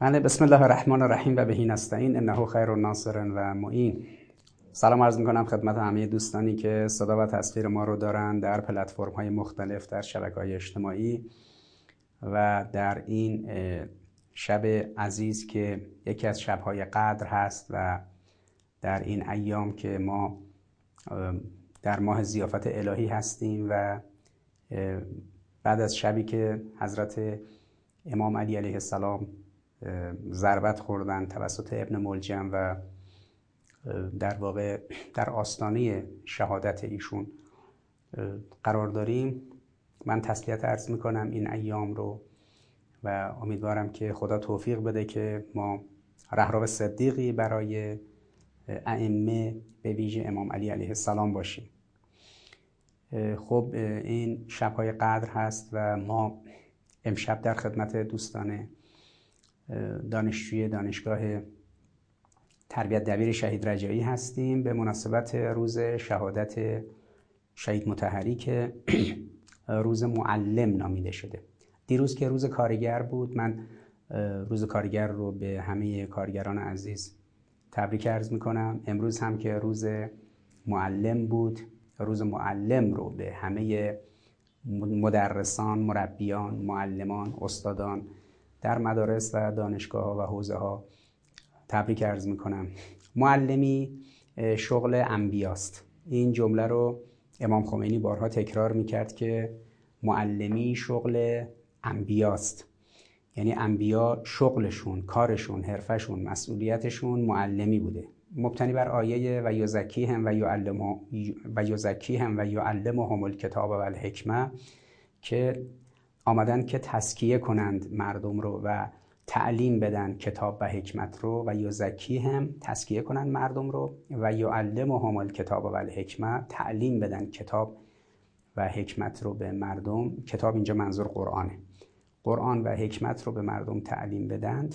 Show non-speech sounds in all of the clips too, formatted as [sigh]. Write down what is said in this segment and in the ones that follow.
بله بسم الله الرحمن الرحیم و بهی نستعین انه خیر الناصر و معین. سلام عرض می‌کنم خدمت همه دوستانی که صدا و تصویر ما رو دارن در پلتفرم های مختلف در شبکه های اجتماعی و در این شب عزیز که یکی از شبهای قدر هست و در این ایام که ما در ماه زیافت الهی هستیم و بعد از شبی که حضرت امام علی علیه السلام ضربت خوردن توسط ابن ملجم و در واقع در آستانه شهادت ایشون قرار داریم. من تسلیت عرض می‌کنم این ایام رو و امیدوارم که خدا توفیق بده که ما رهرو صدیقی برای ائمه به ویژه امام علی علیه السلام باشیم. خب این شبهای قدر هست و ما امشب در خدمت دوستان دانشجوی دانشگاه تربیت دبیر شهید رجایی هستیم. به مناسبت روز شهادت شهید متحری که [clears throat] روز معلم نامیده شده. دیروز که روز کارگر بود من روز کارگر رو به همه کارگران عزیز تبریک عرض می‌کنم. امروز هم که روز معلم بود روز معلم رو به همه مدرسان، مربیان، معلمان، استادان در مدارس و دانشگاه ها و حوزه ها تبریک عرض می‌کنم. معلمی شغل انبیاست. این جمله رو امام خمینی بارها تکرار می‌کرد که معلمی شغل انبیاست. یعنی انبیا شغلشون کارشون حرفشون مسئولیتشون معلمی بوده. مبتنی بر آیه و یزکی هم و یعلم و یزکی هم و یعلم هم الکتاب و الحکمه که آمدن که تسکیه کنند مردم رو و تعلیم بدن کتاب و حکمت رو و یزکی هم تسکیه کنند مردم رو و یعلم هم الکتاب و الحکمه تعلیم بدن کتاب و حکمت رو به مردم. کتاب اینجا منظور قرآنه. قرآن و حکمت رو به مردم تعلیم بدند.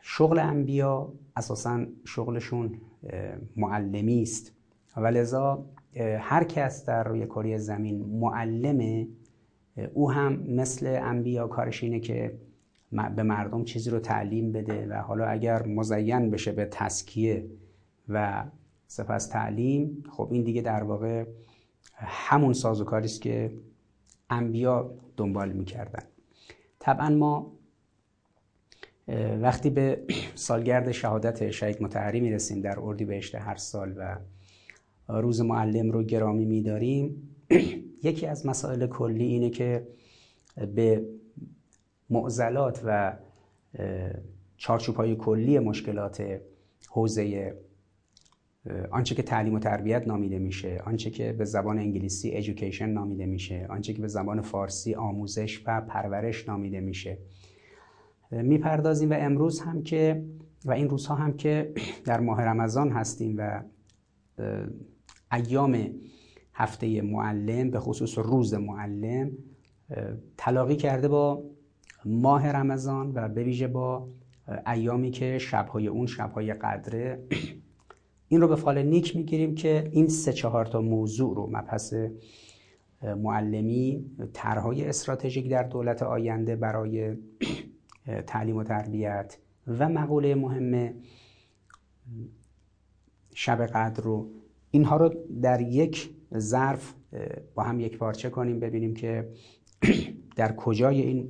شغل انبیا اساسا شغلشون معلمی است. و هر کس در روی کره زمین معلمه او هم مثل انبیا کارش اینه که به مردم چیزی رو تعلیم بده و حالا اگر مزین بشه به تسکیه و سپس تعلیم خب این دیگه در واقع همون سازوکاری است که انبیا دنبال می‌کردن. طبعا ما وقتی به سالگرد شهادت شهید متحری می‌رسیم در اردیبهشت هر سال و روز معلم رو گرامی میداریم یکی از مسائل کلی اینه که به معضلات و چارچوب های کلی مشکلات حوزه آنچه که تعلیم و تربیت نامیده میشه آنچه که به زبان انگلیسی education نامیده میشه آنچه که به زبان فارسی آموزش و پرورش نامیده میشه. می‌پردازیم و امروز هم که و این روزها هم که در ماه رمضان هستیم و ایام هفته معلم به خصوص روز معلم تلاقی کرده با ماه رمضان و به ویژه با ایامی که شبهای اون شبهای قدره. [clears throat] این رو به فال نیک می‌گیریم که این سه چهار تا موضوع رو مبحث معلمی طرحهای استراتژیک در دولت آینده برای تعلیم و تربیت و مقوله مهم شب قدر رو اینها رو در یک ظرف با هم یک پارچه کنیم ببینیم که [clears throat] در کجای این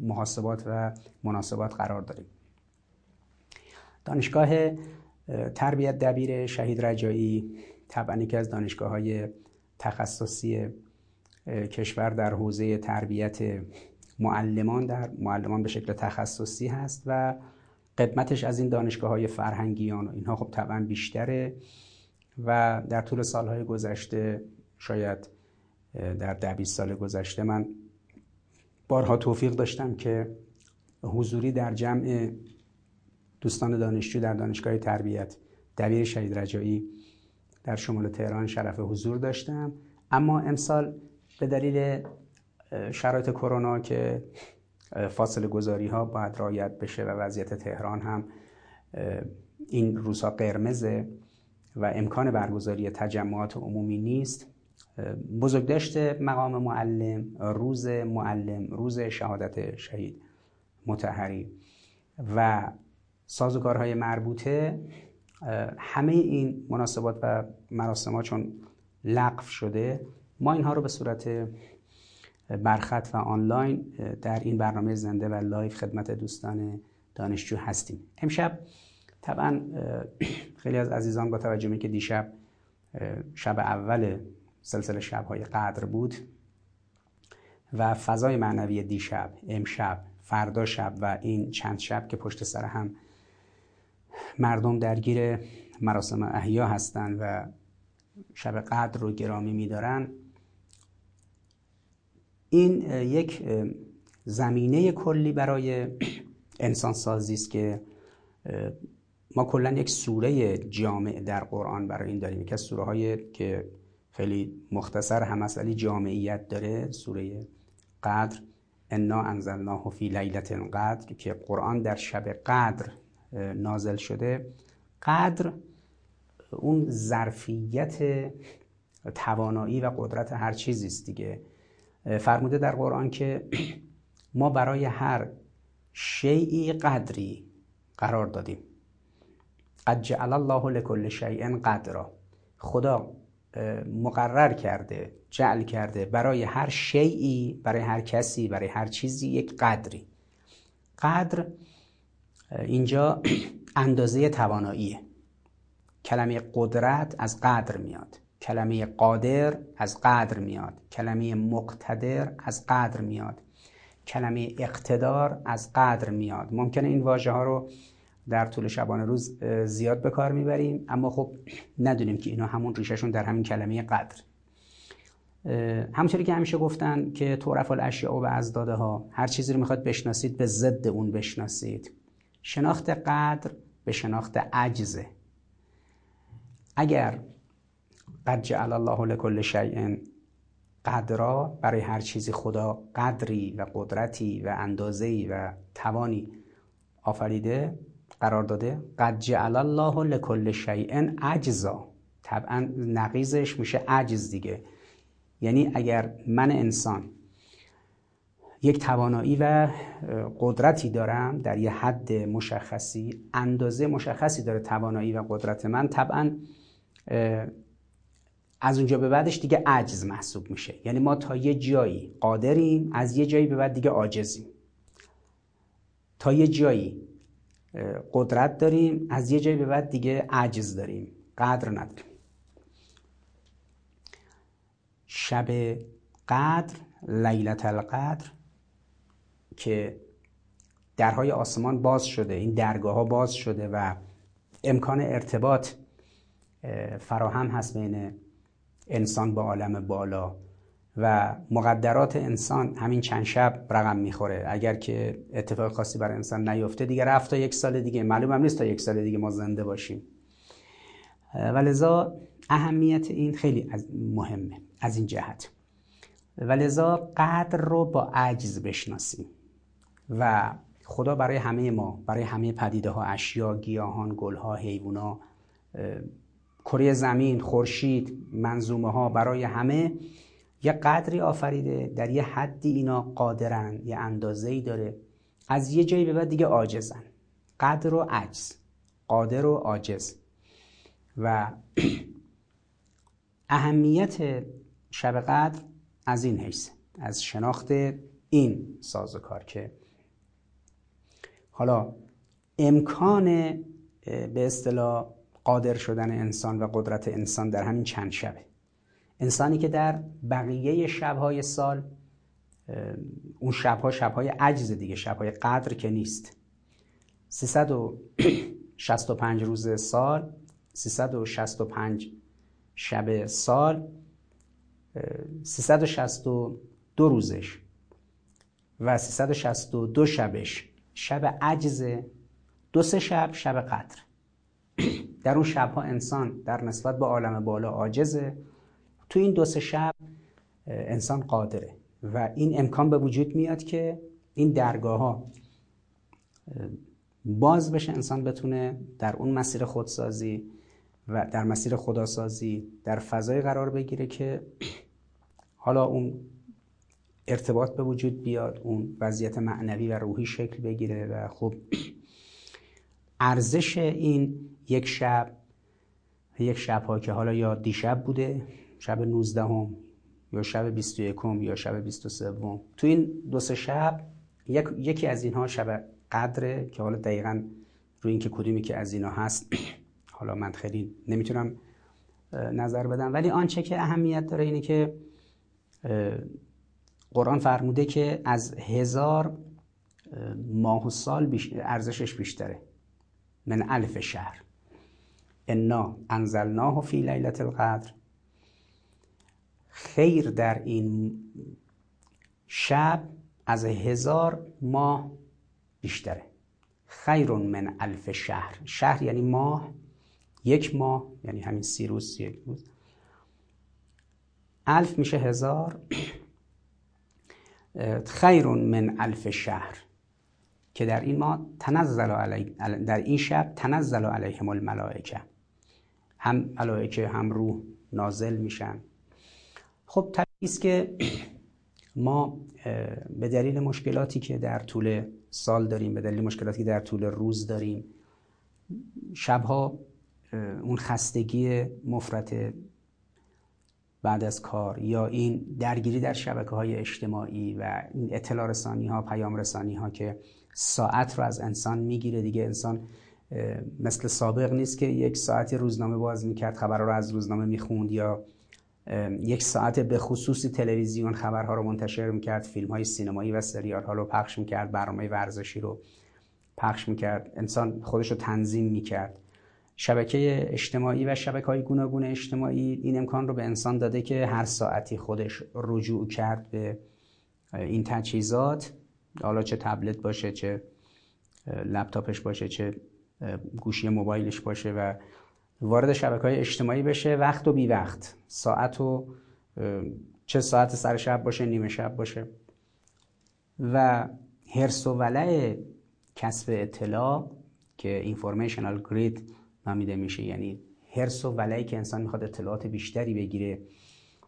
محاسبات و مناسبات قرار داریم. دانشگاه تربیت دبیر شهید رجایی طبعا یکی از دانشگاه های تخصصی کشور در حوزه تربیت معلمان در معلمان به شکل تخصصی هست و قدمتش از این دانشگاه های فرهنگیان. و اینها خب طبعا بیشتره. و در طول سالهای گذشته شاید در ده 20 سال گذشته من بارها توفیق داشتم که حضوری در جمع دوستان دانشجو در دانشگاه تربیت دبیر شهید رجایی در شمال تهران شرف حضور داشتم. اما امسال به دلیل شرایط کرونا که فاصله گذاری ها باید رایت بشه و وضعیت تهران هم این روزها قرمزه و امکان برگزاری تجمعات عمومی نیست. بزرگداشت مقام معلم روز معلم روز شهادت شهید متحری و سازوکارهای مربوطه همه این مناسبات و مراسم ها چون لغو شده ما اینها رو به صورت برخط و آنلاین در این برنامه زنده و live خدمت دوستان دانشجو هستیم. امشب طبعا خیلی از عزیزان با توجه که دیشب شب اول سلسله شبهای قدر بود و فضای معنوی دیشب امشب فردا شب و این چند شب که پشت سر هم مردم درگیر مراسم احیا هستند و شب قدر رو گرامی میدارن این یک زمینه کلی برای انسان سازی است که ما کلا یک سوره جامع در قرآن برای این داریم. یکی از سوره های که خیلی مختصر هم ولی جامعیت داره سوره قدر. انا انزلناه فی لیلت قدر که قرآن در شب قدر نازل شده. قدر اون ظرفیت توانایی و قدرت هر چیزی است دیگه. فرموده در قرآن که [clears throat] ما برای هر شیعی قدری قرار دادیم. قد جعل الله لكل شیء قدرا. خدا مقرر کرده جعل کرده برای هر شیعی برای هر کسی برای هر چیزی یک قدری. قدر اینجا [clears throat] اندازه تواناییه. کلمه قدرت از قدر میاد. کلمه قادر از قدر میاد. کلمه مقتدر از قدر میاد. کلمه اقتدار از قدر میاد. ممکنه این واژه ها رو در طول شبانه روز زیاد به کار می‌بریم. اما خب ندونیم که اینا همون ریشهشون در همین کلمه قدر. همونطوری که همیشه گفتن که تعرف الاشیاء و ازداده ها هر چیزی رو می‌خواد بشناسید به ضد اون بشناسید. شناخت قدر به شناخت عجزه اگر قد جعل الله لكل شیء قدرا برای هر چیزی خدا قدری و قدرتی و اندازه‌ای و توانی آفریده قرار داده. قد جعل الله لكل شیء عجزا. طبعا نقیزش میشه عجز دیگه. یعنی اگر من انسان یک توانایی و قدرتی دارم در یه حد مشخصی اندازه مشخصی داره توانایی و قدرت من طبعا از اونجا به بعدش دیگه عجز محسوب میشه. یعنی ما تا یه جایی قادریم از یه جایی به بعد دیگه عاجزیم. تا یه جایی قدرت داریم از یه جایی به بعد دیگه عجز داریم قدر نداریم. شب قدر لیلت القدر که درهای آسمان باز شده این درگاه ها باز شده و امکان ارتباط فراهم هست بین انسان با عالم بالا. و مقدرات انسان همین چند شب رقم می‌خوره. اگر که اتفاق خاصی برای انسان نیفته دیگه رفت تا یک سال دیگه. معلوم هم نیست تا یک سال دیگه ما زنده باشیم. ولذا اهمیت این خیلی مهمه از این جهت. ولذا قدر رو با عجز بشناسیم. و خدا برای همه ما برای همه پدیده ها اشیا گیاهان گل ها حیوان ها کره زمین خورشید منظومه ها برای همه یه قدری آفریده در یه حدی اینا قادرن یه اندازه ای داره. از یه جایی به بعد دیگه عاجزن. قدر و عجز. قادر و عاجز. و [clears throat] اهمیت شب قدر از این حیث از شناخت این سازوکار که حالا امکان به اصطلاح قادر شدن انسان و قدرت انسان در همین چند شبه. انسانی که در بقیه شبهای سال اون شبها شبهای عجز دیگه شبهای قدر که نیست. 365 روز سال 365 شب سال 362 روزش و 362 شبش. شب عجز دو سه شب شب قدر. [clears throat] در اون شبها انسان در نسبت به عالم بالا عاجزه. تو این دو سه شب انسان قادره و این امکان به وجود میاد که این درگاه ها باز بشه انسان بتونه در اون مسیر خودسازی و در مسیر خداسازی در فضای قرار بگیره که [clears throat] حالا اون ارتباط به وجود بیاد اون وضعیت معنوی و روحی شکل بگیره و خب [clears throat] ارزش این یک شب یک شب ها که حالا یا دیشب بوده شب 19 هم یا شب 21 هم یا شب 23 هم تو این دو سه شب یک، یکی از اینها شب قدره که حالا دقیقا روی اینکه کدومی که از اینا هست [clears throat] حالا من خیلی نمی‌تونم نظر بدم. ولی آنچه که اهمیت داره اینه که قرآن فرموده که از هزار ماه و سال ارزشش بیشتره. من الف شهر. انا انزلناه فی لیلت القدر. خیر در این شب از هزار ماه بیشتره. خیر من الف شهر. شهر یعنی ماه یک ماه یعنی همین سی روز یک روز. الف میشه هزار. خیر من الف شهر. که در این ماه تنزل علی در این شب تنزل علیهم الملائکه. هم ملائکه هم روح نازل میشن. خب طبیعی که ما به دلیل مشکلاتی که در طول سال داریم به دلیل مشکلاتی که در طول روز داریم شبها اون خستگی مفرط بعد از کار یا این درگیری در شبکه های اجتماعی و این اطلاع رسانی ها پیام رسانی ها که ساعت رو از انسان می‌گیره. دیگه انسان مثل سابق نیست که یک ساعتی روزنامه باز می‌کرد خبرها رو از روزنامه می‌خوند یا یک ساعت به خصوصی تلویزیون خبرها رو منتشر می‌کرد فیلم های سینمایی و سریال ها رو پخش می‌کرد برنامه ورزشی رو پخش می‌کرد. انسان خودش رو تنظیم می‌کرد. شبکه اجتماعی و شبکه های گوناگون اجتماعی این امکان رو به انسان داده که هر ساعتی خودش رجوع کرد به این تجهیزات حالا چه تبلت باشه چه لپتاپش باشه چه گوشی موبایلش باشه و وارد شبکه های اجتماعی بشه وقت و بی وقت ساعت و چه ساعت سر شب باشه نیمه شب باشه. و هرس و ولع کسب اطلاع که اینفورمیشنال گرید نامیده میشه یعنی هرس و ولعی که انسان می‌خواد اطلاعات بیشتری بگیره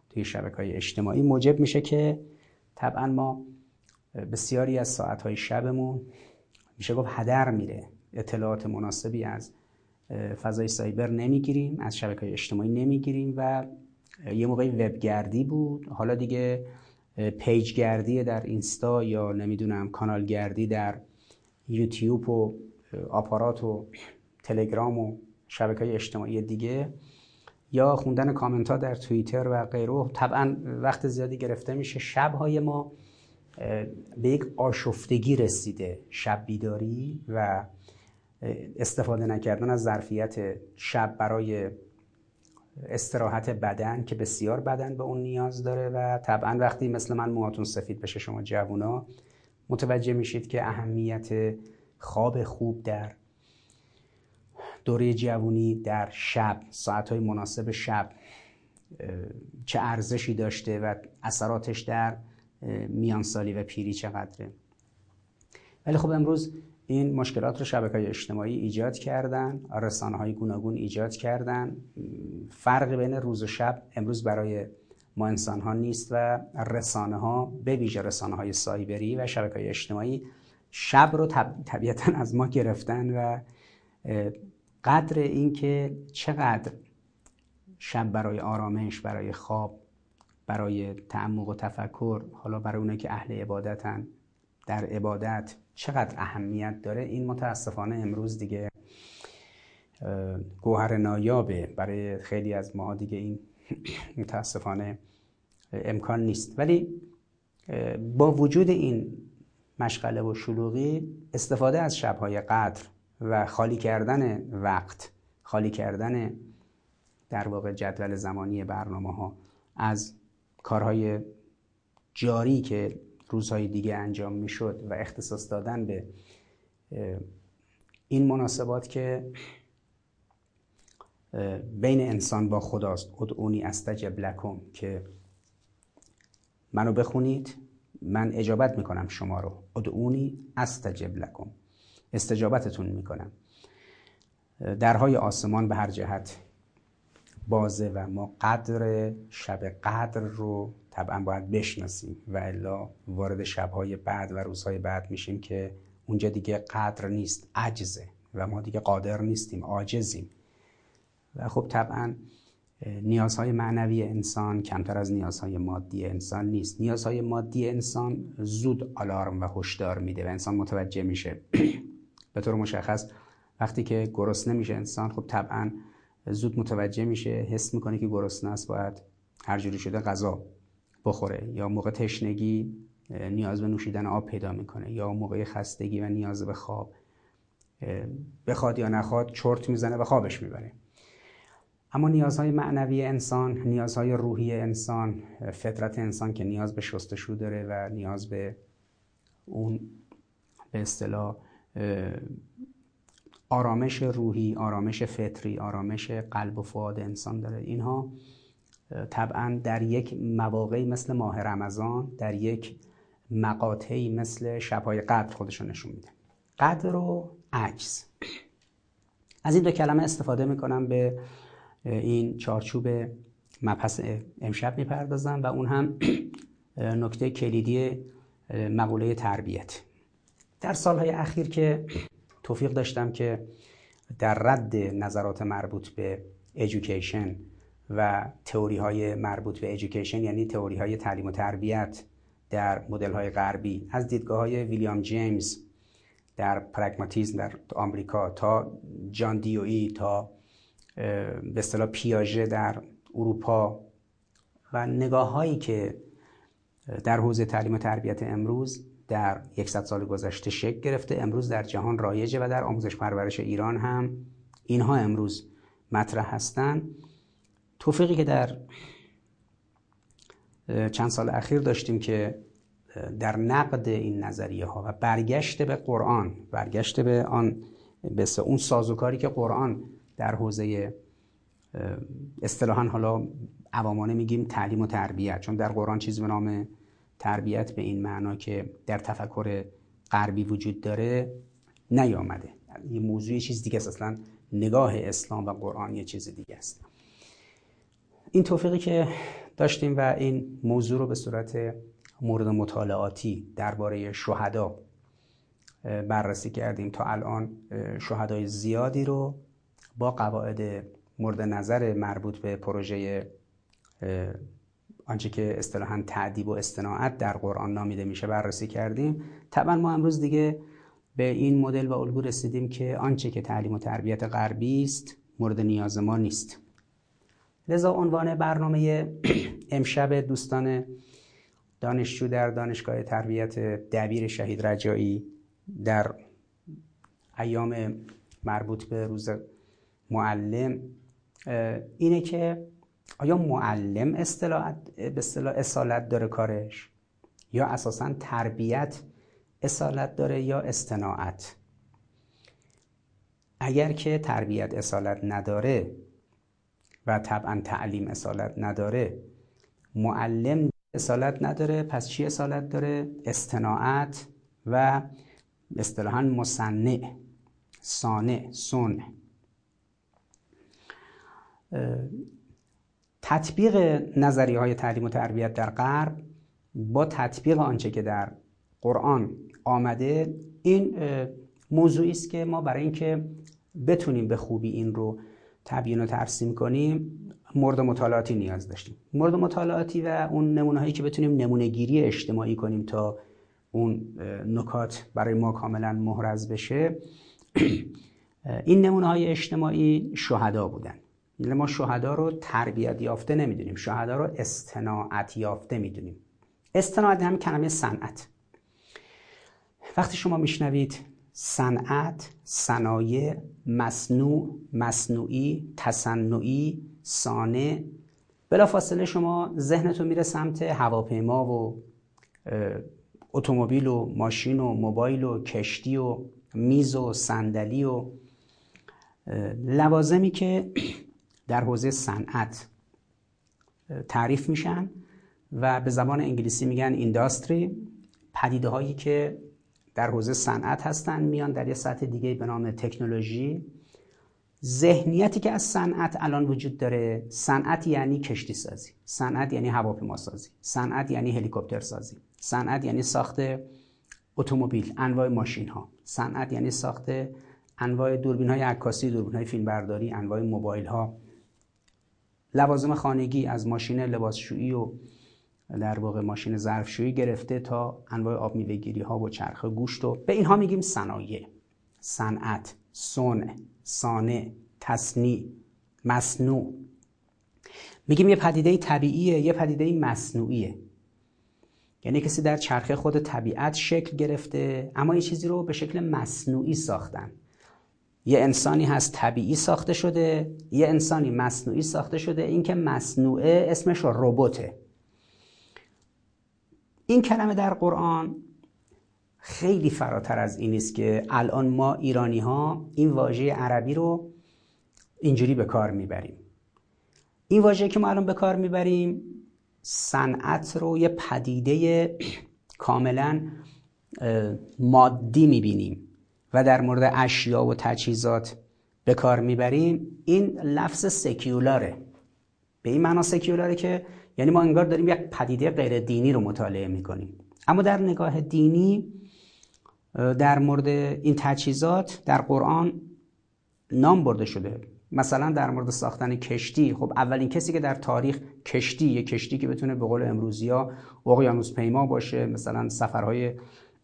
توی شبکه های اجتماعی موجب میشه که طبعا ما بسیاری از ساعت های شبمون میشه گفت هدر میره. اطلاعات مناسبی از فضای سایبر نمی‌گیریم از شبکه های اجتماعی نمی‌گیریم و یه موقعی وبگردی بود. حالا دیگه پیج گردی در اینستا یا نمی‌دونم کانال گردی در یوتیوب و آپارات و تلگرام و شبکه های اجتماعی دیگه یا خوندن کامنت ها در توییتر و غیره. طبعا وقت زیادی گرفته میشه. شبهای ما به یک آشفتگی رسیده. شب بیداری و استفاده نکردن از ظرفیت شب برای استراحت بدن که بسیار بدن به اون نیاز داره و طبعا وقتی مثل من موهاتون سفید بشه شما جوونا متوجه میشید که اهمیت خواب خوب در دوره جوونی در شب ساعتهای مناسب شب چه ارزشی داشته و اثراتش در میانسالی و پیری چقدره. ولی خب امروز این مشکلات رو شبکه های اجتماعی ایجاد کردن رسانه های گوناگون ایجاد کردن. فرق بین روز و شب امروز برای ما انسان ها نیست و رسانه ها به ویژه رسانه های سایبری و شبکه های اجتماعی شب رو طبیعتا از ما گرفتن و قدر اینکه چقدر شب برای آرامش برای خواب برای تعمق و تفکر حالا برای اونایی که اهل عبادتن در عبادت چقدر اهمیت داره؟ این متاسفانه امروز دیگه گوهر نایابه برای خیلی از ما دیگه این [clears throat] متاسفانه امکان نیست. ولی با وجود این مشغله و شلوغی استفاده از شبهای قدر و خالی کردن وقت خالی کردن در واقع جدول زمانی برنامه ها از کارهای جاری که روزهای دیگه انجام می‌شد و اختصاص دادن به این مناسبات که بین انسان با خداست. ادعونی استجب لکم که منو بخونید من اجابت می‌کنم شما رو. ادعونی استجب لکم. استجابتتون می‌کنم. درهای آسمان به هر جهت بازه و ما قدر شب قدر رو طبعا باید بشناسیم و الا وارد شبهای بعد و روزهای بعد میشیم که اونجا دیگه قدر نیست عجزه و ما دیگه قادر نیستیم عاجزیم. و خب طبعا نیازهای معنوی انسان کمتر از نیازهای مادی انسان نیست. نیازهای مادی انسان زود آلارم و هشدار میده و انسان متوجه میشه. [clears throat] به طور مشخص وقتی که گرسنه میشه انسان خب طبعا زود متوجه میشه حس می‌کنه که گرسنه است باید هر جوری شده غذا. بخوره یا موقع تشنگی نیاز به نوشیدن آب پیدا می‌کنه یا موقع خستگی و نیاز به خواب بخواد یا نخواد چرت می‌زنه و خوابش می‌بره. اما نیازهای معنوی انسان نیازهای روحی انسان فطرت انسان که نیاز به شستشو داره و نیاز به اون به اصطلاح آرامش روحی آرامش فطری آرامش قلب و فؤاد انسان داره. اینها طبعا در یک مواقعی مثل ماه رمضان در یک مقاطعی مثل شبهای قدر خودشون نشون میده. قدر و عجز. از این دو کلمه استفاده می‌کنم به این چارچوب مبحث امشب می‌پردازم و اون هم [clears throat] نکته کلیدی مقوله تربیت. در سالهای اخیر که توفیق داشتم که در رد نظرات مربوط به ایژوکیشن و تئوری های مربوط به ایژوکیشن یعنی تئوری های تعلیم و تربیت در مدل های غربی. از دیدگاه های ویلیام جیمز در پرگماتیزم در آمریکا تا جان دیوئی تا به اصطلاح پیاژه در اروپا و نگاه هایی که در حوزه تعلیم و تربیت امروز در یکصد سال گذشته شکل گرفته امروز در جهان رایجه و در آموزش پرورش ایران هم اینها امروز مطرح هستند توفیقی که در چند سال اخیر داشتیم که در نقد این نظریه ها و برگشت به قرآن برگشت به آن به اون سازوکاری که قرآن در حوزه اصطلاحا حالا عوامانه میگیم تعلیم و تربیت چون در قرآن چیزی به نام تربیت به این معنا که در تفکر غربی وجود داره نیامده. یه موضوع چیز دیگه است اصلا نگاه اسلام و قرآن یه چیز دیگه است. این توفیقی که داشتیم و این موضوع رو به صورت مورد مطالعاتی درباره شهدا بررسی کردیم. تا الان شهدای زیادی رو با قواعد مورد نظر مربوط به پروژه آنچه که اصطلاحا تعدیب و استناعت در قرآن نامیده میشه بررسی کردیم. طبعا ما امروز دیگه به این مدل و الگو رسیدیم که آنچه که تعلیم و تربیت غربی است مورد نیاز ما نیست. لذا عنوان برنامه [clears throat] امشب دوستان دانشجو در دانشگاه تربیت دبیر شهید رجایی در ایام مربوط به روز معلم اینه که آیا معلم به اصطلاح اصالت داره کارش؟ یا اساسا تربیت اصالت داره یا استناعت؟ اگر که تربیت اصالت نداره و طبعا تعلیم اصالت نداره. معلم اصالت نداره پس چی اصالت داره؟ استناعت و اصطلاحا مصنع صانع سن تطبیق نظریه های تعلیم و تربیت در غرب با تطبیق آنچه که در قرآن آمده این موضوعی است که ما برای اینکه بتونیم به خوبی این رو تبیین و ترسیم کنیم مورد مطالعاتی نیاز داشتیم. مورد مطالعاتی و اون نمونه هایی که بتونیم نمونه گیری اجتماعی کنیم تا اون نکات برای ما کاملا محرز بشه. [clears throat] این نمونه های اجتماعی شهدا بودن. یعنی ما شهدا رو تربیت یافته نمی‌دونیم. شهدا رو استناعت یافته می‌دونیم. استناعت هم کلمه صنعت. وقتی شما میشنوید صنعت صنایع مصنوع مصنوعی تصنعی سانه بلافاصله شما ذهنتون میره سمت هواپیما و اتومبیل و ماشین و موبایل و کشتی و میز و صندلی و لوازمی که [clears throat] در حوزه صنعت تعریف میشن و به زبان انگلیسی میگن اینداستری پدیده هایی که در حوزه صنعت هستن میان در یه سطح دیگه به نام تکنولوژی. ذهنیتی که از صنعت الان وجود داره صنعت یعنی کشتی سازی صنعت یعنی هواپیما سازی صنعت یعنی هلیکوپتر سازی صنعت یعنی ساخت اتومبیل انواع ماشین ها صنعت یعنی ساخت انواع دوربین های عکاسی دوربین های فیلمبرداری انواع موبایل ها لوازم خانگی از ماشین لباسشویی و در واقع ماشین ظرفشویی گرفته تا انواع آب میوهگیری ها و چرخ گوشت و به اینها میگیم صنایع. صنعت صنع صانع تصنیع مصنوع. میگیم یه پدیده طبیعیه یه پدیده مصنوعیه. یعنی کسی در چرخه خود طبیعت شکل گرفته اما یه چیزی رو به شکل مصنوعی ساختن. یه انسانی هست طبیعی ساخته شده یه انسانی مصنوعی ساخته شده. این که مصنوعه اسمش رباته این کلمه در قرآن خیلی فراتر از این است که الان ما ایرانی ها این واژه عربی رو اینجوری به کار می‌بریم. این واژه که ما الان به کار می‌بریم صنعت رو یه پدیده کاملا مادی می‌بینیم و در مورد اشیا و تجهیزات به کار می‌بریم. این لفظ سکیولاره. به این معنا سکیولاره که یعنی ما انگار داریم یک پدیده غیر دینی رو مطالعه می‌کنیم. اما در نگاه دینی در مورد این تجهیزات در قرآن نام برده شده. مثلا در مورد ساختن کشتی خب اولین کسی که در تاریخ کشتی یک کشتی که بتونه به قول امروزی ها اقیانوس پیما باشه مثلا سفرهای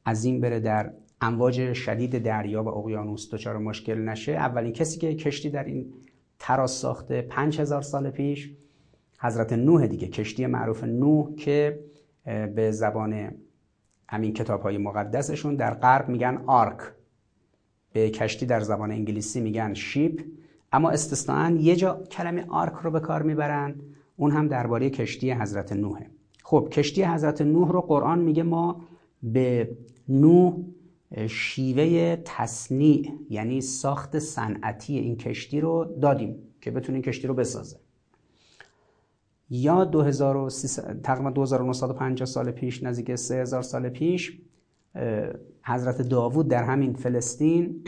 عظیم بره در امواج شدید دریا و اقیانوس دچار مشکل نشه اولین کسی که کشتی در این تراس ساخته 5000 سال پیش حضرت نوح دیگه کشتی معروف نوح که به زبان همین کتاب های مقدسشون در غرب میگن آرک. به کشتی در زبان انگلیسی میگن شیپ. اما استثناا یه جا کلمه آرک رو به کار می‌برن اون هم درباره کشتی حضرت نوحه. خب کشتی حضرت نوح رو قرآن میگه ما به نوح شیوه تصنیع یعنی ساخت صنعتی این کشتی رو دادیم که بتونه کشتی رو بسازه. یا 2300 تقریبا 2950 سال پیش نزدیک 3000 سال پیش حضرت داوود در همین فلسطین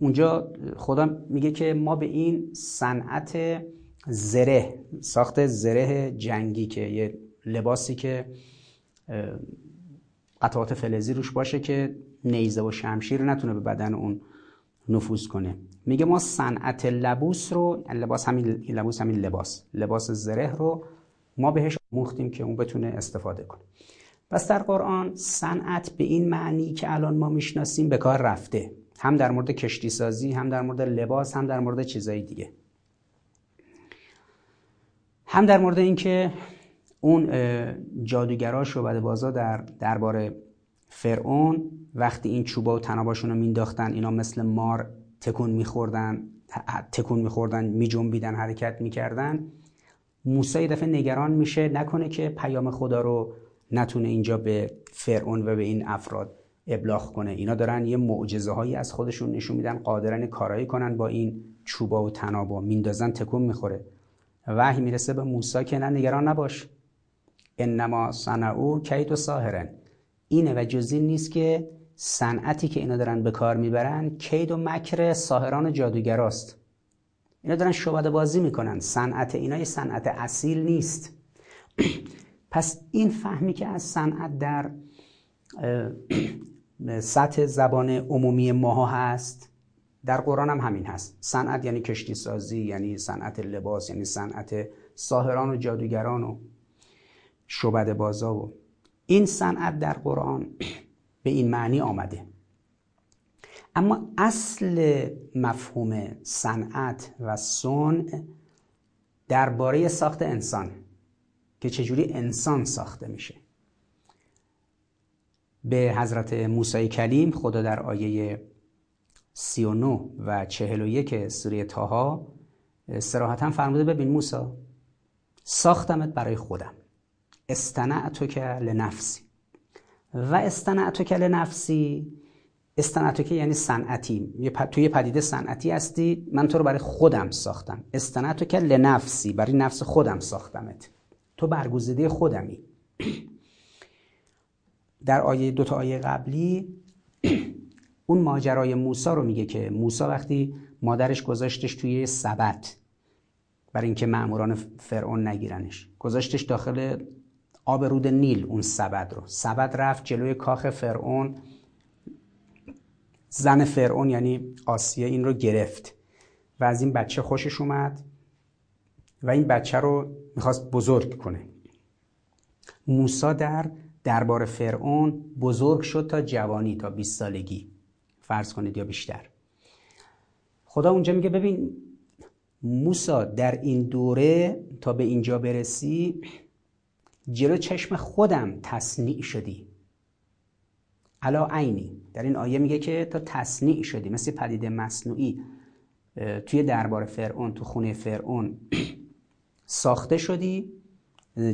اونجا خدا میگه که ما به این صنعت زره ساخت زره جنگی که یه لباسی که قطعات فلزی روش باشه که نیزه و شمشیر نتونه به بدن اون نفوذ کنه. میگه ما صنعت لبوس رو لباس همین لبوس همین لباس لباس زره رو ما بهش مختیم که اون بتونه استفاده کنه. پس در قرآن صنعت به این معنی که الان ما می‌شناسیم به کار رفته. هم در مورد کشتی سازی هم در مورد لباس هم در مورد چیزایی دیگه. هم در مورد اینکه اون جادوگرا شعبده بازا در دربار فرعون وقتی این چوبا و تناباشون رو مینداختن اینا مثل مار تکون میخوردن تکون میخوردن میجنبیدن حرکت می‌کردن. موسی دفعه نگران میشه نکنه که پیام خدا رو نتونه اینجا به فرعون و به این افراد ابلاغ کنه. اینا دارن یه معجزه هایی از خودشون نشون میدن قادرن کارایی کنن با این چوبا و تنابا. میندازن تکون می‌خوره. وحی می‌رسه به موسی که نه نگران نباش. انما صنعو کید و ساهرن. اینه و جزی نیست که صنعتی که اینا دارن به کار می‌برن کید و مکر ساهران و جادوگراست. اینا دارن شعبده بازی می‌کنن. صنعت اینا یه صنعت اصیل نیست. [clears throat] پس این فهمی که از صنعت در سطح زبان عمومی ماها هست در قرآن هم همین هست. صنعت یعنی کشتی سازی یعنی صنعت لباس یعنی صنعت ساهران و جادوگران و شعبده بازا و این صنعت در قرآن [clears throat] به این معنی آمده. اما اصل مفهوم صنعت و صنع درباره ساخت انسان که چجوری انسان ساخته میشه. به حضرت موسی کلیم خدا در آیه 39 و 41 سوره تاها سراحتا فرموده ببین موسی ساختمت برای خودم. استنعتو که لنفسی. و استنعتو که لنفسی استنعتو که یعنی صنعتی توی پدیده صنعتی هستی. من تو رو برای خودم ساختم. استنعتو که لنفسی. برای نفس خودم ساختمت. تو برگزیده خودمی. [clears throat] در آیه دو تا آیه قبلی [clears throat] اون ماجرای موسا رو میگه که موسا وقتی مادرش گذاشتش توی سبت برای اینکه ماموران فرعون نگیرنش. گذاشتش داخل آب رود نیل اون سبد رو. سبد رفت جلوی کاخ فرعون. زن فرعون یعنی آسیه این رو گرفت و از این بچه خوشش اومد و این بچه رو می‌خواست بزرگ کنه. موسا در دربار فرعون بزرگ شد تا جوانی تا 20 سالگی. فرض کنید یا بیشتر. خدا اونجا میگه ببین موسا در این دوره تا به اینجا برسی جلو چشم خودم تصنیع شدی. علا عینی. در این آیه میگه که تا تصنیع شدی مثل پدیده مصنوعی توی دربار فرعون تو خونه فرعون [clears throat] ساخته شدی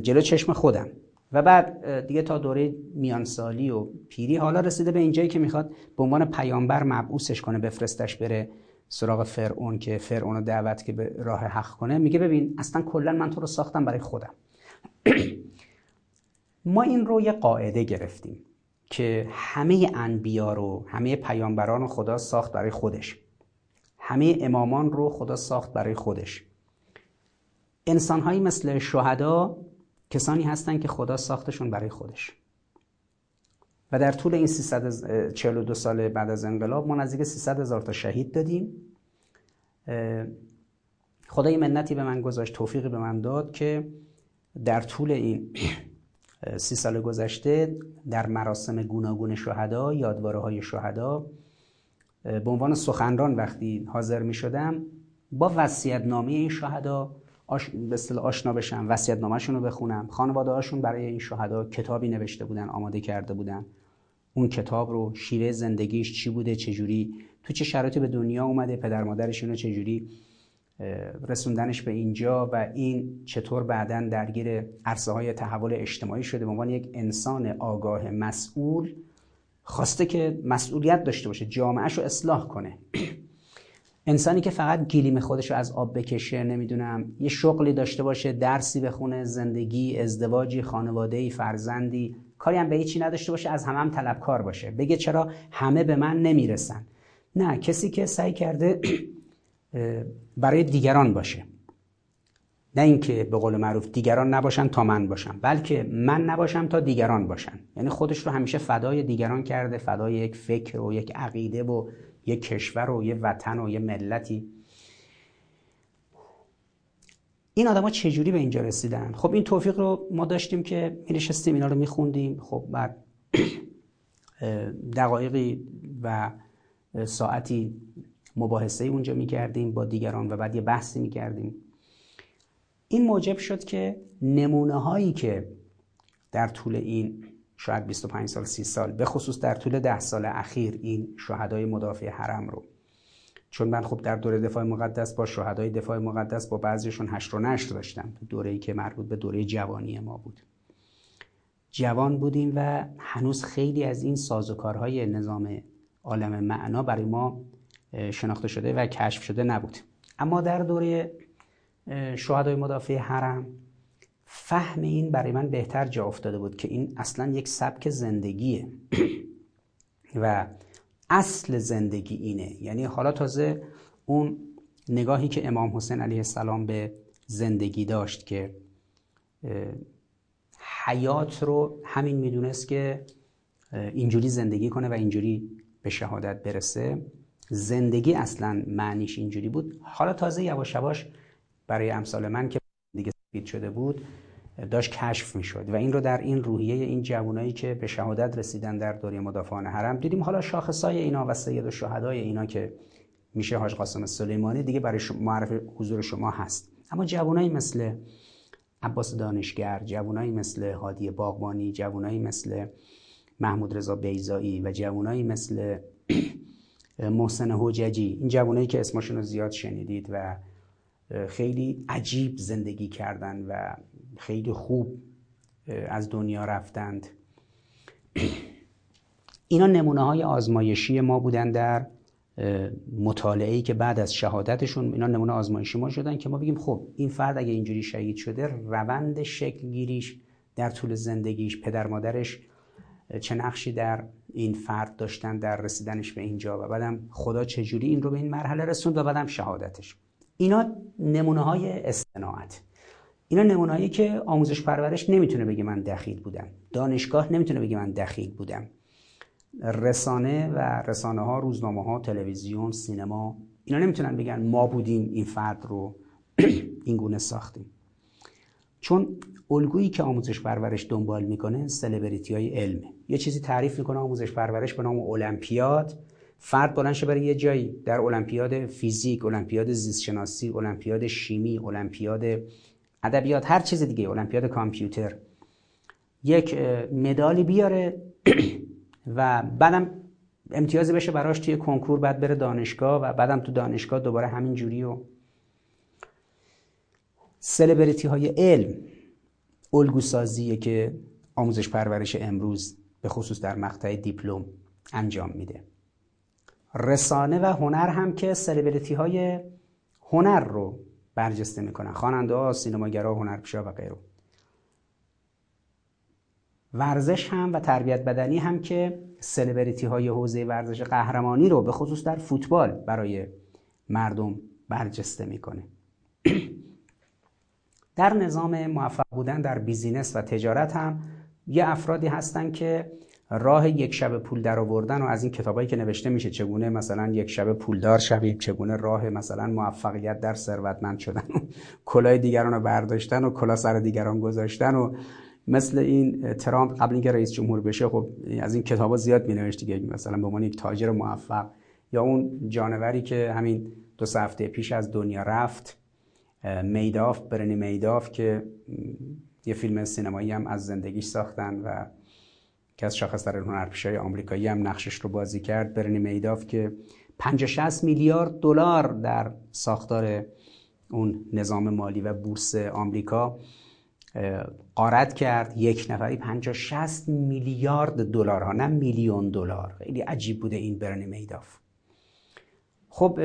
جلو چشم خودم. و بعد دیگه تا دوره میانسالی و پیری حالا رسیده به اینجایی که می‌خواد به عنوان پیامبر مبعوثش کنه بفرستش بره سراغ فرعون که فرعون رو دعوت که به راه حق کنه. میگه ببین اصلا کلا من تو رو ساختم برای خودم. [clears throat] ما این رو یه قاعده گرفتیم که همه انبیا رو همه پیامبران رو خدا ساخت برای خودش. همه امامان رو خدا ساخت برای خودش. انسانهایی مثل شهدا کسانی هستند که خدا ساختشون برای خودش. و در طول این 342 سال بعد از انقلاب ما نزدیک 300 هزار تا شهید دادیم. خدا یه منتی به من گذاشت توفیقی به من داد که در طول این سی سال گذشته در مراسم گوناگون شهدا یادواره های شهدا به عنوان سخنران وقتی حاضر می شدم با وصیت نامه این شهدا آش... به آشنا بشم وصیت نامهشون رو بخونم. خانواده هاشون برای این شهدا کتابی نوشته بودن آماده کرده بودن. اون کتاب رو شیوه زندگیش چی بوده چجوری تو چه شرایطی به دنیا اومده پدر مادرش اینو چجوری رسوندنش به اینجا و این چطور بعدا درگیر عرصه های تحول اجتماعی شده به عنوان یک انسان آگاه مسئول خواسته که مسئولیت داشته باشه جامعهش رو اصلاح کنه. [clears throat] انسانی که فقط گیلیم خودش رو از آب بکشه نمی‌دونم یه شغلی داشته باشه درسی بخونه زندگی ازدواجی خانوادهی فرزندی کاری هم به هیچی نداشته باشه از همه هم طلبکار باشه. بگه چرا همه به من نمی‌رسن. نه کسی که سعی کرده [clears throat] برای دیگران باشه. نه اینکه به قول معروف دیگران نباشن تا من باشم بلکه من نباشم تا دیگران باشن. یعنی خودش رو همیشه فدای دیگران کرده فدای یک فکر و یک عقیده و یک کشور و یک وطن و یک ملتی. این آدما چجوری به اینجا رسیدن؟ خب این توفیق رو ما داشتیم که می نشستیم اینا رو میخوندیم. خب بعد [clears throat] دقایقی و ساعتی مباحثه اونجا می‌کردیم با دیگران و بعد یه بحثی می‌کردیم. این موجب شد که نمونه هایی که در طول این شاید 25 سال 30 سال به خصوص در طول 10 سال اخیر این شهدای مدافع حرم رو. چون من خب در دوره دفاع مقدس با شهدای دفاع مقدس با بعضیشون هشت و نشر داشتم. دوره ای که مربوط به دوره جوانی ما بود. جوان بودیم و هنوز خیلی از این سازوکارهای نظام عالم معنا برای ما شناخته شده و کشف شده نبود. اما در دوره شهدای مدافع حرم فهم این برای من بهتر جا افتاده بود که این اصلا یک سبک زندگیه. [clears throat] و اصل زندگی اینه. یعنی حالا تازه اون نگاهی که امام حسین علیه السلام به زندگی داشت که حیات رو همین می‌دونست که اینجوری زندگی کنه و اینجوری به شهادت برسه. زندگی اصلا معنیش اینجوری بود. حالا تازه یواش یواش برای امثال من که دیگه سفید شده بود داشت کشف می‌شد و این رو در این روحیه این جوانایی که به شهادت رسیدن در دوره مدافعان حرم دیدیم. حالا شاخصای اینا و سید و اینا که میشه حاج قاسم سلیمانی دیگه برای معرف حضور شما هست. اما جوانایی مثل عباس دانشگر جوانایی مثل هادی باغبانی جوانایی مثل محمود رضا بیزایی و جوانایی مثل [clears throat] محسن حججی. این جوانایی که اسمشون رو زیاد شنیدید و خیلی عجیب زندگی کردن و خیلی خوب از دنیا رفتند. [clears throat] اینا نمونه های آزمایشی ما بودن در مطالعه که بعد از شهادتشون اینا نمونه آزمایشی ما شدن که ما بگیم خب این فرد اگه اینجوری شهید شده روند شکل گیریش در طول زندگیش پدر مادرش چه نقشی در این فرد داشتن در رسیدنش به اینجا و بعدم خدا چجوری این رو به این مرحله رسوند و بعدم شهادتش. اینا نمونه های استناعت. اینا نمونهایی که آموزش پرورش نمی‌تونه بگه من دخیل بودم. دانشگاه نمی‌تونه بگه من دخیل بودم. رسانه و رسانه ها روزنامه ها تلویزیون سینما اینا نمی‌تونن بگن ما بودیم این فرد رو [clears throat] این گونه ساختیم. چون الگویی که آموزش پرورش دنبال می‌کنه سلبریتی های علمه. یه چیزی تعریف می‌کنه آموزش پرورش به نام المپیاد. فرد بلند برای یه جایی. در المپیاد فیزیک المپیاد زیست شناسی المپیاد شیمی المپیاد ادبیات هر چیز دیگه المپیاد کامپیوتر. یک مدالی بیاره [clears throat] و بعدم امتیازی بشه براش توی کنکور بعد بره دانشگاه و بعدم تو دانشگاه دوباره همین جوری و سلبریتی های علم الگو سازیه که آموزش پرورش امروز به خصوص در مقطع دیپلم انجام میده. رسانه و هنر هم که سلبریتی های هنر رو برجسته می‌کنن. خواننده ها سینماگرا هنرپیشا و غیره. ورزش هم و تربیت بدنی هم که سلبریتی های حوزه ورزش قهرمانی رو به خصوص در فوتبال برای مردم برجسته می‌کنه. [clears throat] در نظام موفق بودن در بیزینس و تجارت هم یه افرادی هستن که راه یک شب پول در آوردن و از این کتابایی که نوشته میشه چگونه مثلا یک شب پولدار شویم چگونه راه مثلا موفقیت در ثروتمند شدن و کلاه دیگران رو برداشتن و کلاه سر دیگران گذاشتن و مثل این ترامپ قبل اینکه رئیس جمهور بشه خب از این کتابا زیاد می نوشت دیگه مثلا به عنوان یک تاجر موفق یا اون جانوری که همین دو هفته پیش از دنیا رفت. میداف برنی میداف که یه فیلم سینمایی هم از زندگیش ساختن و که از شاخص در هنرپیشای آمریکایی هم نقشش رو بازی کرد. برنی میداف که 50 60 میلیارد دلار در ساختار اون نظام مالی و بورس آمریکا قارت کرد. یک نفری 50 60 میلیارد دلار ها نه میلیون دلار. خیلی عجیب بوده این برنی میداف. خب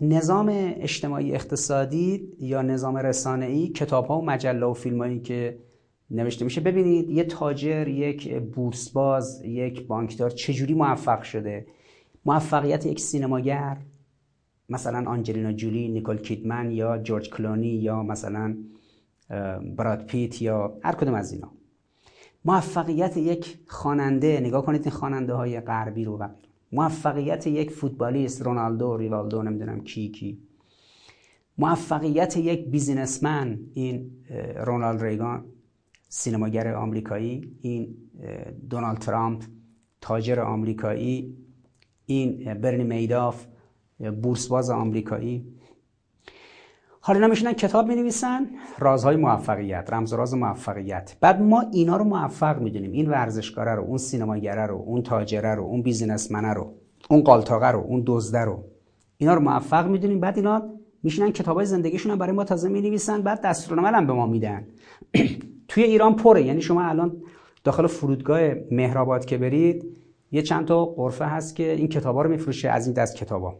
نظام اجتماعی اقتصادی یا نظام رسانه‌ای کتاب ها و مجله و فیلم هایی که نوشته میشه. ببینید یه تاجر یک بورس باز یک بانکدار چجوری موفق شده؟ موفقیت یک سینماگر مثلا آنجلینا جولی نیکول کیدمن یا جورج کلونی یا مثلا براد پیت یا هر کدوم از اینا. موفقیت یک خواننده نگاه کنید این خواننده های غربی رو و موفقیت یک فوتبالیست رونالدو ریوالدو نمی‌دونم کی کی. موفقیت یک بیزینسمن این رونالد ریگان سینماگر آمریکایی این دونالد ترامپ تاجر آمریکایی این برنی میداف بورسباز آمریکایی. حالا اینا میشنن کتاب می نویسن رازهای موفقیت رمز و راز موفقیت. بعد ما اینا رو موفق می‌دونیم این ورزشکاره رو اون سینماگره رو اون تاجره رو اون بیزینسمنه رو اون قالتاقه رو اون دزده رو. اینا رو موفق می‌دونیم. بعد اینا میشنن کتابای زندگیشون هم برای ما تازه می نویسن بعد دستورالعمل هم به ما میدن. [clears throat] توی ایران پره. یعنی شما الان داخل فرودگاه مهرآباد که برید یه چند تا قرفه هست که این کتابا رو میفروشه از این دست کتابا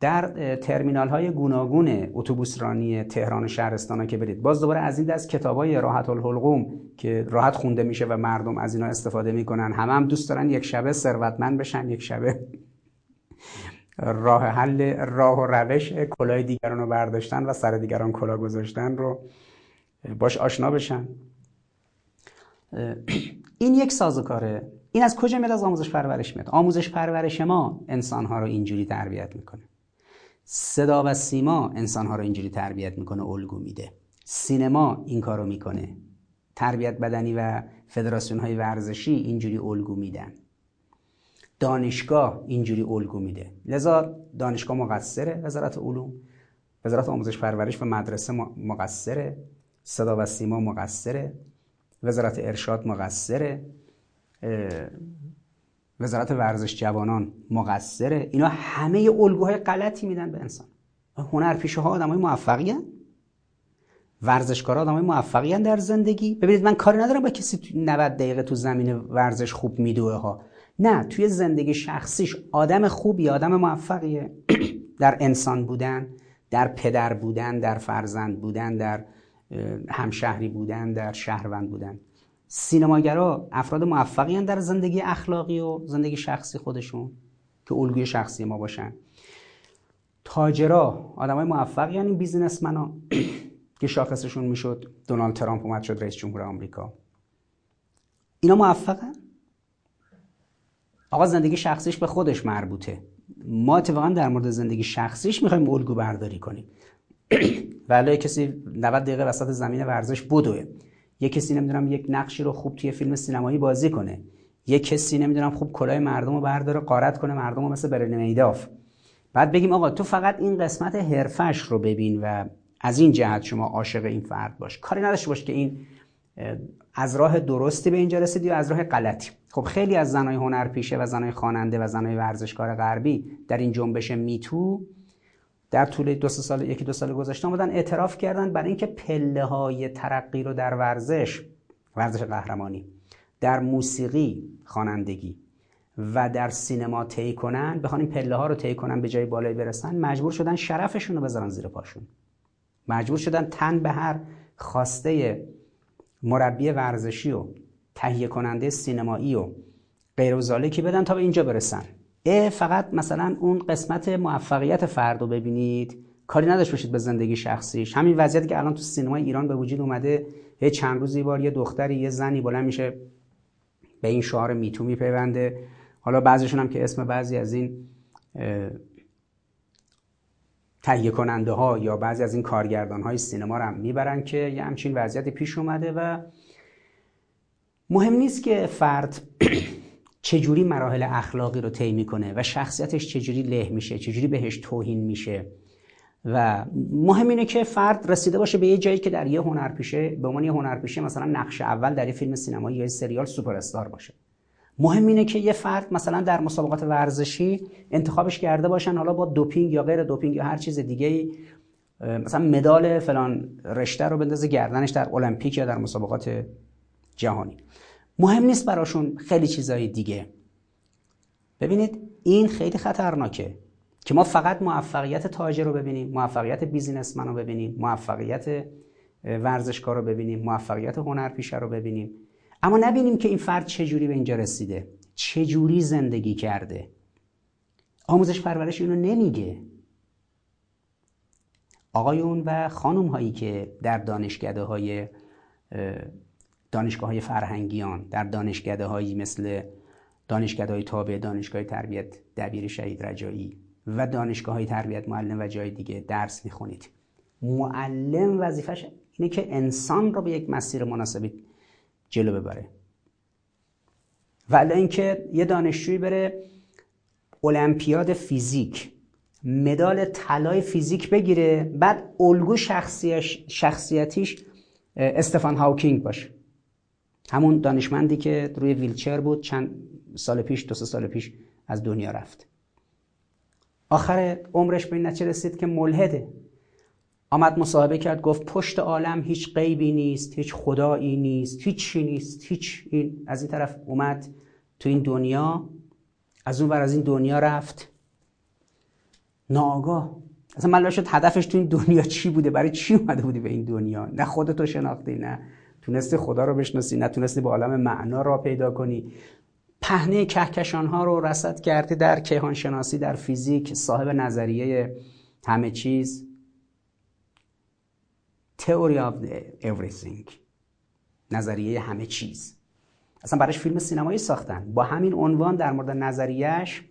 در ترمینال های گوناگون اتوبوس رانی تهران و شهرستان ها که برید. باز دوباره از این دست کتاب های راحت الحلقوم که راحت خونده میشه و مردم از اینا استفاده می‌کنن. همه هم دوست دارن یک شبه ثروتمند بشن یک شبه راه حل راه و روش کلاه دیگران رو برداشتن و سر دیگران کلاه گذاشتن رو باش آشنا بشن. این یک سازوکاره این از کجا میاد؟ از آموزش پرورش میاد. آموزش پرورش ما انسان ها رو اینجوری تربیت می‌کنه. صدا و سیما انسان ها رو اینجوری تربیت می‌کنه الگو میده. سینما این کارو می‌کنه. تربیت بدنی و فدراسیون های ورزشی اینجوری الگو میدن. دانشگاه اینجوری الگو میده. لذا دانشگاه مقصره وزارت علوم. وزارت آموزش پرورش و مدرسه مقصره. صدا و سیما مقصره. وزارت ارشاد مقصره. وزارت ورزش جوانان مقصره. اینا همه الگوهای غلطی میدن به انسان. هنرپیشه ها آدمای موفقی هن؟ ورزشکارا آدمای موفقی هن در زندگی. ببینید من کاری ندارم با کسی 90 دقیقه تو زمین ورزش خوب میدوه ها. نه توی زندگی شخصیش آدم خوبی آدم موفقیه. [clears throat] در انسان بودن در پدر بودن در فرزند بودن در همشهری بودن در شهروند بودن. سینماگرا افراد موفقی در زندگی اخلاقی و زندگی شخصی خودشون که الگوی شخصی ما باشن. تاجرا آدمای موفقی یعنی بیزینسمنا که شاخصشون می‌شد. دونالد ترامپ اومد شد رئیس جمهور آمریکا. اینا موفقن؟ آقا زندگی شخصیش به خودش مربوطه. ما اتفاقا در مورد زندگی شخصیش می‌خوایم الگو برداری کنیم. [clears throat] ولی کسی 90 دقیقه وسط زمین ورزش بدوه. یه کسی نمی‌دونم یک نقشی رو خوب توی فیلم سینمایی بازی کنه. یه کسی نمی‌دونم خوب کلاه مردم رو برداره قارت کنه مردم رو مثل برن میداف بعد بگیم آقا تو فقط این قسمت حرفش رو ببین و از این جهت شما عاشق این فرد باش. کاری نداشته باش که این از راه درستی به اینجا رسید یا از راه غلطی. خب خیلی از زنای هنرپیشه و زنای خواننده و زنای ورزشکار غربی در این جنبش میتو در طول دو سال یکی دو سال گذشته آمدن اعتراف کردن برای اینکه پله های ترقی رو در ورزش ورزش قهرمانی در موسیقی خوانندگی و در سینما طی کنن بخوان این پله ها رو طی کنن به جای بالایی برسن مجبور شدن شرفشون رو بذارن زیر پاشون. مجبور شدن تن به هر خواسته مربی ورزشی و تهیه کننده سینمایی و غیر بدن تا به اینجا برسن. فقط مثلا اون قسمت موفقیت فرد رو ببینید. کاری نداشت باشید به زندگی شخصیش. همین وضعیتی که الان تو سینما ایران به وجود اومده یه چند روزی بار یه دختری یه زنی بلند میشه به این شعار میتو میپیونده. حالا بعضیشون هم که اسم بعضی از این تهیه کننده ها یا بعضی از این کارگردان های سینما رو هم می‌برن که یه همچین وضعیتی پیش اومده و مهم نیست که فرد [clears throat] چجوری مراحل اخلاقی رو طی می‌کنه و شخصیتش چجوری له میشه چجوری بهش توهین میشه. و مهم اینه که فرد رسیده باشه به یه جایی که در یه هنرپیشه به عنوان یه هنرپیشه مثلا نقش اول در یه فیلم سینمایی یا سریال سوپر استار باشه. مهم اینه که یه فرد مثلا در مسابقات ورزشی انتخابش کرده باشن حالا با دوپینگ یا غیر دوپینگ یا هر چیز دیگه مثلا مدال فلان رشته رو بندازه گردنش در المپیک یا در مسابقات جهانی. مهم نیست براشون خیلی چیزهای دیگه. ببینید این خیلی خطرناکه که ما فقط موفقیت تاجر رو ببینیم موفقیت بیزینسمن رو ببینیم موفقیت ورزشکار رو ببینیم موفقیت هنرپیشه رو ببینیم. اما نبینیم که این فرد چجوری به اینجا رسیده چجوری زندگی کرده. آموزش پرورش اینو نمیگه. آقایون و خانوم هایی که در دانشگاه های دانشگاه های فرهنگیان در دانشگاه هایی مثل دانشگاه های تابع دانشگاه تربیت دبیر شهید رجایی و دانشگاه های تربیت معلم و جای دیگه درس می‌خونید. معلم وظیفش اینه که انسان رو به یک مسیر مناسبی جلو ببره. ولی اینکه یه دانشجویی بره المپیاد فیزیک مدال طلای فیزیک بگیره بعد الگو شخصیتیش استفان هاوکینگ باشه. همون دانشمندی که روی ویلچر بود چند سال پیش دو سال پیش از دنیا رفت. آخر عمرش به این نتیجه رسید که ملحده آمد مصاحبه کرد گفت پشت عالم هیچ غیبی نیست هیچ خدایی نیست هیچ چی نیست هیچ این. از این طرف اومد تو این دنیا از اون ور از این دنیا رفت. ناگاه اصلا معلوم شد هدفش تو این دنیا چی بوده؟ برای چی اومده بودی به این دنیا؟ نه خودتو شناختی نه تونستی خدا رو بشناسی نه تونستی به عالم معنا را پیدا کنی. پهنه کهکشان ها رو رصد کردی در کیهان شناسی در فیزیک صاحب نظریه همه چیز. تئوری of everything. نظریه همه چیز. اصلا براش فیلم سینمایی ساختن. با همین عنوان در مورد نظریهش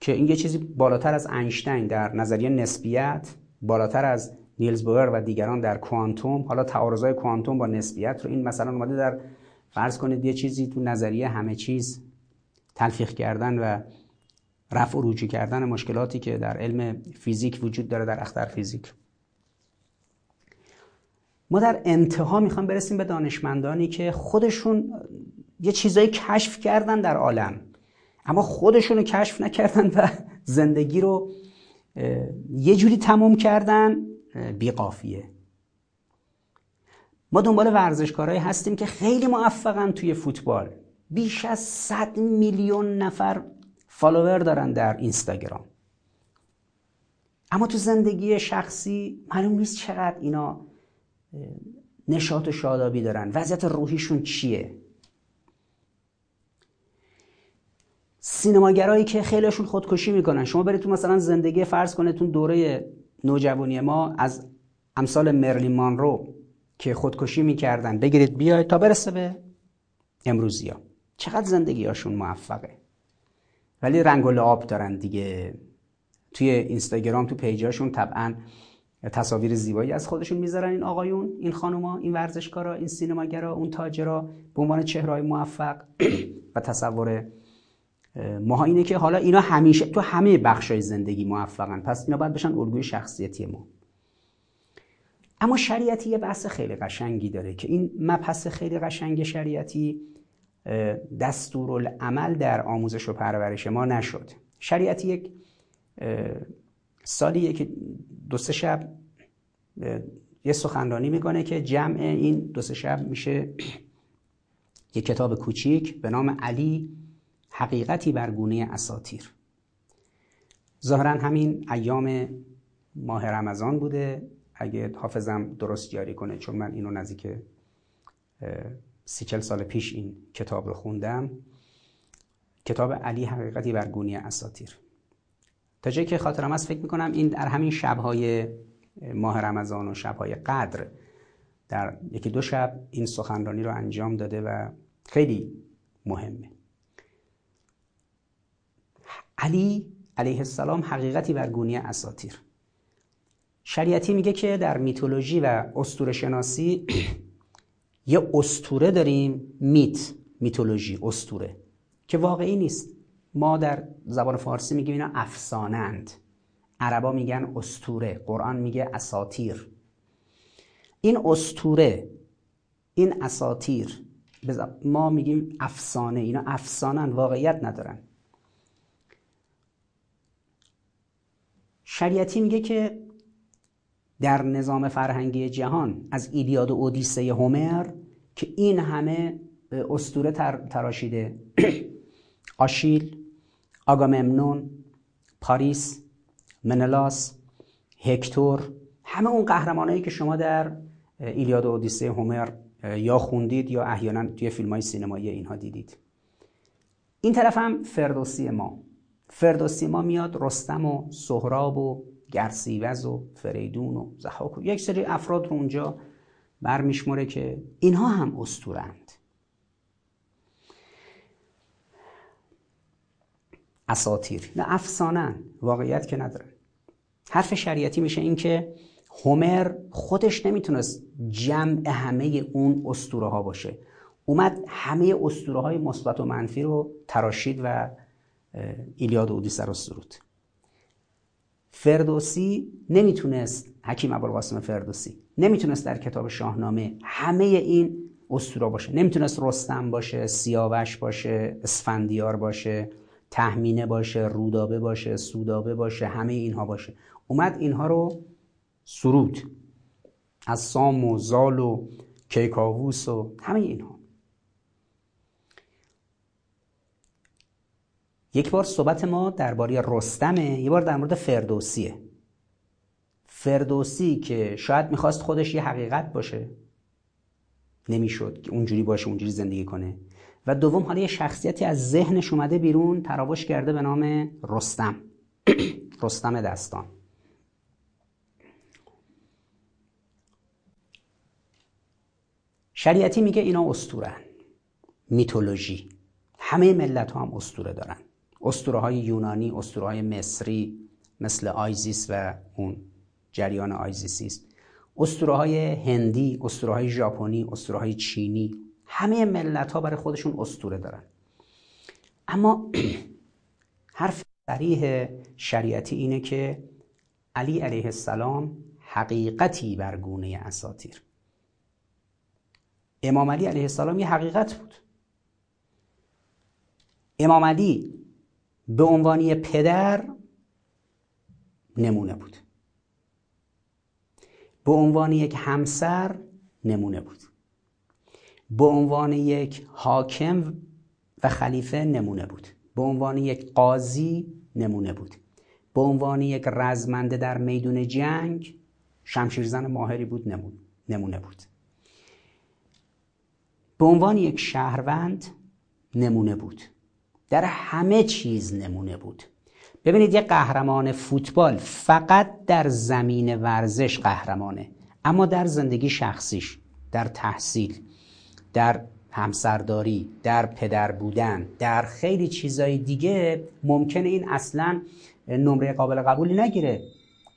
که این یه چیزی بالاتر از اینشتین در نظریه نسبیت بالاتر از نیلز بوئر و دیگران در کوانتوم حالا تعارضای کوانتوم با نسبیت رو این مثلا اومده در فرض کنید یه چیزی تو نظریه همه چیز تلفیق کردن و رفع و رجوع کردن مشکلاتی که در علم فیزیک وجود داره در اختر فیزیک. ما در انتها می‌خوام برسیم به دانشمندانی که خودشون یه چیزایی کشف کردن در عالم اما خودشون رو کشف نکردن و [laughs] زندگی رو یه جوری تموم کردن بی قافیه ما دنبال ورزشکارایی هستیم که خیلی موفقن توی فوتبال. بیش از 100 میلیون نفر فالوور دارن در اینستاگرام. اما تو زندگی شخصی معلوم نیست چقدر اینا نشاط و شادابی دارن. وضعیت روحیشون چیه؟ سینماگرایی که خیلیشون خودکشی می‌کنن. شما برید تو مثلا زندگی فرض کنه دوره نوجوانی ما از امثال مرلین مانرو که خودکشی می‌کردن بگیرید بیاید تا برسه به امروزی ها. چقدر زندگی هاشون موفقه. ولی رنگ و لعاب دارن دیگه. توی اینستاگرام تو پیجاشون طبعا تصاویر زیبایی از خودشون می‌ذارن این آقایون این خانوما این ورزشکارا این سینماگرا اون تاجرا به عنوان چهرهای موفق [clears throat] و تصور ماها اینه که حالا اینا همیشه تو همه بخشای زندگی موفقن. پس اینا باید بشن الگوی شخصیتی ما. اما شریعتی یه بحث خیلی قشنگی داره که این مبحث خیلی قشنگ شریعتی دستورالعمل در آموزش و پرورش ما نشد. شریعتی یک سالیه که دو سه شب یه سخنرانی می‌کنه که جمع این دو سه شب میشه [clears throat] یه کتاب کوچیک به نام علی حقیقتی بر گونه اساتیر ظاهرا همین ایام ماه رمضان بوده. اگه حافظم درست جاری کنه چون من اینو نزدیک سی چل سال پیش این کتاب رو خوندم. کتاب علی حقیقتی بر گونه اساتیر تا جایی که خاطرم از فکر می‌کنم این در همین شبهای ماه رمضان و شبهای قدر در یکی دو شب این سخنرانی رو انجام داده و خیلی مهمه. علی علیه السلام حقیقتی بر گونی اساتیر شریعتی میگه که در میتولوژی و استور شناسی [clears throat] یه استوره داریم میت میتولوژی استوره که واقعی نیست. ما در زبان فارسی میگیم اینا افسانند عربا میگن استوره قرآن میگه اساتیر این استوره این اساتیر ما میگیم افسانه اینا افسانن واقعیت ندارن. شریعتی میگه که در نظام فرهنگی جهان از ایلیاد و اودیسه هومر که این همه استوره تر تراشیده [clears throat] آشیل آگاممنون پاریس منلاس هکتور همه اون قهرمانایی که شما در ایلیاد و اودیسه هومر یا خوندید یا احیانا توی فیلم های سینمایی اینها دیدید. این طرف هم فردوسی ما. فردوسی ما میاد رستم و سهراب و گرسیوز و فریدون و زحاک یک سری افراد رو اونجا برمیشمره که اینها هم استورند اساتیر نه افسانن واقعیت که ندارن حرف شریعتی میشه این که هومر خودش نمی‌تونست جمع همه اون استوره ها باشه. اومد همه استوره های مثبت و منفی رو تراشید و ایلیاد و اودیسه رو سرود. فردوسی نمی‌تونست حکیم ابوالقاسم فردوسی نمی‌تونست در کتاب شاهنامه همه این اسطوره باشه. نمی‌تونست رستم باشه سیاوش باشه اسفندیار باشه تهمینه باشه رودابه باشه سودابه باشه همه اینها باشه. اومد اینها رو سرود. از سام و زال و کیکاووس و همه اینها. یک بار صحبت ما درباره رستمه یه بار در مورد فردوسیه. فردوسی که شاید می‌خواست خودش یه حقیقت باشه. نمی‌شد که اونجوری باشه اونجوری زندگی کنه. و دوم حالا یه شخصیتی از ذهنش اومده بیرون تراوش کرده به نام رستم. [clears throat] رستم دستان. شریعتی میگه اینا استورن میتولوژی. همه ملت ها هم استوره دارن. استوره های یونانی استوره های مصری مثل آیزیس و اون جریان آیزیسی است. اسطوره های هندی اسطوره های ژاپنی اسطوره های چینی همه ملت ها برای خودشون اسطوره دارن. اما [clears throat] حرف صریح شریعتی اینه که علی علیه السلام حقیقتی بر گونه اساتیر امام علی علیه السلام یه حقیقت بود. امام علی به عنوانی پدر نمونه بود. به عنوان یک همسر نمونه بود. به عنوان یک حاکم و خلیفه نمونه بود. به عنوان یک قاضی نمونه بود. به عنوان یک رزمنده در میدون جنگ شمشیرزن ماهری بود نمونه بود. به عنوان یک شهروند نمونه بود. در همه چیز نمونه بود. ببینید یه قهرمان فوتبال فقط در زمین ورزش قهرمانه اما در زندگی شخصیش در تحصیل در همسرداری در پدر بودن در خیلی چیزای دیگه ممکنه این اصلا نمره قابل قبولی نگیره.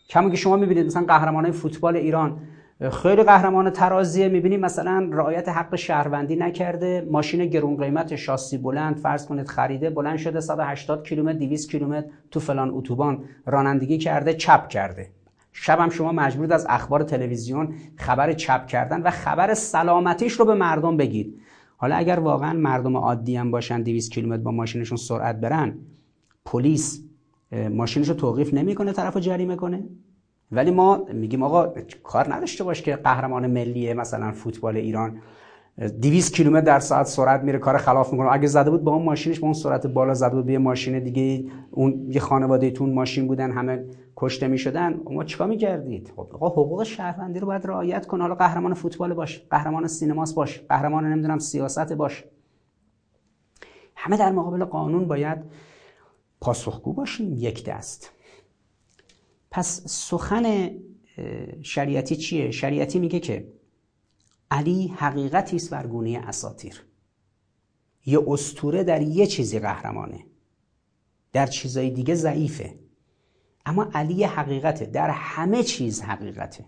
کما که شما می‌بینید مثلا قهرمان فوتبال ایران خیلی قهرمان ترازیه. می‌بینیم مثلا رعایت حق شهروندی نکرده. ماشین گرون قیمت شاسی بلند. فرض کنید خریده بلند شده 180 کیلومتر 200 کیلومتر تو فلان اتوبان. رانندگی کرده چپ کرده. شبم شما مجبورید از اخبار تلویزیون خبر چپ کردن و خبر سلامتیش رو به مردم بگید. حالا اگر واقعا مردم عادی هم باشن 200 کیلومتر با ماشینشون سرعت برن پلیس ماشینش رو توقیف نمی‌کنه طرفو جریمه کنه؟ ولی ما میگیم آقا کار نداشته باش که قهرمان ملی مثلا فوتبال ایران 200 کیلومتر در ساعت سرعت میره کار خلاف می‌کنه. اگه زده بود با اون ماشینش با اون سرعت بالا زده بود به ماشین دیگه اون یه خانواده تون ماشین بودن همه کشته می‌شدن. ما چیکار می‌کردید؟ خب آقا حقوق شهروندی رو باید رعایت کن. حالا قهرمان فوتبال باش قهرمان سینماس باش قهرمان نمی‌دونم سیاست باش. همه در مقابل قانون باید پاسخگو باشیم یک دست. پس سخن شریعتی چیه؟ شریعتی میگه که علی حقیقتی است بر گونه اساطیر. یه استوره در یه چیزی قهرمانه. در چیزای دیگه ضعیفه. اما علی حقیقته. در همه چیز حقیقته.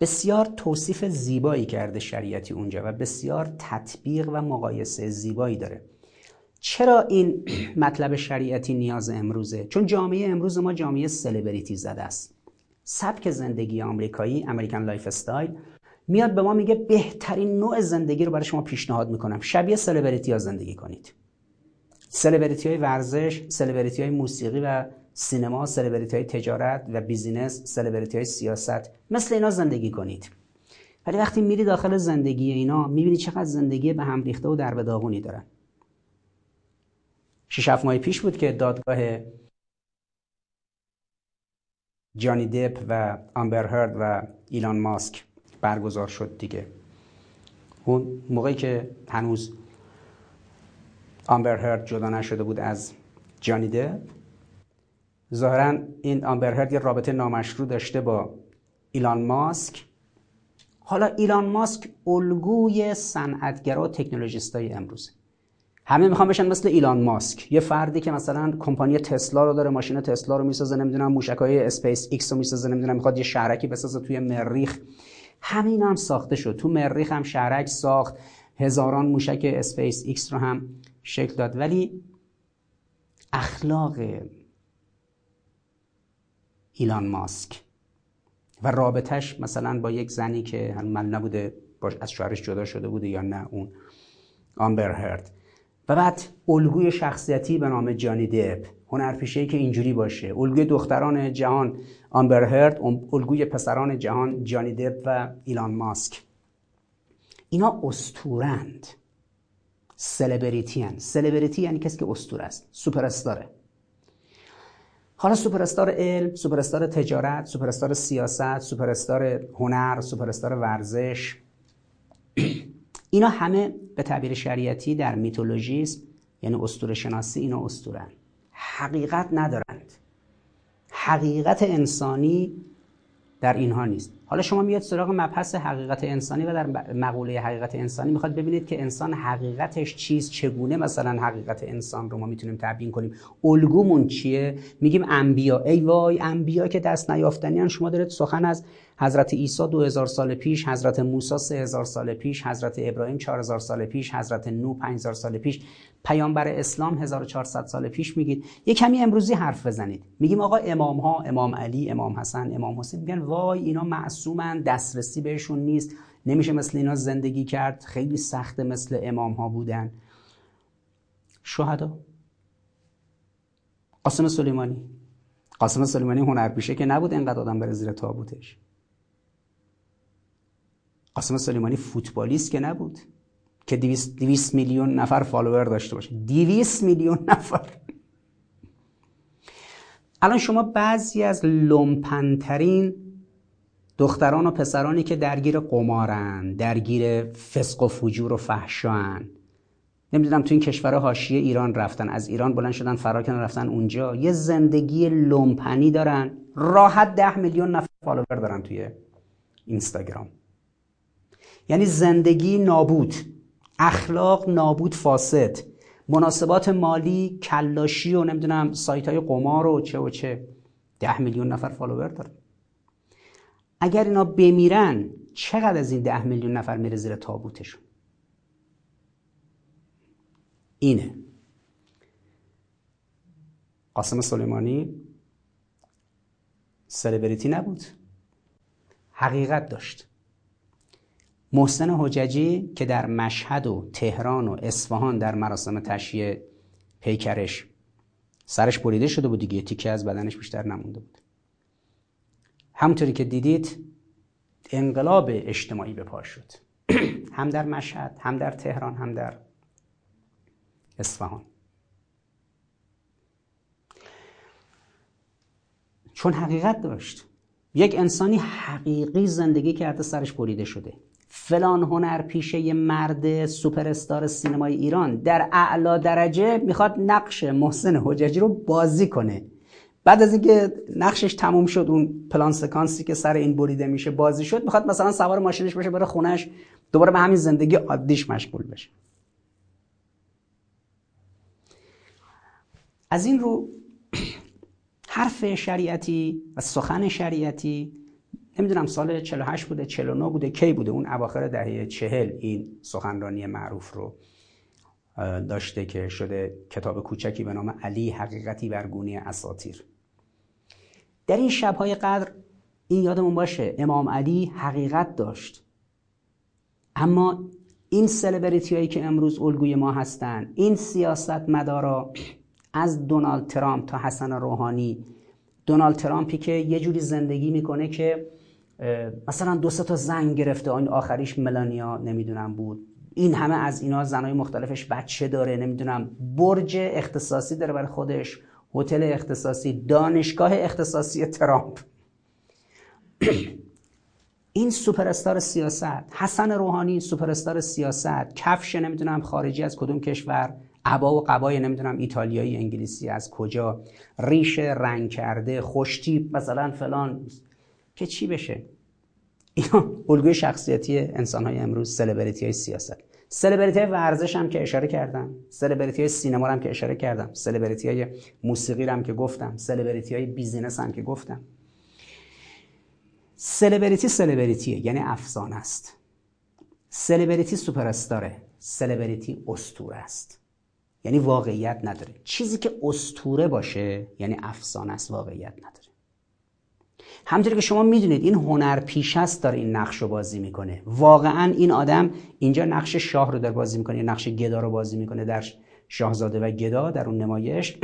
بسیار توصیف زیبایی کرده شریعتی اونجا و بسیار تطبیق و مقایسه زیبایی داره. چرا این مطلب شریعتی نیاز امروزه؟ چون جامعه امروز ما جامعه سلبریتی زده است. سبک زندگی آمریکایی American lifestyle میاد به ما میگه بهترین نوع زندگی رو برای شما پیشنهاد می‌کنم. شبیه سلبریتی ها زندگی کنید. سلبریتی های ورزش سلبریتی های موسیقی و سینما سلبریتی های تجارت و بیزینس سلبریتی های سیاست. مثل اینا زندگی کنید. ولی وقتی میری داخل زندگی اینا می‌بینی چقدر زندگی به هم ریخته و در داغونی دارن. شش هفت ماه پیش بود که دادگاه جانی دپ و آمبر هرد و ایلان ماسک برگزار شد دیگه. اون موقعی که هنوز آمبر هرد جدا نشده بود از جانی دپ ظاهرا این آمبر هرد یه رابطه نامشروع داشته با ایلان ماسک. حالا ایلان ماسک الگوی صنعتگرا و تکنولوژیستای امروزه. همه می‌خوان بشن مثل ایلان ماسک. یه فردی که مثلا کمپانی تسلا رو داره ماشین تسلا رو می‌سازه نمی‌دونم موشکای اسپیس ایکس رو می‌سازه نمی‌دونم می‌خواد یه شهرکی بسازه توی مریخ. همین هم ساخته شد. تو مریخ هم شهرک ساخت. هزاران موشک اسپیس ایکس رو هم شکل داد. ولی اخلاق ایلان ماسک و رابطش مثلا با یک زنی که معلوم نبوده از شوهرش جدا شده بوده یا نه اون آمبر هرد و بعد الگوی شخصیتی به نام جانی دپ هنرپیشه که اینجوری باشه. الگوی دختران جهان آمبر هرد الگوی پسران جهان جانی دپ و ایلان ماسک. اینا اسطوره‌اند. سلبریتی هن. سلبریتی یعنی کسی که اسطوره است. سوپر استاره حالا سوپر علم سوپر تجارت سوپر سیاست سوپر هنر سوپر ورزش. اینا همه به تعبیر شریعتی در میتولوژیسم یعنی اسطوره شناسی اینا اسطورن حقیقت ندارند. حقیقت انسانی در اینها نیست. حالا شما میاد سراغ مبحث حقیقت انسانی و در مقوله حقیقت انسانی می‌خواد ببینید که انسان حقیقتش چیز چگونه مثلا حقیقت انسان رو ما می‌تونیم تبیین کنیم. الگومون چیه؟ میگیم انبیا. ای وای انبیا که دست نیافتنیان شما دارید سخن از حضرت عیسی 2000 سال پیش حضرت موسی 3000 سال پیش حضرت ابراهیم 4000 سال پیش حضرت نوح 5000 سال پیش. پیامبر اسلام 1400 سال پیش میگید. یه کمی امروزی حرف بزنید. میگیم آقا امام ها امام علی امام حسن امام حسین میگن وای اینا معصومن دسترسی بهشون نیست. نمیشه مثل اینا زندگی کرد. خیلی سخته مثل امام ها بودن. شهدا. قاسم سلیمانی. قاسم سلیمانی هنرپیشه که نبود اینقدر آدم بره زیر تابوتش. قاسم سلیمانی فوتبالیست که نبود که 200 میلیون نفر فالوور داشته باشه. 200 میلیون نفر. الان شما بعضی از لومپنترین دختران و پسرانی که درگیر قمارن درگیر فسق و فجور و فحشان نمی‌دونم تو این کشور حاشیه ایران رفتن از ایران بلند شدن فرار رفتن اونجا یه زندگی لومپنی دارن. راحت ده میلیون نفر فالوور دارن توی اینستاگرام. یعنی زندگی نابود اخلاق نابود فاسد. مناسبات مالی کلاشی و نمی‌دونم سایت های قمار و چه و چه. ده میلیون نفر فالوور دارن. اگر اینا بمیرن چقدر از این ده میلیون نفر میره زیر تابوتشون؟ اینه. قاسم سلیمانی سلبریتی نبود. حقیقت داشت. محسن حججی که در مشهد و تهران و اصفهان در مراسم تشییع پیکرش سرش بریده شده بود دیگه تیکه از بدنش بیشتر نمونده بود. همونطوری که دیدید انقلاب اجتماعی به پا شد. [clears throat] هم در مشهد هم در تهران هم در اصفهان. چون حقیقت داشت یک انسانی حقیقی زندگی کرده سرش بریده شده. فلان هنر پیشه یه مرد سوپر استار سینمای ایران در اعلا درجه می‌خواد نقش محسن حججی رو بازی کنه. بعد از اینکه نقشش تموم شد اون پلان سکانسی که سر این بریده میشه بازی شد می‌خواد مثلا سوار ماشینش بشه بره خونش دوباره به همین زندگی عادیش مشغول بشه. از این رو [clears throat] حرف شریعتی و سخن شریعتی نمی‌دونم سال 48 بوده 49 بوده کی بوده؟ اون اواخر دهه چهل این سخنرانی معروف رو داشته که شده کتاب کوچکی به نام علی حقیقتی برگونی اساتیر در این شبهای قدر این یادمون باشه امام علی حقیقت داشت. اما این سلبریتی هایی که امروز الگوی ما هستند این سیاست مدارا از دونالد ترامپ تا حسن روحانی دونالد ترامپی که یه جوری زندگی می‌کنه که مثلا دو تا زنگ گرفته این آخریش ملانیا نمی‌دونم بود. این همه از اینا زنای مختلفش بچه داره نمی‌دونم برج اختصاصی داره برای خودش هتل اختصاصی دانشگاه اختصاصی ترامپ. این سوپرستار سیاست حسن روحانی سوپرستار سیاست کفش نمی‌دونم خارجی از کدوم کشور عبا و قبای نمی‌دونم ایتالیایی انگلیسی از کجا ریش رنگ کرده خوشتیپ مثلا فلان. که چی بشه؟ اینا الگوی شخصیتی انسان های امروز سلبریتی های سیاست. سلبریتی های ورزش هم که اشاره کردم سلبریتی های سینما هم که اشاره کردم سلبریتی های موسیقی هم که گفتم سلبریتی های بیزینس هم که گفتم. سلبریتی سلبریتیه یعنی افسانه است. سلبریتی سوپر استاره سلبریتی استوره است. یعنی واقعیت نداره. چیزی که استوره باشه یعنی افسانه است واقعیت نداره. همطوری که شما می‌دونید این هنر پیش است داره این نقش رو بازی می‌کنه. واقعا این آدم اینجا نقش شاه رو داره بازی می‌کنه نقش گدا رو بازی می‌کنه در شاهزاده و گدا در اون نمایش.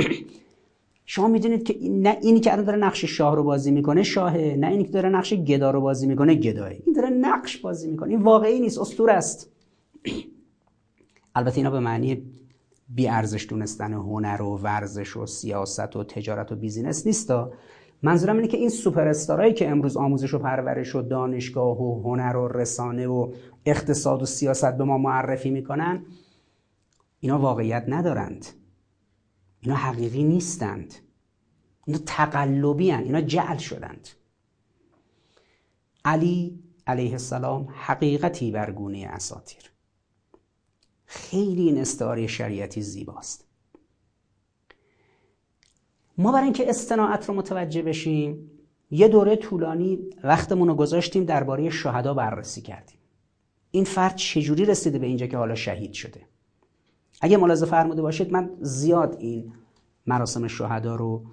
[clears throat] شما می‌دونید که نه اینی که داره نقش شاه رو بازی می‌کنه شاهه نه اینی که داره نقش گدا رو بازی می‌کنه گداه این داره نقش بازی می‌کنه این واقعی نیست اسطوره است. [clears throat] البته اینا به معنی بی ارزش دونستن هنر و ورزش و سیاست و تجارت و بیزینس نیستا منظورم اینه که این سوپر استارایی که امروز آموزش و پرورش و دانشگاه و هنر و رسانه و اقتصاد و سیاست به ما معرفی می‌کنن اینا واقعیت ندارند. اینا حقیقی نیستند. اینا تقلبی هن. اینا جعل شدند. علی علیه السلام حقیقتی برگونه اساتیر خیلی این استعاره شریعتی زیباست. ما برای اینکه استناعت رو متوجه بشیم یه دوره طولانی وقتمون رو گذاشتیم درباره شهدا بررسی کردیم. این فرد چجوری رسیده به اینجا که حالا شهید شده؟ اگه ملاحظه فرموده باشید من زیاد این مراسم شهدا رو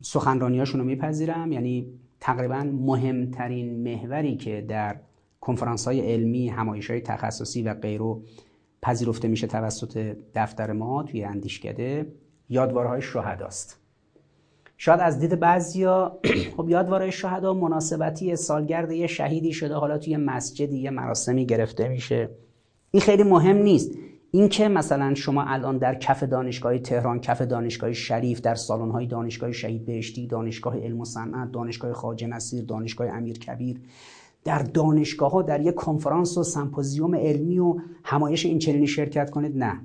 سخنرانیاشون رو میپذیرم. یعنی تقریبا مهمترین محوری که در کنفرانس های علمی همایش های تخصصی و غیرو پذیرفته میشه توسط دفتر ما توی اندیشکده یادوارهای شهداست. شاید از دید بعضیا [clears throat] خب یادوارهای شهدا مناسبتی سالگرد یه شهیدی شده حالا توی مسجدی یه مراسمی گرفته میشه. این خیلی مهم نیست. اینکه مثلا شما الان در کف دانشگاه تهران کف دانشگاه شریف در های دانشگاه شهید بهشتی دانشگاه علم و صنعت دانشگاه خواجه نصیر دانشگاه امیر کبیر در دانشگاه ها در یک کنفرانس و سمپوزیوم علمی و همایش این چنینی شرکت کنید نه.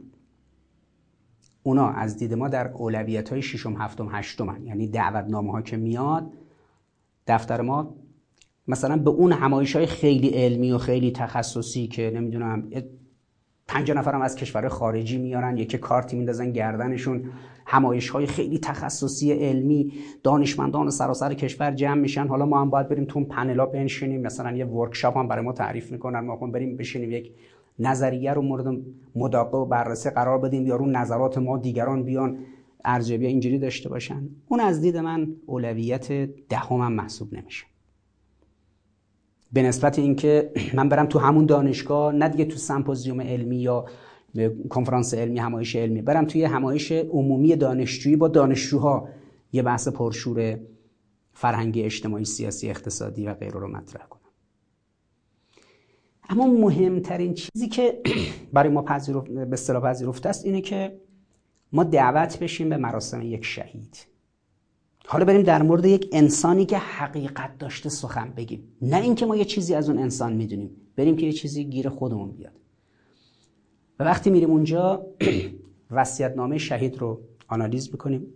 اونا از دید ما در اولویت های ششم هفتم هشتم یعنی دعوتنامه ها که میاد دفتر ما مثلا به اون همایش های خیلی علمی و خیلی تخصصی که نمی‌دونم پنج نفرم از کشور خارجی میارن یکی کارتی میندازن گردنشون همایش های خیلی تخصصی علمی دانشمندان سراسر کشور جمع میشن. حالا ما هم باید بریم تو پنلا بنشینیم مثلا یه ورکشاپ هم برای ما تعریف می‌کنن ما هم بریم بشینیم یک نظریه رو مورد مداقه و بررسی قرار بدیم یا رو نظرات ما دیگران بیان ارزیابی اینجوری داشته باشن. اون از دید من اولویت دهمم محسوب نمیشه. به نسبت اینکه [clears throat] من برم تو همون دانشگاه نه دیگه تو سمپوزیوم علمی یا کنفرانس علمی همایش علمی. برم توی همایش عمومی دانشجویی با دانشجوها. یه بحث پرشور فرهنگی اجتماعی سیاسی اقتصادی و غیره رو مطرح کنم. اما مهمترین چیزی که برای ما پذیرفت به اصطلاح پذیرفته است اینه که ما دعوت بشیم به مراسم یک شهید. حالا بریم در مورد یک انسانی که حقیقت داشته سخن بگیم. نه اینکه ما یه چیزی از اون انسان می‌دونیم. بریم که یه چیزی گیر خودمون بیاد. و وقتی میریم اونجا [clears throat] نامه شهید رو آنالیز می‌کنیم.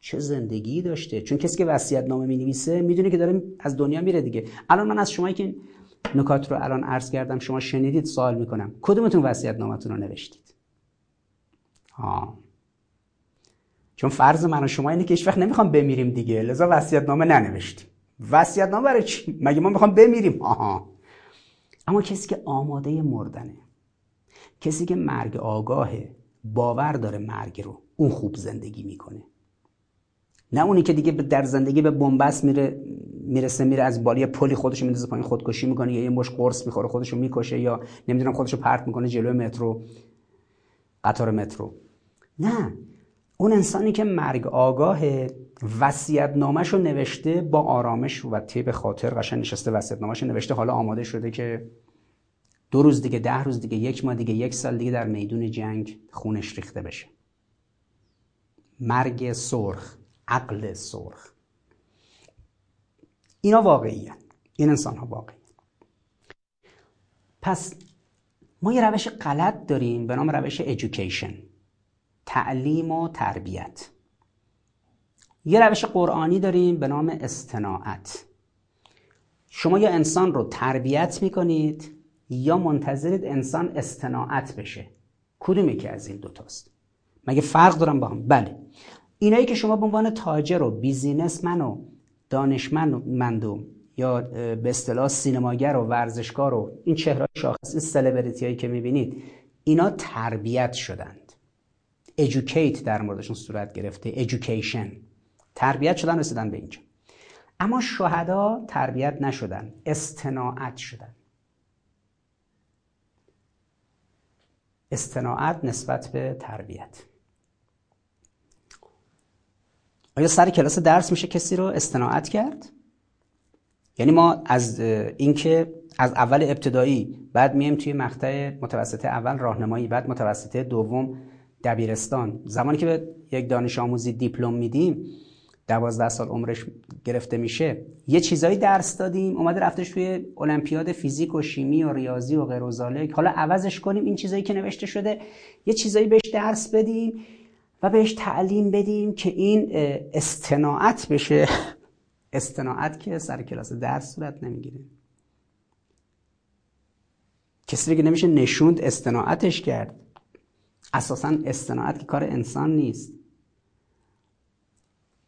چه زندگی داشته؟ چون کسی که نامه می نویسه می‌دونه که داره از دنیا میره دیگه. الان من از شما که نکات رو الان عرض کردم شما شنیدید سوال می‌کنم. کدومتون وصیت نامتون رو نوشتید؟ ها چون فرض من و شما اینه که هیچ وقت نمی‌خوام بمیریم دیگه. لذا وصیت نامه ننوشتیم. وصیت نامه برای چی؟ مگه ما می‌خوام بمیریم؟ آها اما کسی که آماده مردنه کسی که مرگ آگاهه باور داره مرگ رو اون خوب زندگی می‌کنه. نه اونی که دیگه در زندگی به بنبست میره می‌رسه میره از بالی پلی خودش میندازه پایین خودکشی می‌کنه یا یه مش قرص می‌خوره خودشو می‌کشه یا نمی‌دونم خودشو پرت می‌کنه جلوی مترو قطار مترو. نه اون انسانی که مرگ آگاه وصیت نامش رو نوشته با آرامش و طیب خاطر قشنگ نشسته وصیت نامش رو نوشته. حالا آماده شده که دو روز دیگه ده روز دیگه یک ماه دیگه یک سال دیگه در میدون جنگ خونش ریخته بشه. مرگ سرخ عقل سرخ. اینا واقعیه. این انسان ها واقعی پس ما یه روش غلط داریم به نام روش education تعلیم و تربیت. یه روش قرآنی داریم به نام استناعت. شما یا انسان رو تربیت می‌کنید یا منتظرید انسان استناعت بشه. کدومی که از این دوتاست؟ مگه فرق دارم با هم؟ بله. اینایی که شما به عنوان تاجر و بیزینس من دانشمند و یا به اصطلاح سینماگر و ورزشکار و این چهره شاخص این سلبریتی هایی که می‌بینید اینا تربیت شدند. Educate در موردشون صورت گرفته education. تربیت شدن رسیدن به اینجا. اما شهدا تربیت نشدن استناعت شدن. استناعت نسبت به تربیت. آیا سر کلاس درس میشه کسی رو استناعت کرد؟ یعنی ما از اینکه از اول ابتدایی بعد میایم توی مقطع متوسط اول راهنمایی بعد متوسطه دوم دبیرستان. زمانی که به یک دانش آموزی دیپلم میدیم دوازده سال عمرش گرفته میشه یه چیزایی درس دادیم اومده رفتش توی المپیاد فیزیک و شیمی و ریاضی و غیر و حالا عوضش کنیم این چیزایی که نوشته شده یه چیزایی بهش درس بدیم. و بهش تعلیم بدیم که این استناعت بشه. استناعت که سر کلاس درس صورت نمی‌گیره. کسی که نمیشه نشوند استناعتش کرد. اساسا استناعت که کار انسان نیست.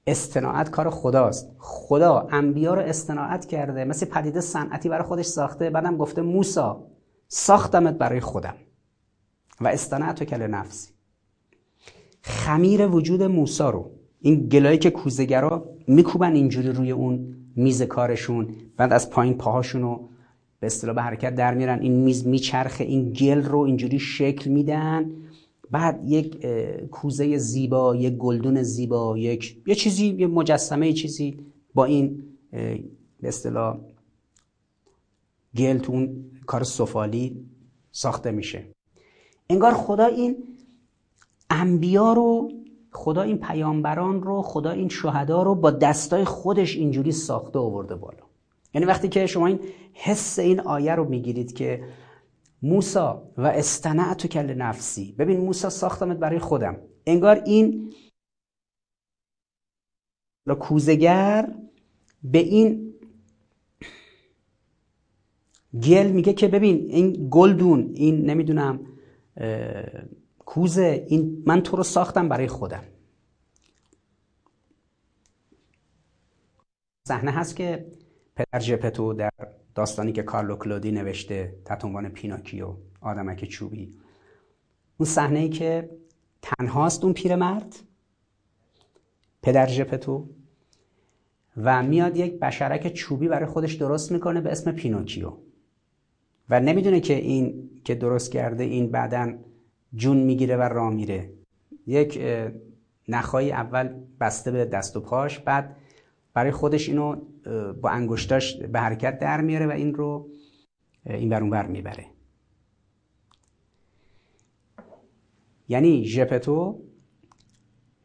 استناعت کار خداست. خدا انبیا رو استناعت کرده. مثل پدیده صنعتی برای خودش ساخته. بعدم گفته موسا ساختمت برای خودم. و استناعت و کل نفسی. خمیر وجود موسا رو. این گلایی که کوزگرا میکوبن اینجوری روی اون میز کارشون بعد از پایین پاهاشون رو به اصطلاح به حرکت در میرن. این میز میچرخه این گل رو اینجوری شکل میدن. بعد یک کوزه زیبا یک گلدون زیبا یک یه چیزی یه مجسمه چیزی با این به اصطلاح گل تو اون کار سفالی ساخته میشه. انگار خدا این انبیا رو خدا این پیامبران رو خدا این شهدا رو با دستای خودش اینجوری ساخته آورده بالا. یعنی وقتی که شما این حس این آیه رو می‌گیرید که موسا و استنعت کل نفسی. ببین موسا ساختمت برای خودم. انگار این کوزگر به این گل میگه که ببین این گلدون این نمی‌دونم کوزه این من تو رو ساختم برای خودم. صحنه هست که پدر جپتو در داستانی که کارلو کلودی نوشته تحت عنوان پیناکیو آدمک چوبی. اون صحنه ای که تنهاست اون پیرمرد پدر جپتو و میاد یک بشرک چوبی برای خودش درست می‌کنه به اسم پینوکیو و نمی‌دونه که این که درست کرده این بعدا جون می‌گیره و راه میره. یک نخایی اول بسته به دست و پاش بعد برای خودش اینو با انگشتاش به حرکت در میاره و این رو این بر بر می‌بره. یعنی ژپتو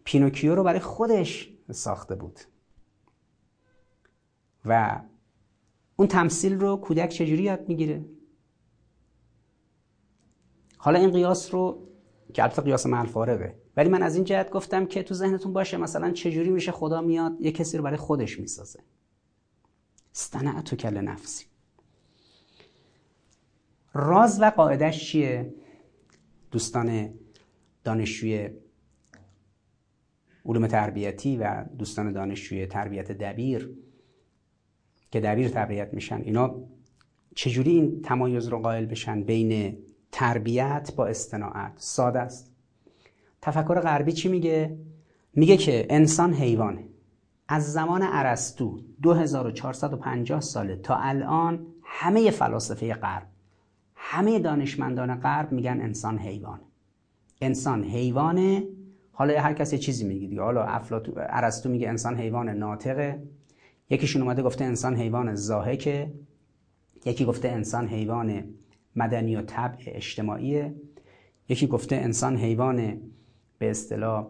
پینوکیو رو برای خودش ساخته بود. و اون تمثیل رو کودک چجوری یاد می‌گیره؟ حالا این قیاس رو که البته قیاس محل فارغه ولی من از این جهت گفتم که تو ذهنتون باشه مثلا چجوری میشه خدا میاد یه کسی رو برای خودش می‌سازه. تو کل نفسی راز و قاعدش چیه؟ دوستان دانشجوی علوم تربیتی و دوستان دانشجوی تربیت دبیر که دبیر تربیت میشن اینا چجوری این تمایز رو قائل بشن بین تربیت با استناعت ساده است. تفکر غربی چی میگه؟ میگه که انسان حیوانه. از زمان ارسطو 2450 ساله تا الان همه فلاسفه غرب همه دانشمندان غرب میگن انسان حیوانه انسان حیوانه. حالا هر کسی چیزی میگه دیگه. حالا افلاطون ارسطو میگه انسان حیوان ناطقه. یکیشون اومده گفته انسان حیوان زاهکه. یکی گفته انسان حیوان مدنی و طبع اجتماعیه. یکی گفته انسان حیوان به اصطلاح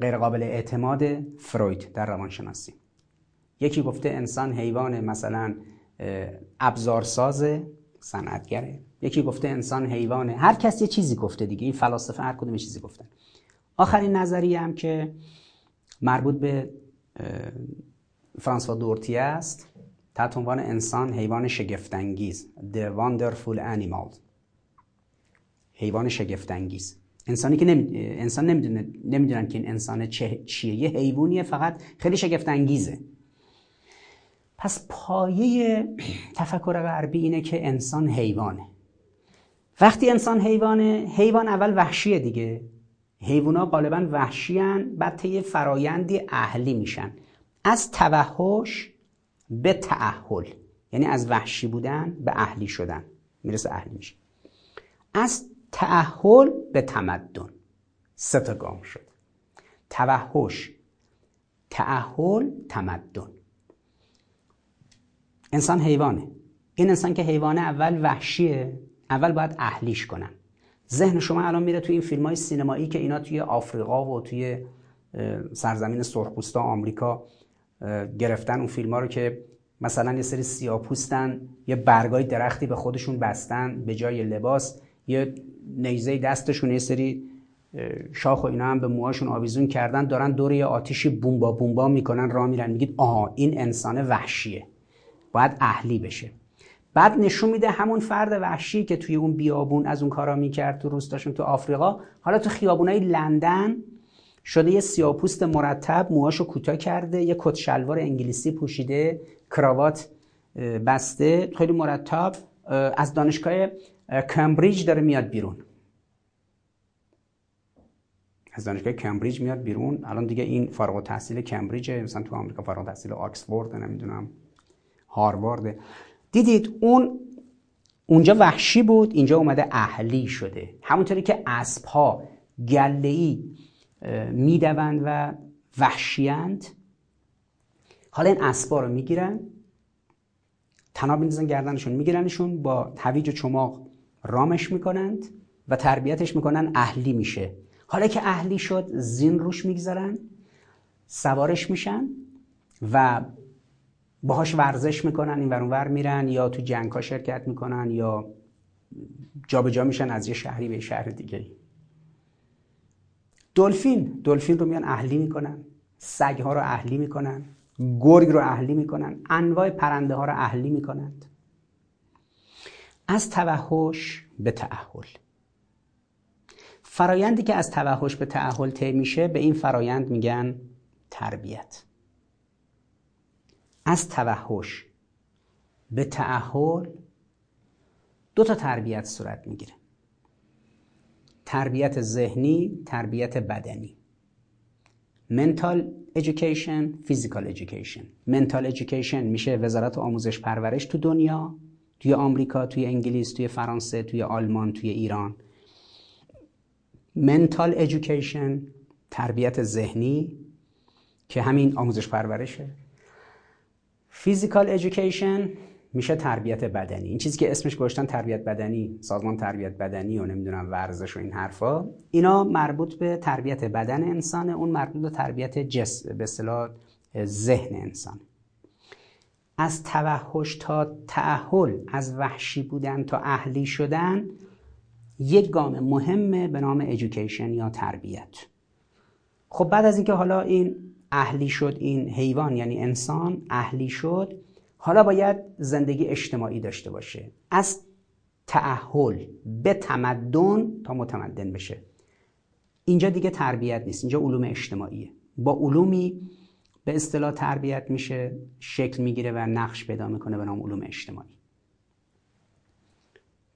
غیر قابل اعتماد فروید در روانشناسی. یکی گفته انسان حیوان مثلا ابزارساز صنعتگره. یکی گفته انسان حیوانه هر کس یه چیزی گفته دیگه. این فلاسفه هر کدوم چیزی گفتن. آخرین نظریه هم که مربوط به فرانسوا دورتی است. تحت عنوان انسان حیوان شگفتانگیز. The Wonderful Animal حیوان شگفتانگیز. انسانی که نمی... انسان نمی‌دونه نمی‌دونن که این انسان چه... چیه. یه حیوانیه فقط. خیلی شگفتانگیزه. پس پایه تفکر غربی اینه که انسان حیوانه. وقتی انسان حیوانه حیوان اول وحشیه دیگه. حیوانا غالبا وحشیان بعد طی فرایندی اهلی میشن. از توحش به تعهل یعنی از وحشی بودن به اهلی شدن. می‌رسه اهلی میشه. از تعهل به تمدن. سه تا گام شد. توحش تعهل تمدن. انسان حیوانه. این انسان که حیوانه اول وحشیه اول باید اهلیش کنن. ذهن شما الان میره توی این فیلم های سینمایی که اینا توی آفریقا و توی سرزمین سرخپوستا آمریکا گرفتن اون فیلم ها رو که مثلا یه سری سیاپوستن یه برگای درختی به خودشون بستن به جای لباس یه نیزه دستشون یه سری شاخ و اینا هم به موهاشون آویزون کردن دارن دور یه آتیشی بومبا بومبا می‌کنن راه میرن. میگید آها این انسان وحشیه. باید اهلی بشه. بعد نشون میده همون فرد وحشی که توی اون بیابون از اون کارا می‌کرد تو روستاشون تو آفریقا حالا تو خیابونای لندن شده یه سیاپوست مرتب موهاشو کوتاه کرده یه کت شلوار انگلیسی پوشیده کراوات بسته خیلی مرتب از دانشگاه کمبریج داره میاد بیرون. از دانشگاه کمبریج میاد بیرون. الان دیگه این فارغ التحصیل کمبریج مثلا تو آمریکا فارغ التحصیل آکسفورد نمی‌دونم هاروارد دیدید اون اونجا وحشی بود اینجا اومده اهلی شده. همونطوری که اسب ها گله ای می‌دوند و وحشیند حالا این اسبا رو می‌گیرن تناب میندازن گردنشون میگیرنشون با هویج و چماق رامش می‌کنند و تربیتش می‌کنن اهلی میشه. حالا که اهلی شد زین روش می‌گذارن سوارش میشن و باهاش ورزش می‌کنن این ور میرن یا تو جنگ ها شرکت می‌کنن یا جابجا جا میشن از یه شهری به شهر دیگه دلفین دلفین رو میان اهلی می‌کنن سگ ها رو اهلی می‌کنن گرگ رو اهلی می‌کنن انواع پرنده ها رو اهلی می‌کنند از توحش به تعهل فرایندی که از توحش به تعهل طی میشه به این فرایند میگن تربیت. از توحش به تعهل دو تا تربیت صورت می‌گیره. تربیت ذهنی تربیت بدنی. Mental education physical education. Mental education میشه وزارت آموزش پرورش تو دنیا توی آمریکا توی انگلیس توی فرانسه توی آلمان توی ایران. Mental education تربیت ذهنی که همین آموزش پرورشه. Physical education میشه تربیت بدنی. این چیزی که اسمش گذاشتن تربیت بدنی سازمان تربیت بدنی و نمی‌دونم ورزش و این حرفا اینا مربوط به تربیت بدن انسانه اون مربوط به تربیت جسم به اصطلاح ذهن انسان از توحش تا تعهل از وحشی بودن تا اهلی شدن یک گام مهمه به نام ایژوکیشن یا تربیت. خب بعد از اینکه حالا این اهلی شد این حیوان یعنی انسان اهلی شد حالا باید زندگی اجتماعی داشته باشه. از تعهل به تمدن تا متمدن بشه. اینجا دیگه تربیت نیست اینجا علوم اجتماعیه. با علومی به اصطلاح تربیت میشه شکل می‌گیره و نقش پیدا می‌کنه به نام علوم اجتماعی.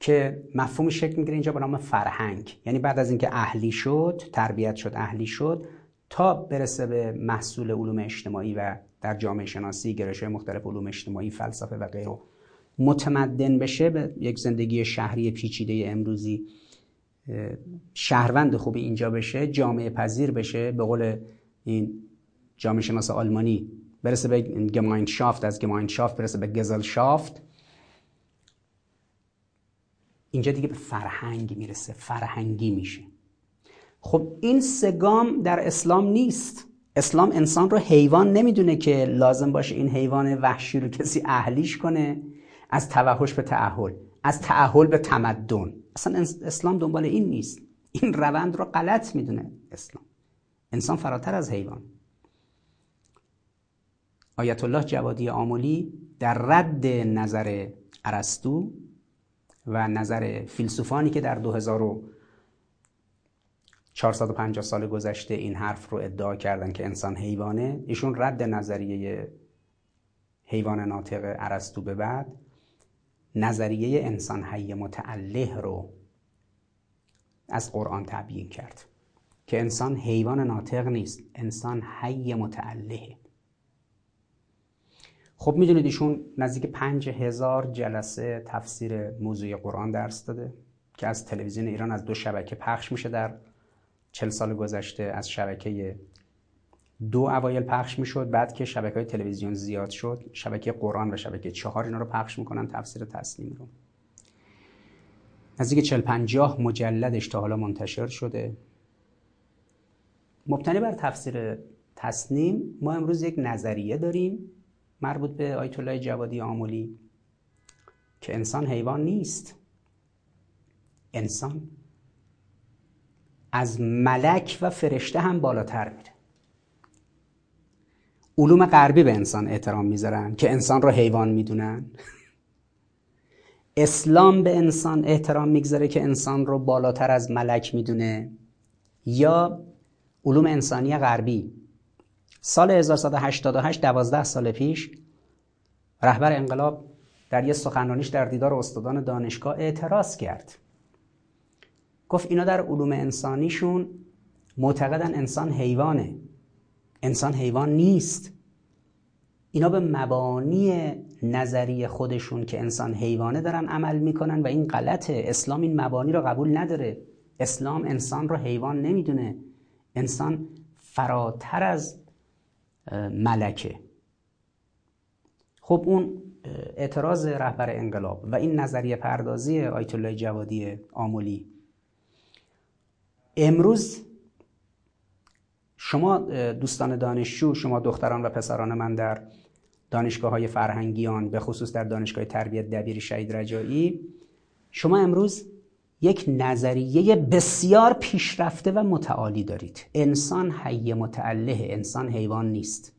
که مفهوم شکل می‌گیره اینجا به نام فرهنگ. یعنی بعد از اینکه اهلی شد تربیت شد اهلی شد تا برسه به محصول علوم اجتماعی و در جامعه شناسی گرایش مختلف علوم اجتماعی فلسفه و غیره. متمدن بشه به یک زندگی شهری پیچیده امروزی شهروند خوبی اینجا بشه جامعه پذیر بشه به قول این جامعه شناس آلمانی برسه به گماینشافت از گماینشافت برسه به گزلشافت اینجا دیگه به فرهنگ می‌رسه فرهنگی میشه. خب این سگام در اسلام نیست. اسلام انسان رو حیوان نمی‌دونه که لازم باشه این حیوان وحشی رو کسی اهلیش کنه. از توحش به تعهل از تعهل به تمدن. اصلا اسلام دنبال این نیست. این روند رو غلط می‌دونه اسلام. انسان فراتر از حیوان. آیت الله جوادی آمولی در رد نظر ارسطو و نظر فیلسوفانی که در 2450 سال گذشته این حرف رو ادعا کردن که انسان حیوانه. ایشون رد نظریه حیوان ناطق ارسطو به بعد نظریه انسان حی متعله رو از قرآن تبیین کرد که انسان حیوان ناطق نیست انسان حی متعلهه خب می‌دونید ایشون نزدیک پنج هزار جلسه تفسیر موضوع قرآن درس داده که از تلویزیون ایران از دو شبکه پخش میشه در چل سال گذشته از شبکه دو اوایل پخش می‌شد بعد که شبکه های تلویزیون زیاد شد شبکه قرآن و شبکه چهار اینا رو پخش می‌کنن تفسیر تسلیم رو. نزدیک چل پنجاه مجلدش تا حالا منتشر شده. مبتنی بر تفسیر تصنیم ما امروز یک نظریه داریم مربوط به آیت الله جوادی آمولی که انسان حیوان نیست. انسان از ملک و فرشته هم بالاتر میره. علوم غربی به انسان احترام می‌ذارن که انسان رو حیوان می‌دونن. اسلام به انسان احترام می‌گذاره که انسان رو بالاتر از ملک می‌دونه. یا علوم انسانی غربی. سال 1188 دوازده سال پیش رهبر انقلاب در یه سخنرانیش در دیدار استادان دانشگاه اعتراض کرد. گفت اینا در علوم انسانیشون معتقدن انسان حیوانه. انسان حیوان نیست. اینا به مبانی نظری خودشون که انسان حیوانه دارن عمل می‌کنن و این غلطه. اسلام این مبانی رو قبول نداره. اسلام انسان رو حیوان نمی‌دونه. انسان فراتر از ملکه. خب اون اعتراض رهبر انقلاب و این نظریه پردازی آیت الله جوادی آمولی امروز شما دوستان دانشجو شما دختران و پسران من در دانشگاه های فرهنگیان به خصوص در دانشگاه تربیت دبیر شهید رجایی شما امروز یک نظریه بسیار پیشرفته و متعالی دارید. انسان حی متعله انسان حیوان نیست.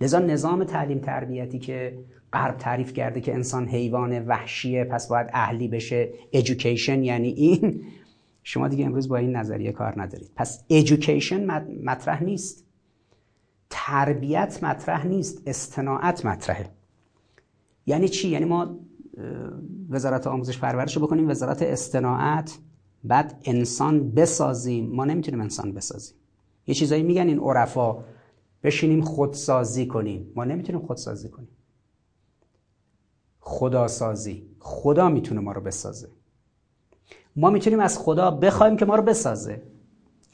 لذا نظام تعلیم تربیتی که غرب تعریف کرده که انسان حیوان وحشیه پس باید اهلی بشه education یعنی این شما دیگه امروز با این نظریه کار ندارید. پس education مطرح نیست. تربیت مطرح نیست. استناعت مطرحه. یعنی چی؟ یعنی ما وزارت آموزش پرورش رو بکنیم وزارت استناعت بعد انسان بسازیم. ما نمی‌تونیم انسان بسازیم. یه چیزایی میگن این عرفا. بشینیم خودسازی کنیم. ما نمی‌تونیم خودسازی کنیم. خداسازی. خدا می‌تونه ما رو بسازه. ما می‌تونیم از خدا بخوایم که ما رو بسازه.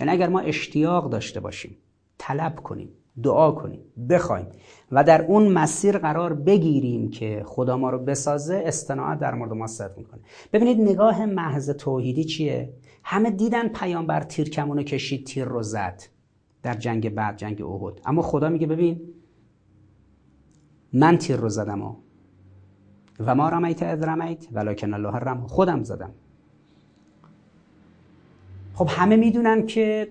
یعنی اگر ما اشتیاق داشته باشیم طلب کنیم دعا کنیم بخوایم و در اون مسیر قرار بگیریم که خدا ما رو بسازه استناعت در مورد ما صدق می‌کنه. ببینید نگاه محض توحیدی چیه؟ همه دیدن پیامبر تیر کمونو کشید تیر رو زد در جنگ بعد جنگ احد. اما خدا میگه ببین من تیر رو زدم و ما رمیت اذ رمیت ولکن الله رم خودم زدم. خب همه می‌دونن که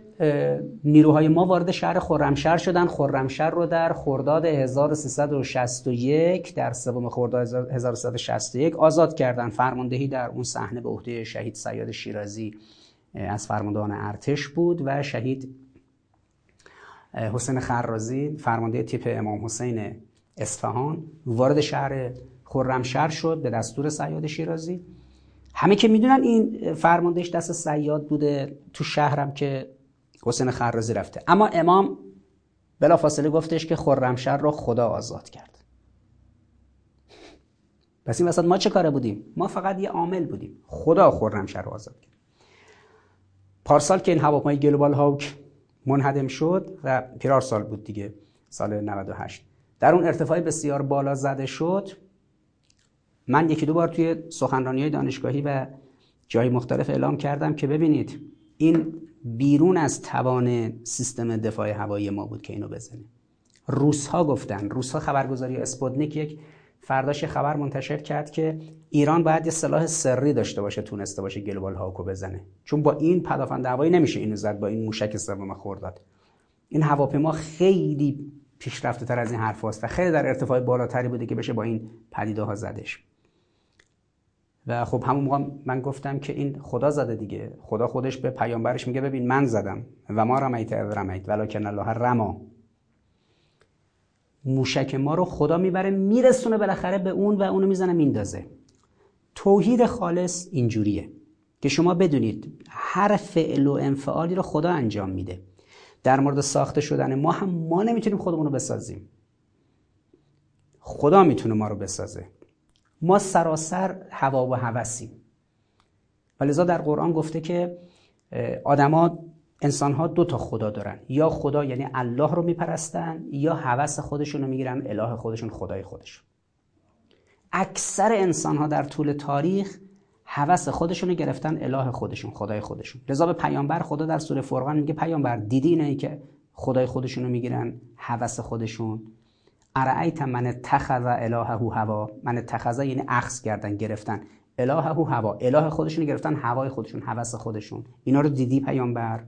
نیروهای ما وارد شهر خرمشهر شدن. خرمشهر رو در خرداد 1361 در سوم خرداد 1361 آزاد کردن. فرماندهی در اون صحنه به عهده شهید سیاد شیرازی از فرماندهان ارتش بود و شهید حسین خرازی فرمانده تیپ امام حسین اصفهان وارد شهر خرمشهر شد به دستور سیاد شیرازی. همه که می‌دونن این فرماندهش دست سیاد بوده تو شهرم که حسین خرازی رفته. اما امام فاصله گفتش که خرمشهر رو خدا آزاد کرد. پس این وسط ما چه کاره بودیم؟ ما فقط یه عامل بودیم. خدا خرمشهر رو آزاد کرد. پارسال که این هواپیمای گلوبال هاوک منهدم شد و پیرار سال بود دیگه سال 98 در اون ارتفاع بسیار بالا زده شد من یکی دو بار توی سخنرانی دانشگاهی و جای مختلف اعلام کردم که ببینید این بیرون از توان سیستم دفاع هوایی ما بود که اینو بزنه. روس ها گفتن روس ها خبرگزاری اسپوتنیک یک فرداش خبر منتشر کرد که ایران باید یه سلاح سری داشته باشه تونسته باشه گلوبال هاوکو بزنه. چون با این پدافند هوایی نمیشه اینو زد با این موشک سوم خورداد این هواپیما خیلی پیشرفته تر از این حرف و خیلی در ارتفاع بالاتری بوده که بشه با این پدیده ها زدش. و خب همون موقع من گفتم که این خدا زده دیگه. خدا خودش به پیامبرش میگه ببین من زدم. و ما رمیت رمیت. ولکن الله رما. موشک ما رو خدا می‌بره میرسونه بالاخره به اون و اونو می‌زنه میندازه. توحید خالص اینجوریه که شما بدونید هر فعل و انفعالی رو خدا انجام میده. در مورد ساخته شدن ما هم ما نمی‌تونیم خودمون رو بسازیم. خدا می‌تونه ما رو بسازه. ما سراسر هوا و هوسیم. و لذا در قرآن گفته که آدما انسان ها دو تا خدا دارن. یا خدا یعنی الله رو میپرستن یا هوس خودشون رو می‌گیرن اله خودشون خدای خودشون. اکثر انسان ها در طول تاریخ هوس خودشون رو گرفتن اله خودشون خدای خودشون. لذا به پیامبر خدا در سوره فرقان میگه پیامبر دیدی اینه که خدای خودشون رو می‌گیرن هوس خودشون ارعیت من اتخذ الهه هوا؟ من اتخذ یعنی اخذ کردن گرفتن. الهه هوا. اله خودشون گرفتن هوای خودشون هوس خودشون. اینا رو دیدی پیامبر؟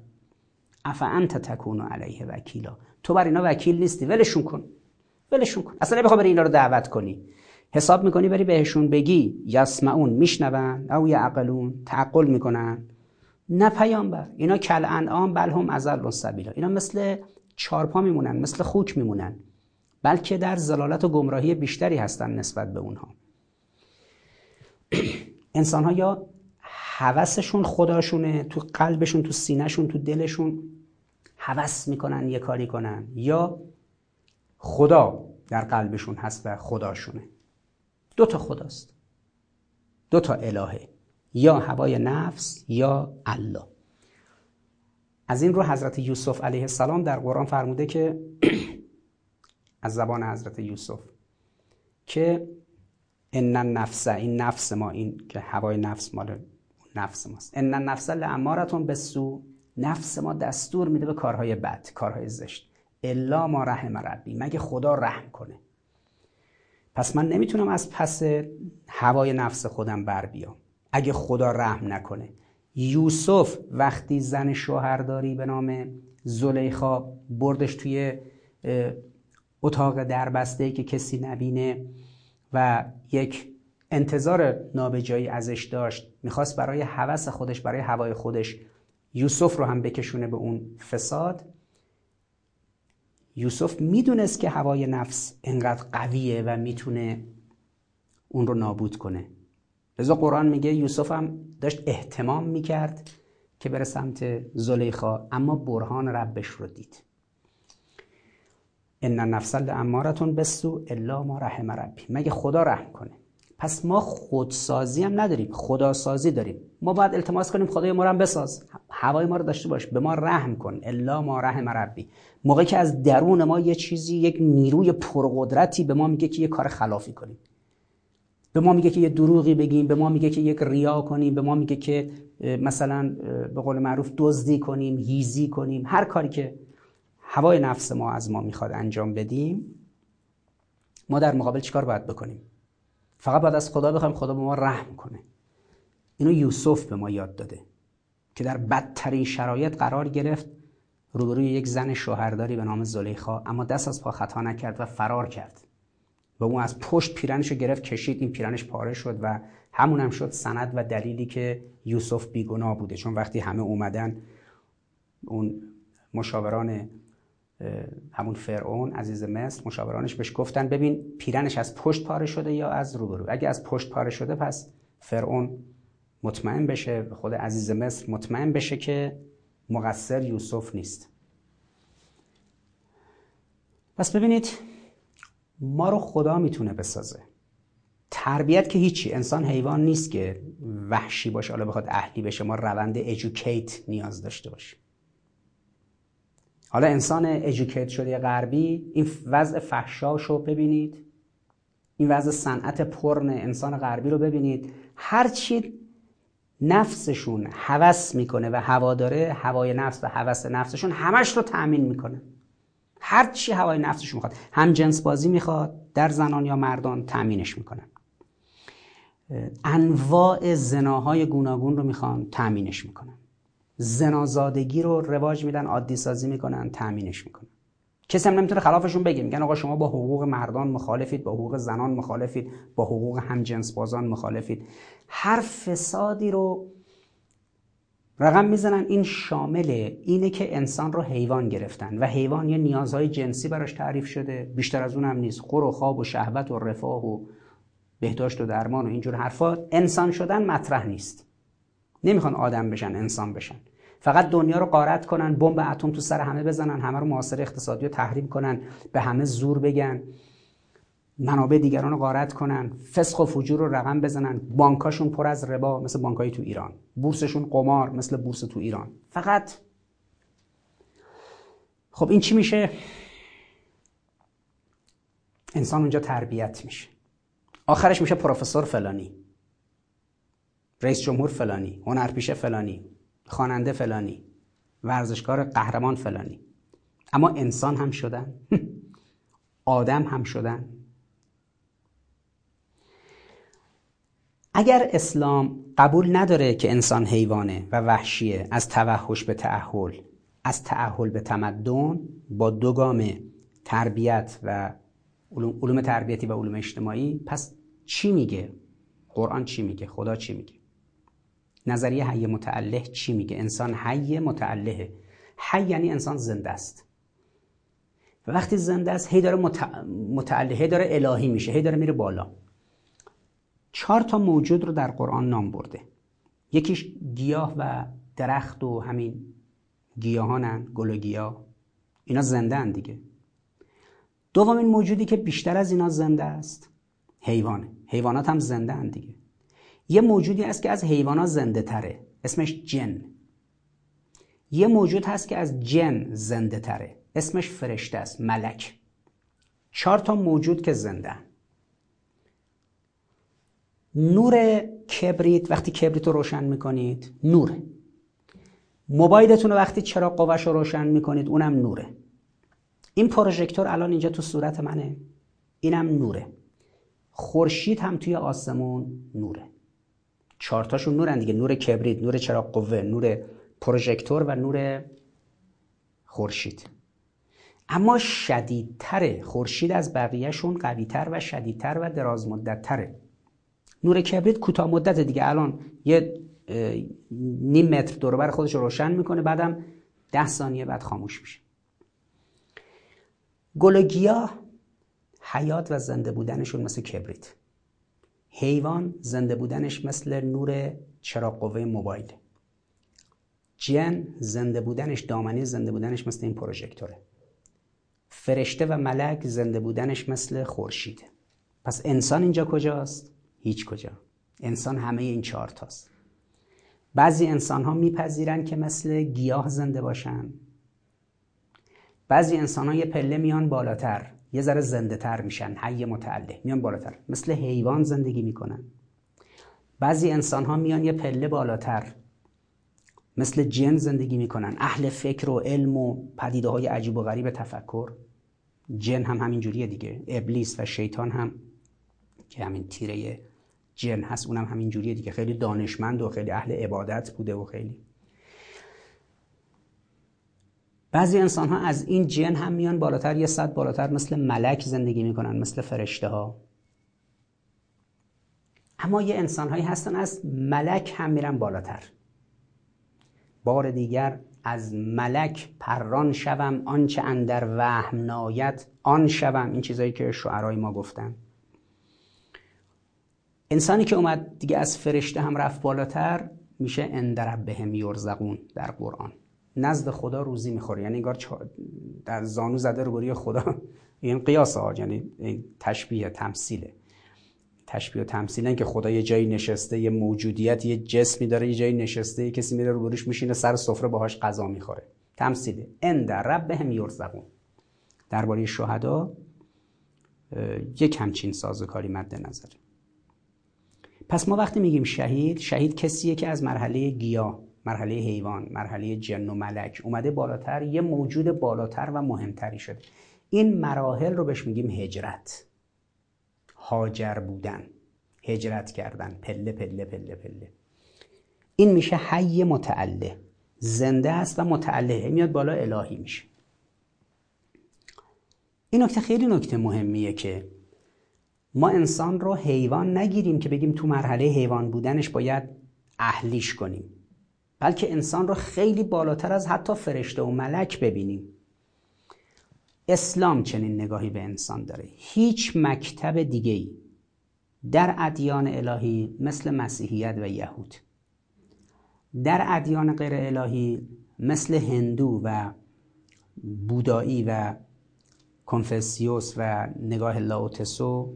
اف انت تکون علیه وکیلا. تو بر اینا وکیل نیستی. ولشون کن. ولشون کن. اصلا نمی‌خوام بری اینا رو دعوت کنی. حساب می‌کنی بری بهشون بگی. یسمعون میشنون. او یعقلون. تعقل می‌کنن. نه پیامبر. اینا کل انعام بل هم ازل سبیلا. اینا مثل چارپا میمونن مثل خوک میمونن. بلکه در زلالت و گمراهی بیشتری هستن نسبت به اونها. [clears throat] انسان ها یا حوثشون خداشونه تو قلبشون تو سینهشون تو دلشون حوث می‌کنن یه کاری کنن. یا خدا در قلبشون هست و خداشونه. دو تا خداست. دو تا الهه. یا هوای نفس یا الله. از این رو حضرت یوسف علیه السلام در قرآن فرموده که [clears throat] از زبان حضرت یوسف که ان النفس این نفس ما این که هوای نفس مال نفس ماست. ان النفس لامارتون به سو نفس ما دستور میده به کارهای بد کارهای زشت. الا ما رحم ربی مگه خدا رحم کنه؟ پس من نمی‌تونم از پس هوای نفس خودم بر بیام. اگه خدا رحم نکنه. یوسف وقتی زن شوهرداری به نام زلیخا بردش توی اتاق دربسته که کسی نبینه و یک انتظار نابجایی ازش داشت می‌خواست برای هوس خودش برای هوای خودش یوسف رو هم بکشونه به اون فساد. یوسف می‌دونست که هوای نفس انقدر قویه و می‌تونه اون رو نابود کنه. لذا قرآن میگه یوسف هم داشت احتمام می‌کرد که بره سمت زلیخا اما برهان ربش رو دید. ان النفس لامارتون بسو الا ما رحم ربی. مگه خدا رحم کنه؟ پس ما خودسازی هم نداریم خداسازی داریم. ما باید التماس کنیم خدای ما رو هم بساز. هوای ما رو داشته باش به ما رحم کن. الا ما رحم ربی. موقعی که از درون ما یه چیزی یک نیروی پرقدرتی به ما میگه که یه کار خلافی کنیم. به ما میگه که یه دروغی بگیم به ما میگه که یک ریا کنیم به ما میگه که مثلا به قول معروف دزدی کنیم هیزی کنیم. هر کاری که هوای نفس ما از ما می‌خواد انجام بدیم ما در مقابل چیکار باید بکنیم؟ فقط باید از خدا بخوایم خدا به ما رحم کنه. اینو یوسف به ما یاد داده که در بدترین شرایط قرار گرفت روبروی یک زن شوهرداری به نام زلیخا اما دست از پا خطا نکرد و فرار کرد. و اون از پشت پیرنش رو گرفت کشید این پیرنش پاره شد و همون هم شد سند و دلیلی که یوسف بیگناه بوده. چون وقتی همه اومدن اون مشاوران همون فرعون عزیز مصر مشاورانش بهش گفتن ببین پیرنش از پشت پاره شده یا از روبرو؟ اگه از پشت پاره شده پس فرعون مطمئن بشه خود عزیز مصر مطمئن بشه که مقصر یوسف نیست. پس ببینید ما رو خدا می‌تونه بسازه. تربیت که هیچی انسان حیوان نیست که وحشی باشه حالا بخواد اهلی بشه ما روند ادوکیت نیاز داشته باشیم. حالا انسان ادوکیت شده غربی این وضع فحشاش رو ببینید. این وضع صنعت پرن انسان غربی رو ببینید. هرچی نفسشون هوس می‌کنه و هوا داره هوای نفس و هوس نفسشون همش رو تأمین می‌کنه. هر چی هوای نفسشون می‌خواد هم جنس بازی می‌خواد در زنان یا مردان تأمینش می‌کنن انواع زناهای گوناگون رو می‌خوان تأمینش می‌کنن. زنازادگی رو رواج میدن عادی سازی می‌کنن تأمینش می‌کنن. کسی هم نمی‌تونه خلافشون بگه. میگن آقا شما با حقوق مردان مخالفید با حقوق زنان مخالفید با حقوق همجنس بازان مخالفید. هر فسادی رو رقم می‌زنن. این شامل اینه که انسان رو حیوان گرفتن و حیوان یه نیازهای جنسی براش تعریف شده. بیشتر از اون هم نیست. خور و خواب و شهوت و رفاه و بهداشت و درمان و اینجور حرفات انسان شدن مطرح نیست. نمی‌خوان آدم بشن انسان بشن. فقط دنیا رو قارت کنن بمب اتم تو سر همه بزنن همه رو معاصر اقتصادی رو تحریم کنن به همه زور بگن منابع دیگران رو غارت کنن فسق و فجور رو رقم بزنن بانکاشون پر از ربا مثل بانکایی تو ایران. بورسشون قمار مثل بورس تو ایران. فقط خب این چی میشه؟ انسان اونجا تربیت میشه. آخرش میشه پروفسور فلانی رئیس جمهور فلانی هنرپیشه فلانی. خواننده فلانی ورزشکار قهرمان فلانی. اما انسان هم شدن. [laughs] آدم هم شدن. اگر اسلام قبول نداره که انسان حیوانه و وحشیه از توحش به تعهل از تعهل به تمدن با دو گام تربیت و علوم تربیتی و علوم اجتماعی پس چی میگه؟ قرآن چی میگه؟ خدا چی میگه؟ نظریه حی متعله چی میگه؟ انسان حی متعلهه حی یعنی انسان زنده است. و وقتی زنده است هی داره متعله هی داره الهی میشه هی داره میره بالا. چهار تا موجود رو در قرآن نام برده. یکیش گیاه و درخت و همین گیاهانن گل و گیاه. اینا زنده هن دیگه. دومین موجودی که بیشتر از اینا زنده است حیوانه. حیوانات هم زنده هن دیگه. یه موجودی هست که از حیوانات زنده تره. اسمش جن. یه موجود هست که از جن زنده تره. اسمش فرشته است ملک. چهار تا موجود که زنده نور کبریت وقتی کبریت رو روشن می‌کنید نور. موبایلتون رو وقتی چراغ قوش رو روشن می‌کنید اونم نوره. این پروژکتور الان اینجا تو صورت منه. اینم نوره. خورشید هم توی آسمون نوره. چهارتاشون نورن دیگه. نور کبریت نور چراغ قوه نور پروژکتور و نور خورشید. اما شدیدتره. خورشید از بقیهشون قویتر و شدیدتر و دراز مدتتره نور کبریت کوتاه مدت دیگه. الان یه نیم متر دوربر خودش روشن می‌کنه بعدم ده ثانیه بعد خاموش میشه. گل حیات و زنده بودنشون مثل کبریت. حیوان زنده بودنش مثل نور چراغ قوه موبایل. جن زنده بودنش دامنه زنده بودنش مثل این پروژکتوره. فرشته و ملک زنده بودنش مثل خورشیده پس انسان اینجا کجاست؟ هیچ کجا. انسان همه این چهار تاست. بعضی انسان ها میپذیرن که مثل گیاه زنده باشن. بعضی انسان ها یه پله میان بالاتر. یه ذره زنده تر میشن حی متعله میان بالاتر. مثل حیوان زندگی می‌کنن. بعضی انسان ها میان یه پله بالاتر. مثل جن زندگی می‌کنن. اهل فکر و علم و پدیده های عجیب و غریب تفکر. جن هم همین جوریه دیگه. ابلیس و شیطان هم که همین تیره جن هست اونم همین جوریه دیگه. خیلی دانشمند و خیلی اهل عبادت بوده و خیلی. بعضی انسان ها از این جن هم میان بالاتر یه صد بالاتر مثل ملک زندگی می‌کنن مثل فرشته ها اما یه انسان هایی هستن از ملک هم میرن بالاتر. بار دیگر از ملک پران شوم آنچه اندر وهم ناید آن شوم. این چیزایی که شعرهای ما گفتن. انسانی که اومد دیگه از فرشته هم رفت بالاتر میشه اندر بهم یرزقون در قرآن. نزد خدا روزی می‌خوره. یعنی انگار در زانو زده رو خدا. این قیاس ها یعنی تشبیه تمثیله. تشبیه و تمثیل که خدا یه جایی نشسته یه موجودیت یه جسمی داره یه جایی نشسته یه کسی میره روبروش میشینه سر سفره باهاش غذا می‌خوره. تمثیله. اند ربهم یرزقون. درباره شهدا یک همچین سازوکاری مد نظر. پس ما وقتی میگیم شهید شهید کسیه که از مرحله گیاه مرحله حیوان مرحله جن و ملک اومده بالاتر یه موجود بالاتر و مهمتری شده. این مراحل رو بهش میگیم هجرت. هاجر بودن هجرت کردن پله پله پله پله. این میشه حی متعله. زنده است و متعله. میاد بالا الهی میشه. این نکته خیلی نکته مهمیه که ما انسان رو حیوان نگیریم که بگیم تو مرحله حیوان بودنش باید اهلیش کنیم. بلکه انسان رو خیلی بالاتر از حتی فرشته و ملک ببینیم. اسلام چنین نگاهی به انسان داره. هیچ مکتب دیگه ای در ادیان الهی مثل مسیحیت و یهود در ادیان غیر الهی مثل هندو و بودایی و کنفسیوس و نگاه لاوتسو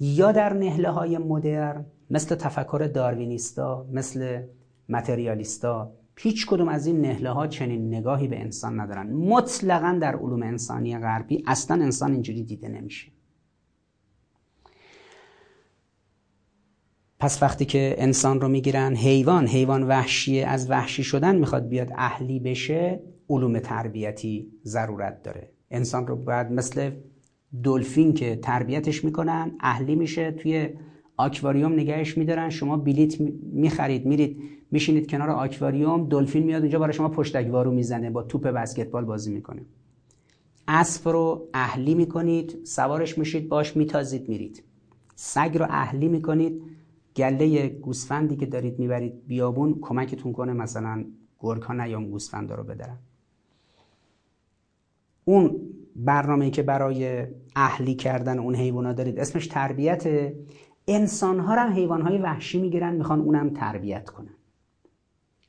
یا در نهله های مدرن مثل تفکر داروینیستا مثل متریالیستا هیچ کدوم از این نهله ها چنین نگاهی به انسان ندارن. مطلقا در علوم انسانی غربی اصلا انسان اینجوری دیده نمیشه. پس وقتی که انسان رو می‌گیرن حیوان حیوان وحشی از وحشی شدن می‌خواد بیاد اهلی بشه علوم تربیتی ضرورت داره. انسان رو باید مثل دلفین که تربیتش می‌کنن اهلی میشه توی آکواریوم نگهش میدارن. شما بلیت می‌خرید میرید میشینید کنار آکواریوم دلفین میاد اونجا برای شما پشتکوارو می‌زنه با توپ بسکتبال بازی می‌کنه. اسب رو اهلی می‌کنید سوارش میشید باش میتازید میرید. سگ رو اهلی می‌کنید گله گوسفندی که دارید می‌برید بیابون کمکتون کنه مثلا گرگ ها نیام گوسفندا رو بدرن اون برنامه که برای اهلی کردن اون حیوانات دارید اسمش تربیت انسان ها هم حیوان های وحشی می‌گیرن می‌خوان اونم تربیت کنن.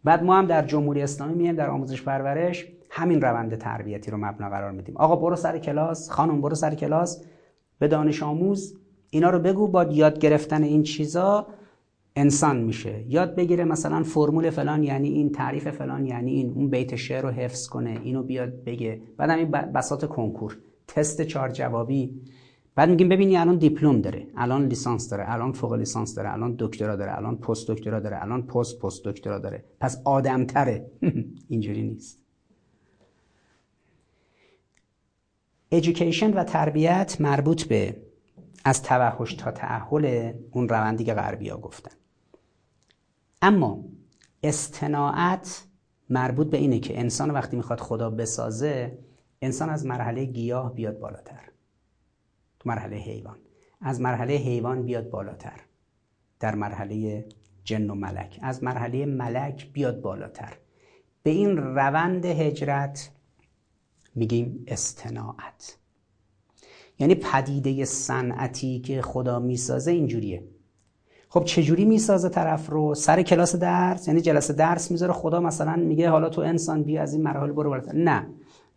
بعد ما هم در جمهوری اسلامی میایم در آموزش پرورش همین روند تربیتی رو مبنا قرار میدیم. آقا برو سر کلاس خانم برو سر کلاس به دانش آموز اینا رو بگو با یاد گرفتن این چیزا انسان میشه. یاد بگیره مثلا فرمول فلان یعنی این تعریف فلان یعنی این اون بیت شعر رو حفظ کنه اینو بیاد بگه. بعد همین بساط کنکور تست چهار جوابی بعد میگیم ببینی الان دیپلم داره الان لیسانس داره الان فوق لیسانس داره الان دکترا داره الان پست دکترا داره الان پست پست دکترا داره. پس آدمتره. [laughs] اینجوری نیست. ایژوکیشن و تربیت مربوط به از توحش تا تعهل اون روندی که غربی ها گفتن. اما استناعت مربوط به اینه که انسان وقتی می‌خواد خدا بسازه انسان از مرحله گیاه بیاد بالاتر. تو مرحله حیوان. از مرحله حیوان بیاد بالاتر. در مرحله جن و ملک. از مرحله ملک بیاد بالاتر. به این روند هجرت میگیم استناعت. یعنی پدیده صنعتی که خدا می‌سازه اینجوریه. خب چجوری می‌سازه طرف رو؟ سر کلاس درس؟ یعنی جلسه درس می‌ذاره خدا مثلا میگه حالا تو انسان بیا از این مراحل برو بالاتر. نه.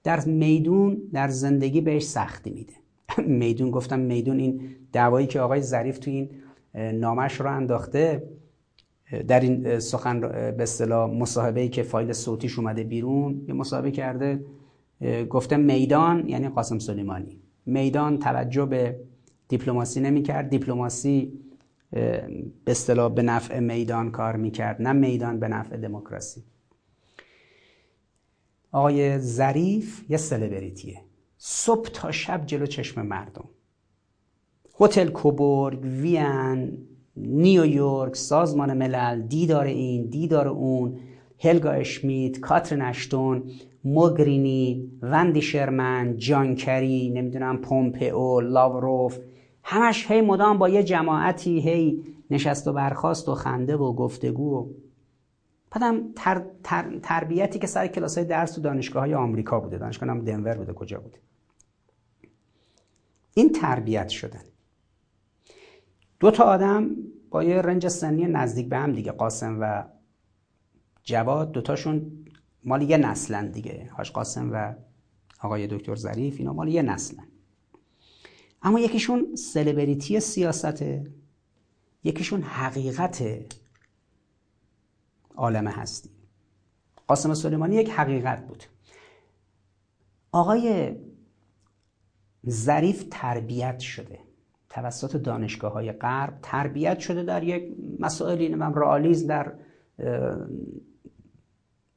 در میدون در زندگی بهش سختی میده. [laughs] میدون گفتم میدون این دعوایی که آقای ظریف تو این نامش رو انداخته در این سخن به اصطلاح مصاحبه که فایل صوتیش اومده بیرون یه مصاحبه کرده گفته میدان یعنی قاسم سلیمانی. میدان توجه به دیپلماسی نمی‌کرد. دیپلماسی به اصطلاح به نفع میدان کار می‌کرد نه میدان به نفع دموکراسی. آقای ظریف یه سلبریتیه. صبح تا شب جلو چشم مردم. هتل کوبورگ وین نیویورک سازمان ملل دیدار این دیدار اون هلگا اشمیت کاترین اشتون موگرینی وندی شرمن جانکری نمی‌دونم پومپئو لاوروف همش هی مدام با یه جماعتی هی نشست و برخواست و خنده و گفتگو بعدم تر، تر، تربیتی که سر کلاس های درس تو دانشگاه های آمریکا بوده. دانشگاه هم دنور بوده کجا بوده این تربیت شدن. دو تا آدم با یه رنج سنی نزدیک به هم دیگه قاسم و جواد. دوتاشون مال یه نسلن دیگه. حاج قاسم و آقای دکتر ظریف اینا مال یه نسلن. اما یکیشون سلبریتی سیاسته یکیشون حقیقت عالم هستی. قاسم سلیمانی یک حقیقت بود. آقای ظریف تربیت شده. توسط دانشگاه های غرب تربیت شده در یک مسائلی نمی‌دونم رئالیسم در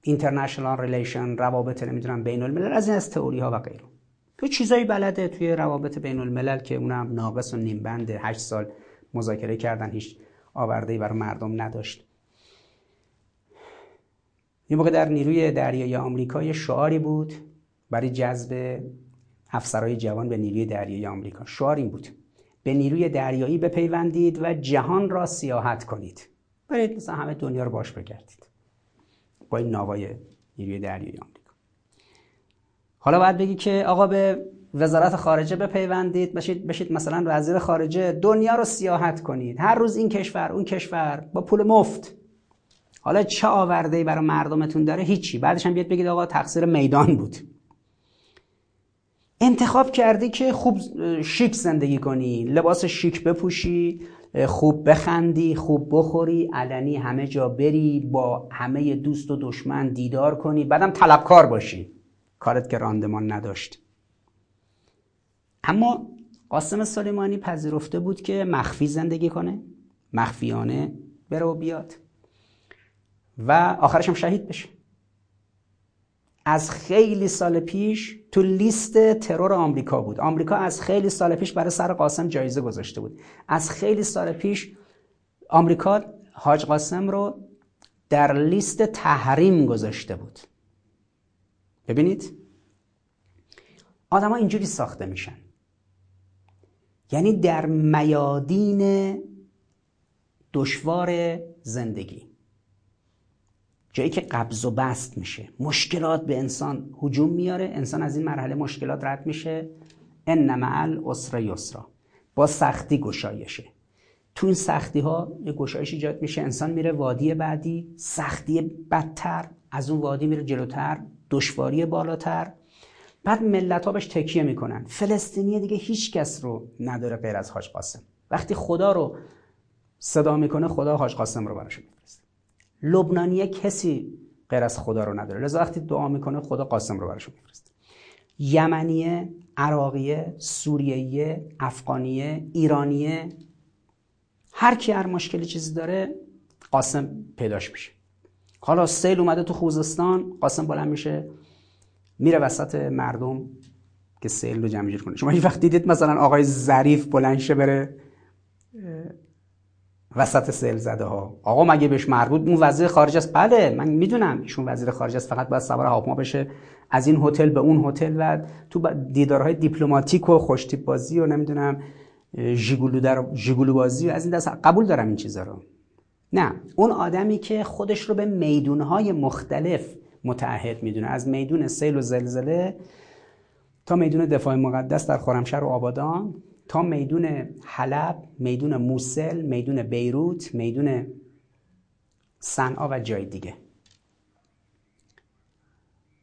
international relation روابط نمی‌دونم بین الملل از این از تئوری ها و غیره. تو چیزایی بلده توی روابط بین الملل که اونم ناقص و نیم بنده هشت سال مذاکره کردن هیچ آورده برای مردم نداشت. یه موقع در نیروی دریایی آمریکا شعاری بود برای جذب افسرهای جوان به نیروی دریایی آمریکا. شعار این بود. به نیروی دریایی بپیوندید و جهان را سیاحت کنید. برید مثلا همه دنیا رو باش بگردید. با این ناوای نیروی دریایی آمریکا. حالا باید بگی که آقا به وزارت خارجه بپیوندید. بشید بشید مثلا وزیر خارجه دنیا رو سیاحت کنید. هر روز این کشور اون کشور. با پول مفت. حالا چه آورده ای برای مردمتون داره؟ هیچی. بعدش هم بیاد بگید آقا تقصیر میدان بود. انتخاب کردی که خوب شیک زندگی کنی لباس شیک بپوشی خوب بخندی خوب بخوری علنی همه جا بری با همه دوست و دشمن دیدار کنی بعدم طلبکار باشی. کارت که راندمان نداشت. اما قاسم سلیمانی پذیرفته بود که مخفی زندگی کنه مخفیانه بره و بیاد و آخرش هم شهید بشه. از خیلی سال پیش تو لیست ترور آمریکا بود. آمریکا از خیلی سال پیش برای سر قاسم جایزه گذاشته بود. از خیلی سال پیش آمریکا حاج قاسم رو در لیست تحریم گذاشته بود. ببینید؟ آدما اینجوری ساخته میشن. یعنی در میادین دشوار زندگی. جایی که قبض و بست میشه. مشکلات به انسان هجوم میاره. انسان از این مرحله مشکلات رد میشه. ان مع العسر یسرا. با سختی گشایشه. تو این سختی ها یه گشایش ایجاد میشه. انسان میره وادی بعدی. سختی بدتر. از اون وادی میره جلوتر. دشواری بالاتر. بعد ملت ها بهش تکیه می‌کنن. فلسطینی دیگه هیچ کس رو نداره غیر از حاج قاسم. وقتی خدا رو صدا می‌کنه خدا حاج قاسم رو براش میفرسته. لبنانی کسی غیر از خدا رو نداره. لذا وقتی دعا می‌کنه خدا قاسم رو براش میفرسته. یمنیه عراقیه سوریه افغانیه ایرانیه هر کی هر مشکلی چیزی داره قاسم پیداش میشه. حالا سیل اومده تو خوزستان قاسم بلند میشه میره وسط مردم که سیل رو جمع کنه. شما هیچ وقت دیدید مثلا آقای ظریف بلند شه بره وسط سیل زده ها آقا مگه بهش مربوط اون وزیر خارج است بله من می‌دونم. ایشون وزیر خارج است فقط باید سوار هواپیما بشه. از این هتل به اون هتل و تو دیدارهای دیپلماتیک و خوشتیپ بازی و نمی‌دونم ژیگولو در ژیگولو بازی از این دست قبول دارم این چیزا رو. نه اون آدمی که خودش رو به میدونهای مختلف متعهد می‌دونه. از میدون سیل و زلزله تا میدون دفاع مقدس در خرمشهر و آبادان. تا میدون حلب میدون موسل میدون بیروت میدون صنعا و جای دیگه.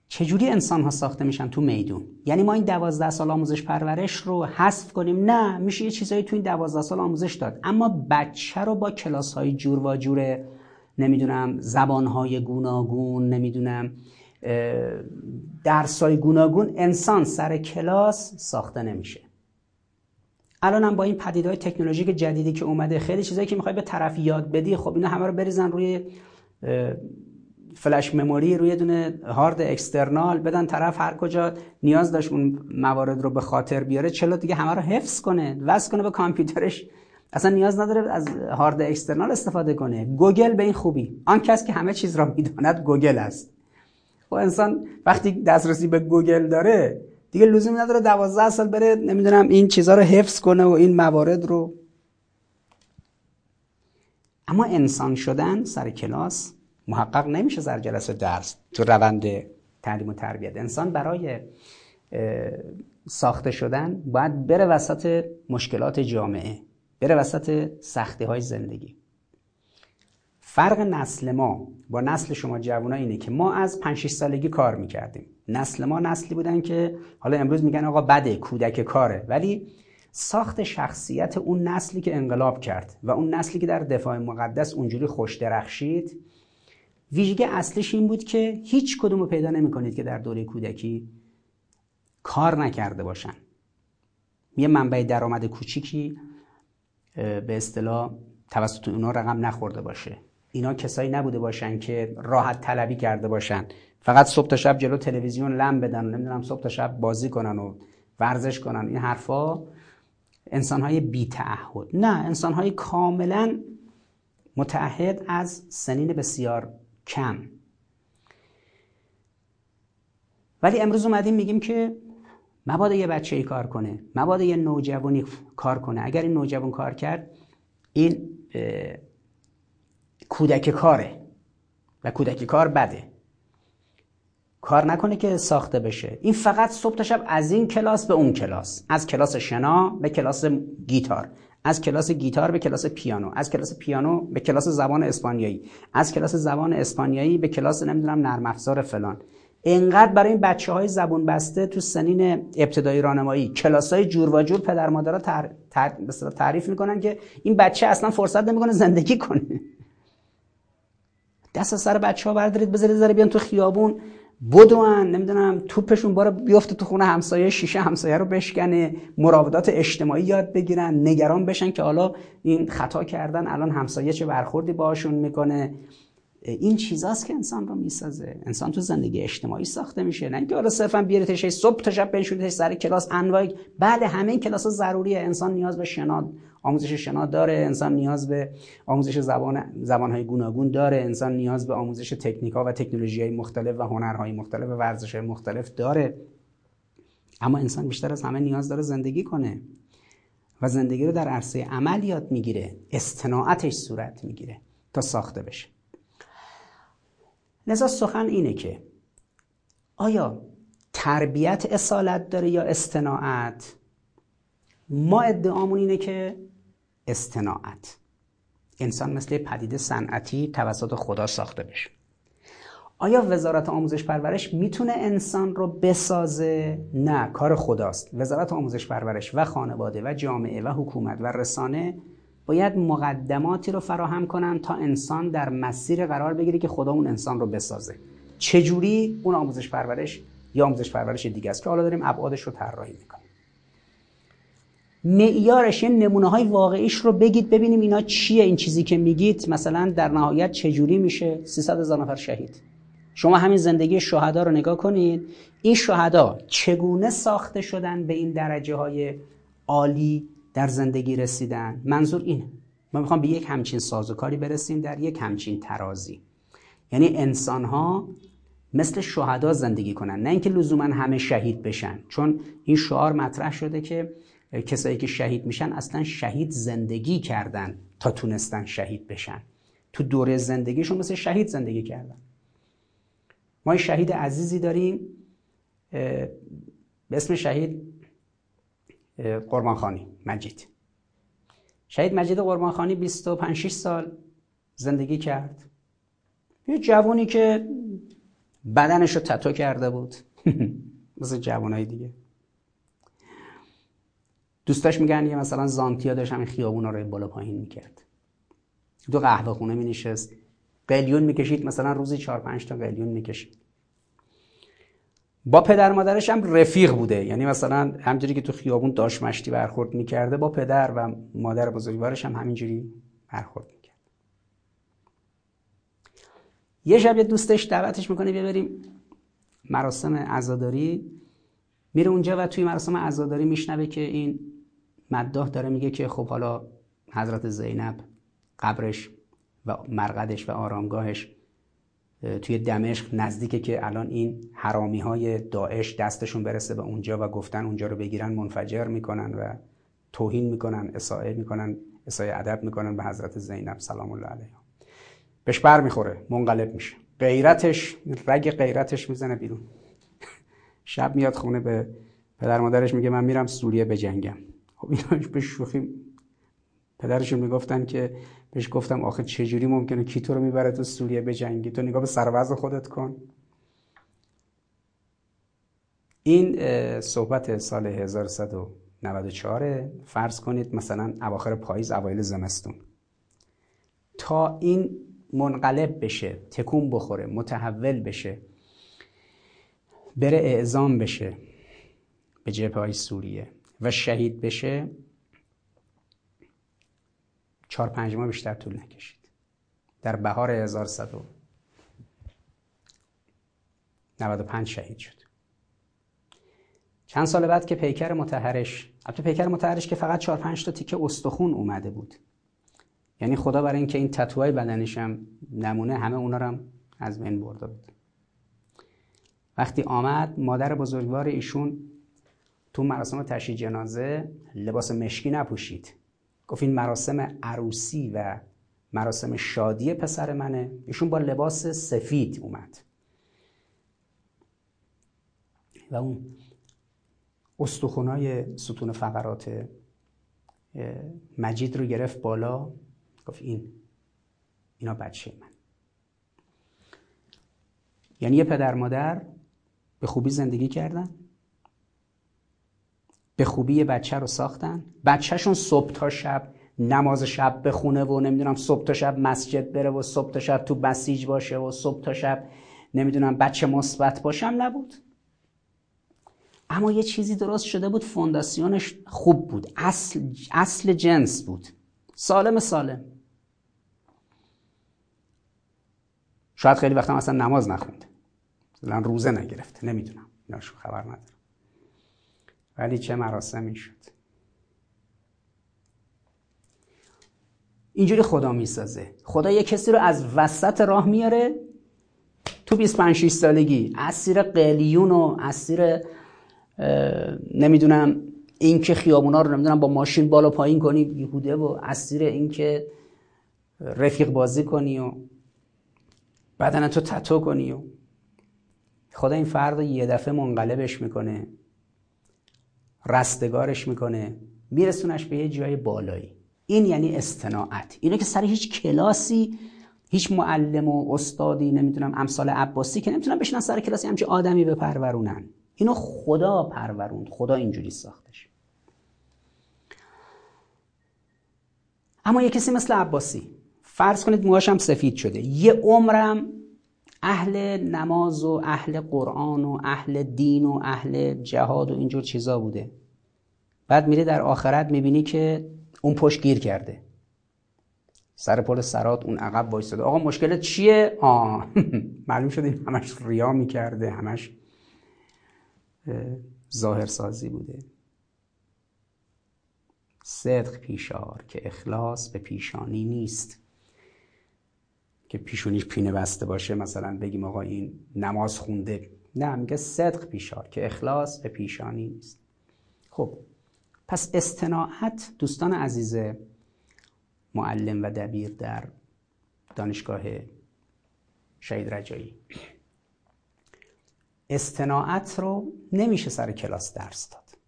چجوری انسان ها ساخته میشن تو میدون؟ یعنی ما این دوازده سال آموزش پرورش رو حذف کنیم. نه میشه یه چیزایی تو این دوازده سال آموزش داد. اما بچه رو با کلاس های جور و جور نمی‌دونم زبان های گوناگون نمی‌دونم درس های گوناگون انسان سر کلاس ساخته نمیشه. الان هم با این های تکنولوژیک جدیدی که اومده خیلی چیزایی که می‌خوای به طرف یاد بدی خب اینا همه رو بریزن روی فلش مموری روی دونه هارد اکسترنال بدن طرف هر کجا نیاز داشت اون موارد رو به خاطر بیاره چلو دیگه همه رو حفظ کنه وصل کنه به کامپیوترش. اصلا نیاز نداره از hard external استفاده کنه. گوگل به این خوبی. آن کس که همه چیز را می‌داند گوگل است. و خب انسان وقتی دسترسی به گوگل داره دیگه لزومی نداره دوازده سال بره نمی‌دونم این چیزها رو حفظ کنه و این موارد رو. اما انسان شدن سر کلاس محقق نمیشه در جلسه درس تو روند تعلیم و تربیت. انسان برای ساخته شدن باید بره وسط مشکلات جامعه بره وسط سختی های زندگی. فرق نسل ما با نسل شما جوونا اینه که ما از 5 سالگی کار می‌کردیم. نسل ما نسلی بودن که حالا امروز میگن آقا بده کودک کاره. ولی ساخت شخصیت اون نسلی که انقلاب کرد و اون نسلی که در دفاع مقدس اونجوری خوش درخشید ویژگی اصلش این بود که هیچ کدوم رو پیدا نمی کنید که در دوره کودکی کار نکرده باشن. یه منبع درآمد کوچیکی به اصطلاح توسط اونا رقم نخورده باشه. اینا کسایی نبوده باشن که راحت طلبی کرده باشن. فقط صبح تا شب جلو تلویزیون لم بدن. و نمی‌دونم صبح تا شب بازی کنن و ورزش کنن. این حرفا انسانهای بی تعهد نه انسانهای کاملا متعهد از سنین بسیار کم. ولی امروز اومدیم میگیم که مبادا یه بچه ای کار کنه. مبادا یه نوجوانی کار کنه. اگر این نوجوان کار کرد این کودک کاره. و کودکی کار بده. کار نکنه که ساخته بشه. این فقط صبح تا شب از این کلاس به اون کلاس. از کلاس شنا به کلاس گیتار. از کلاس گیتار به کلاس پیانو. از کلاس پیانو به کلاس زبان اسپانیایی. از کلاس زبان اسپانیایی به کلاس نمی‌دونم نرم افزار فلان. انقدر برای این بچه های زبون بسته تو سنین ابتدایی راهنمایی. کلاس های جور و جور پدر مادرها. تعریف می‌کنن که این بچه اصلا فرصت نمی‌کنه زندگی کنه. دست سر بچه ها بردارید بذارید ذره بیان تو خیابون. بدون نمی‌دونم توپشون باره بیفته تو خونه همسایه شیشه همسایه رو بشکنه مراودات اجتماعی یاد بگیرن نگران بشن که حالا این خطا کردن الان همسایه چه برخوردی باشون می‌کنه. این چیزاست که انسان رو می‌سازه. انسان تو زندگی اجتماعی ساخته میشه. نه اینکه حالا صرفا بیارتش صبح تا شب بنشونیدش سر کلاس انواع بله همه این کلاس ها ضروریه. انسان نیاز به شنا آموزش شنا داره انسان نیاز به آموزش زبان زبانهای گوناگون داره انسان نیاز به آموزش تکنیک ها و تکنولوژی های مختلف و هنرهای مختلف و ورزش های مختلف داره. اما انسان بیشتر از همه نیاز داره زندگی کنه و زندگی رو در عرصه عمل یاد می‌گیره استناعتش صورت می‌گیره تا ساخته بشه. لذا سخن اینه که آیا تربیت اصالت داره یا استناعت؟ ما ادعامون اینه که استناعت. انسان مثل پدیده صنعتی توسط خدا ساخته بشه آیا وزارت آموزش پرورش می‌تونه انسان رو بسازه؟ نه کار خداست. وزارت آموزش پرورش و خانواده و جامعه و حکومت و رسانه باید مقدماتی رو فراهم کنن تا انسان در مسیر قرار بگیره که خدا اون انسان رو بسازه. چجوری؟ اون آموزش پرورش یا آموزش پرورش دیگه است که حالا داریم ابعادش رو طراحی می‌کنیم. معیارش این نمونه های واقعیش رو بگید ببینیم اینا چیه این چیزی که میگید. مثلا در نهایت چجوری میشه 300 هزار نفر شهید. شما همین زندگی شهدا رو نگاه کنید. این شهدا چگونه ساخته شدن به این درجه های عالی در زندگی رسیدن؟ منظور اینه. ما می‌خوام به یک همچین سازوکاری برسیم در یک همچین ترازی. یعنی انسان ها مثل شهدا زندگی کنن نه اینکه لزوما همه شهید بشن. چون این شعار مطرح شده که کسایی که شهید میشن اصلا شهید زندگی کردن تا تونستن شهید بشن. تو دوره زندگیشون مثل شهید زندگی کردن. ما شهید عزیزی داریم به اسم شهید قربانخانی مجید. شهید مجید قربانخانی 25 سال زندگی کرد. یه جوانی که بدنش رو تتو کرده بود. [laughs] مثل جوانای دیگه. دوستاش میگن یه مثلا زانتیا داشت همین خیابونا رو بالا پایین می‌کرد. دو قهوه خونه می نشست قلیون می‌کشید مثلا روزی چهار پنج تا قلیون می‌کشید. با پدر مادرش هم رفیق بوده. یعنی مثلا همجوری که تو خیابون داشت مشتی برخورد می‌کرده با پدر و مادر بزرگوارش هم همینجوری برخورد می‌کرد. یه شب یه دوستش دعوتش می‌کنه بیا بریم مراسم عزاداری. میره اونجا و توی مراسم عزاداری میشنوه که این مداح داره میگه که خب حالا حضرت زینب قبرش و مرقدش و آرامگاهش توی دمشق نزدیکه که الان این حرامی های داعش دستشون برسه به اونجا و گفتن اونجا رو بگیرن منفجر می‌کنن و توهین می‌کنن اساءه می‌کنن اساءه ادب می‌کنن به حضرت زینب سلام الله علیها. بهش بر می‌خوره منقلب میشه. غیرتش رگ غیرتش می‌زنه بیرون. [laughs] شب میاد خونه به پدر مادرش میگه من میرم سوریه بجنگم. خب اینا [laughs] به شوخی پدرشون می‌گفتن که بهش گفتم آخه چجوری ممکنه؟ کی تو رو می‌بره تو سوریه بجنگی تو نگاه به سروز خودت کن. این صحبت سال 1194 فرض کنید مثلا اواخر پاییز اوایل زمستون. تا این منقلب بشه تکون بخوره متحول بشه بره اعزام بشه به جبهه های سوریه. و شهید بشه چهار پنج ماه بیشتر طول نکشید. در بهار 1195 شهید شد. چند سال بعد که پیکر متحرش البته پیکر متحرش که فقط چهار پنج تا تیکه استخون اومده بود. یعنی خدا برای اینکه این تتوهای بدنش هم نمونه همه اونا رو هم از بین برده بود. وقتی آمد مادر بزرگوار ایشون تو مراسم تشییع جنازه لباس مشکی نپوشید. گفت این مراسم عروسی و مراسم شادی پسر منه. ایشون با لباس سفید اومد. و اون استخونای ستون فقرات مجید رو گرفت بالا. گفت این اینا بچه من. یعنی یه پدر مادر به خوبی زندگی کردن. به خوبی بچه رو ساختن. بچهشون صبح تا شب نماز شب بخونه و نمی‌دونم صبح تا شب مسجد بره و صبح تا شب تو بسیج باشه و صبح تا شب نمی‌دونم بچه مثبت باشم نبود. اما یه چیزی درست شده بود فونداسیونش خوب بود. اصل, اصل جنس بود. سالم سالم. شاید خیلی وقتا اصلا نماز نخونده مثلا روزه نگرفته. نمی‌دونم. ایناشو خبر ندارم ولی چه مراسمی شد. اینجوری خدا می‌سازه. خدا یه کسی رو از وسط راه میاره. تو 25 سالگی اسیر قلیون و اسیر نمی‌دونم اینکه خیابونا رو نمی‌دونم با ماشین بالا پایین کنی یهوده و اسیر اینکه رفیق بازی کنی و بدن تو تتو کنی و خدا این فرد یه دفعه منقلبش می‌کنه. رستگارش می‌کنه میرسونش به یه جای بالایی. این یعنی استناعت. اینو که سر هیچ کلاسی هیچ معلم و استادی نمی‌دونم امثال عباسی که نمی‌تونن بشنن سر کلاسی همچه آدمی بپرورونن. اینو خدا پروروند. خدا اینجوری ساختش. اما یه کسی مثل عباسی فرض کنید موهاش هم سفید شده یه عمرم اهل نماز و اهل قرآن و اهل دین و اهل جهاد و اینجور چیزا بوده. بعد میره در آخرت می‌بینی که اون پشت گیر کرده. سر پل سرات اون عقب وایستاده. آقا مشکلت چیه؟ آه [laughs] معلوم شده این همش ریا می‌کرده همش ظاهر سازی بوده. صدق پیشار که اخلاص به پیشانی نیست. که پیشونیش پینه بسته باشه مثلا بگیم آقا این نماز خونده. نه میگه صدق پیشار که اخلاص به پیشانی نیست. خب پس استناعت دوستان عزیز معلم و دبیر در دانشگاه شهید رجایی. استناعت رو نمیشه سر کلاس درس داد.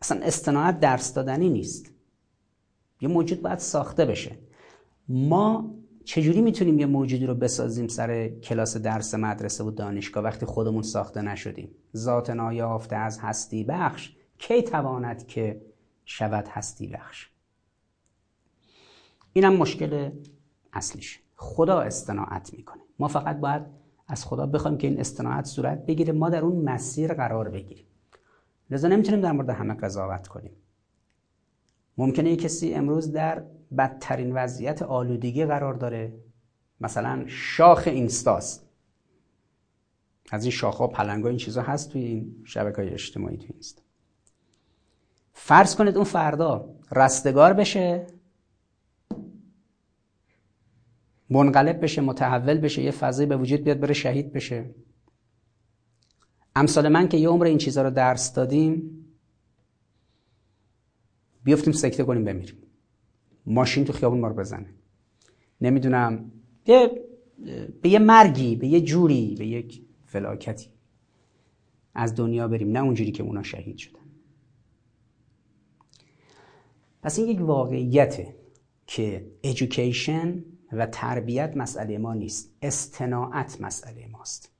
اصلا استناعت درس دادنی نیست. یه موجود باید ساخته بشه. ما چجوری می‌تونیم یه موجودی رو بسازیم سر کلاس درس مدرسه و دانشگاه وقتی خودمون ساخته نشدیم؟ ذات نایافته از هستی بخش کی تواند که شود هستی بخش؟ اینم مشکل اصلیش. خدا استناعت می‌کنه. ما فقط باید از خدا بخوایم که این استناعت صورت بگیره ما در اون مسیر قرار بگیریم. لذا نمی‌تونیم در مورد همه قضاوت کنیم. ممکنه یک کسی امروز در بدترین وضعیت آلودگی قرار داره. مثلا شاخ اینستاست. از این شاخ ها پلنگ این چیزا هست توی این شبکه های اجتماعی توی اینستا فرض کنید اون فردا رستگار بشه منقلب بشه متحول بشه یه فضایی به وجود بیاد بره شهید بشه. امثال من که یه عمر این چیزها رو درس دادیم بیفتیم سکته کنیم بمیریم. ماشین تو خیابون ما رو بزنه. نمی‌دونم یه به یه مرگی به یه جوری به یک فلاکتی. از دنیا بریم نه اونجوری که اونا شهید شدن. پس این یک واقعیته که ایژوکیشن و تربیت مسئله ما نیست استناعت مسئله ماست.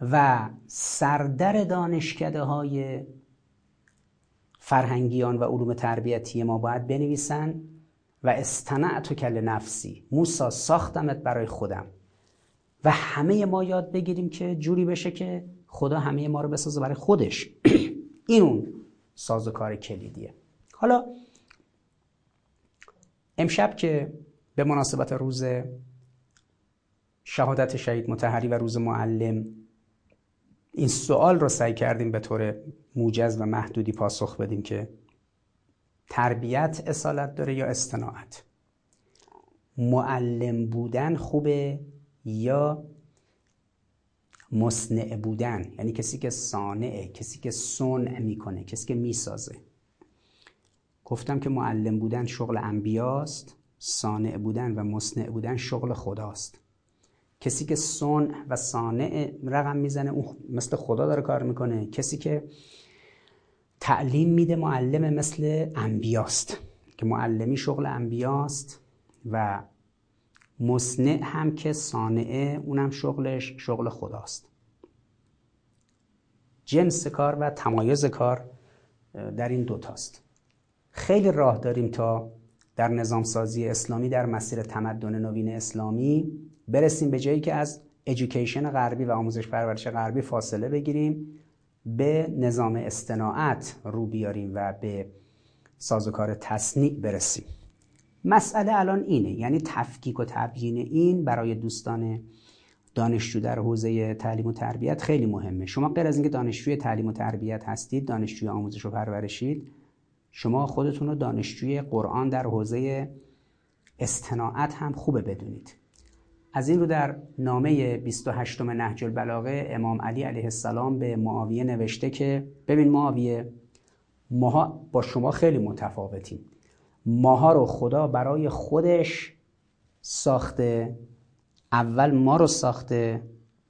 و سردر دانشکده های فرهنگیان و علوم تربیتی ما باید بنویسن و استنعت کل نفسی موسا ساختمت برای خودم. و همه ما یاد بگیریم که جوری بشه که خدا همه ما رو بسازه برای خودش. [clears throat] این اون سازوکار کلیدیه. حالا امشب که به مناسبت روز شهادت شهید متحری و روز معلم این سوال رو سعی کردیم به طور موجز و محدودی پاسخ بدیم که تربیت اصالت داره یا استناعت؟ معلم بودن خوبه یا مصنع بودن؟ یعنی کسی که صانعه کسی که صنع می‌کنه کسی که می‌سازه. گفتم که معلم بودن شغل انبیاست صانع بودن و مصنع بودن شغل خداست. کسی که صنع و صانع رقم می‌زنه اون مثل خدا داره کار می‌کنه. کسی که تعلیم میده معلم مثل انبیاست که معلمی شغل انبیاست و مصنع هم که صانعه اونم شغلش شغل خداست. جنس کار و تمایز کار در این دوتاست. خیلی راه داریم تا در نظام سازی اسلامی در مسیر تمدن نوین اسلامی برسیم به جایی که از ایژوکیشن غربی و آموزش پرورش غربی فاصله بگیریم به نظام استناعت رو بیاریم و به سازوکار تصنیع برسیم. مسئله الان اینه یعنی تفکیک و تبیین این برای دوستان دانشجو در حوزه تعلیم و تربیت خیلی مهمه. شما غیر از اینکه دانشجوی تعلیم و تربیت هستید دانشجوی آموزش و پرورشید شما خودتون رو دانشجوی قرآن در حوزه استناعت هم خوبه بدونید. از این رو در نامه 28 نهج البلاغه امام علی علیه السلام به معاویه نوشته که ببین معاویه ماها با شما خیلی متفاوتیم. ماها رو خدا برای خودش ساخته اول ما رو ساخته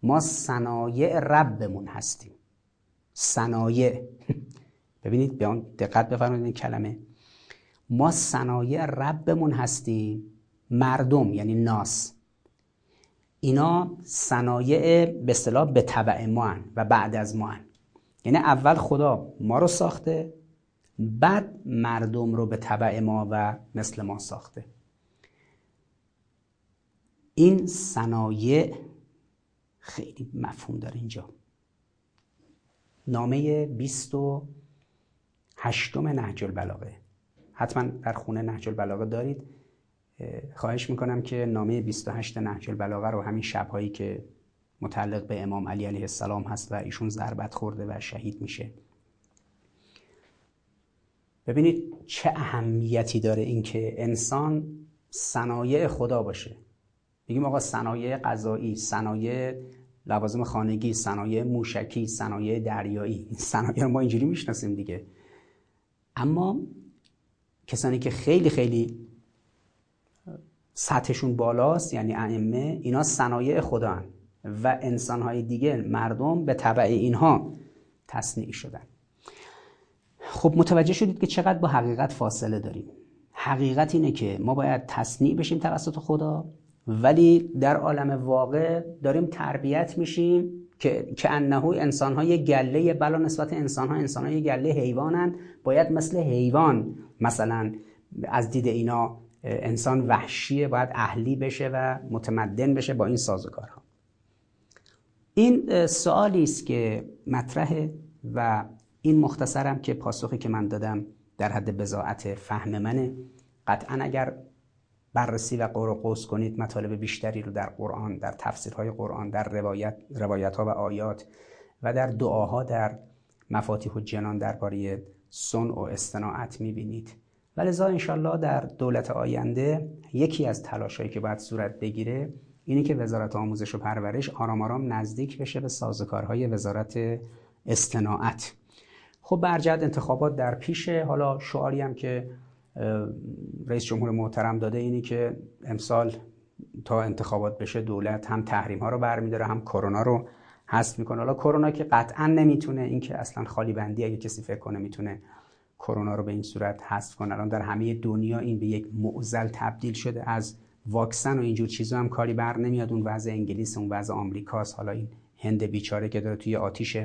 ما صنایع ربمون هستیم. صنایع. [laughs] ببینید به آن دقت بفرمایید این کلمه. ما صنایع ربمون هستیم مردم یعنی ناس. اینا صنایع به اصطلاح به طبع ما هن و بعد از ما هن. یعنی اول خدا ما رو ساخته بعد مردم رو به طبع ما و مثل ما ساخته. این صنایع خیلی مفهوم داره اینجا. نامه 28 نهج البلاغه حتما در خونه نهج البلاغه دارید. خواهش می‌کنم که نامه 28 نهج البلاغه رو همین شبهایی که متعلق به امام علی علیه السلام هست و ایشون ضربت خورده و شهید میشه. ببینید چه اهمیتی داره اینکه انسان صنایع خدا باشه. بگیم آقا صنایع غذایی صنایع لوازم خانگی صنایع موشکی صنایع دریایی. صنایع ما اینجوری می‌شناسیم دیگه. اما کسانی که خیلی خیلی سطحشون بالاست یعنی ائمه اینا صنایع خدا هن و انسانهای دیگه مردم به طبع اینها تصنیع شدن. خب متوجه شدید که چقدر با حقیقت فاصله داریم. حقیقت اینه که ما باید تصنیع بشیم توسط خدا ولی در عالم واقع داریم تربیت میشیم که که انه انسان های گله بلا نسبت انسان ها انسان های گله حیوانند. باید مثل حیوان مثلا از دید اینا انسان وحشیه باید اهلی بشه و متمدن بشه با این سازوکارها. این سوالی است که مطرحه و این مختصرم که پاسخی که من دادم در حد بزاعت فهم منه. قطعا اگر بررسی و قور قوس کنید مطالب بیشتری رو در قرآن در تفسیرهای قرآن در روایت روایت ها و آیات و در دعاها در مفاتیح و جنان درباره سن و استناعت می‌بینید. و لذا انشالله در دولت آینده یکی از تلاشهایی که باید صورت بگیره اینه که وزارت آموزش و پرورش آرام آرام نزدیک بشه به سازوکارهای وزارت استناعت. خب برجد انتخابات در پیشه. حالا شعاری هم که رئیس جمهور محترم داده اینی که امسال تا انتخابات بشه دولت هم تحریم ها رو برمیداره هم کرونا رو حذف می‌کنه. حالا کرونا که قطعا نمی‌تونه این که اصلا خالی بندی اگه کسی فکر کنه می‌تونه کرونا رو به این صورت حذف کنه الان در همه دنیا این به یک معضل تبدیل شده. از واکسن و اینجور چیزا هم کاری بر نمیاد. اون وضع انگلیس اون وضع آمریکاست. حالا این هند بیچاره که داره توی آتیش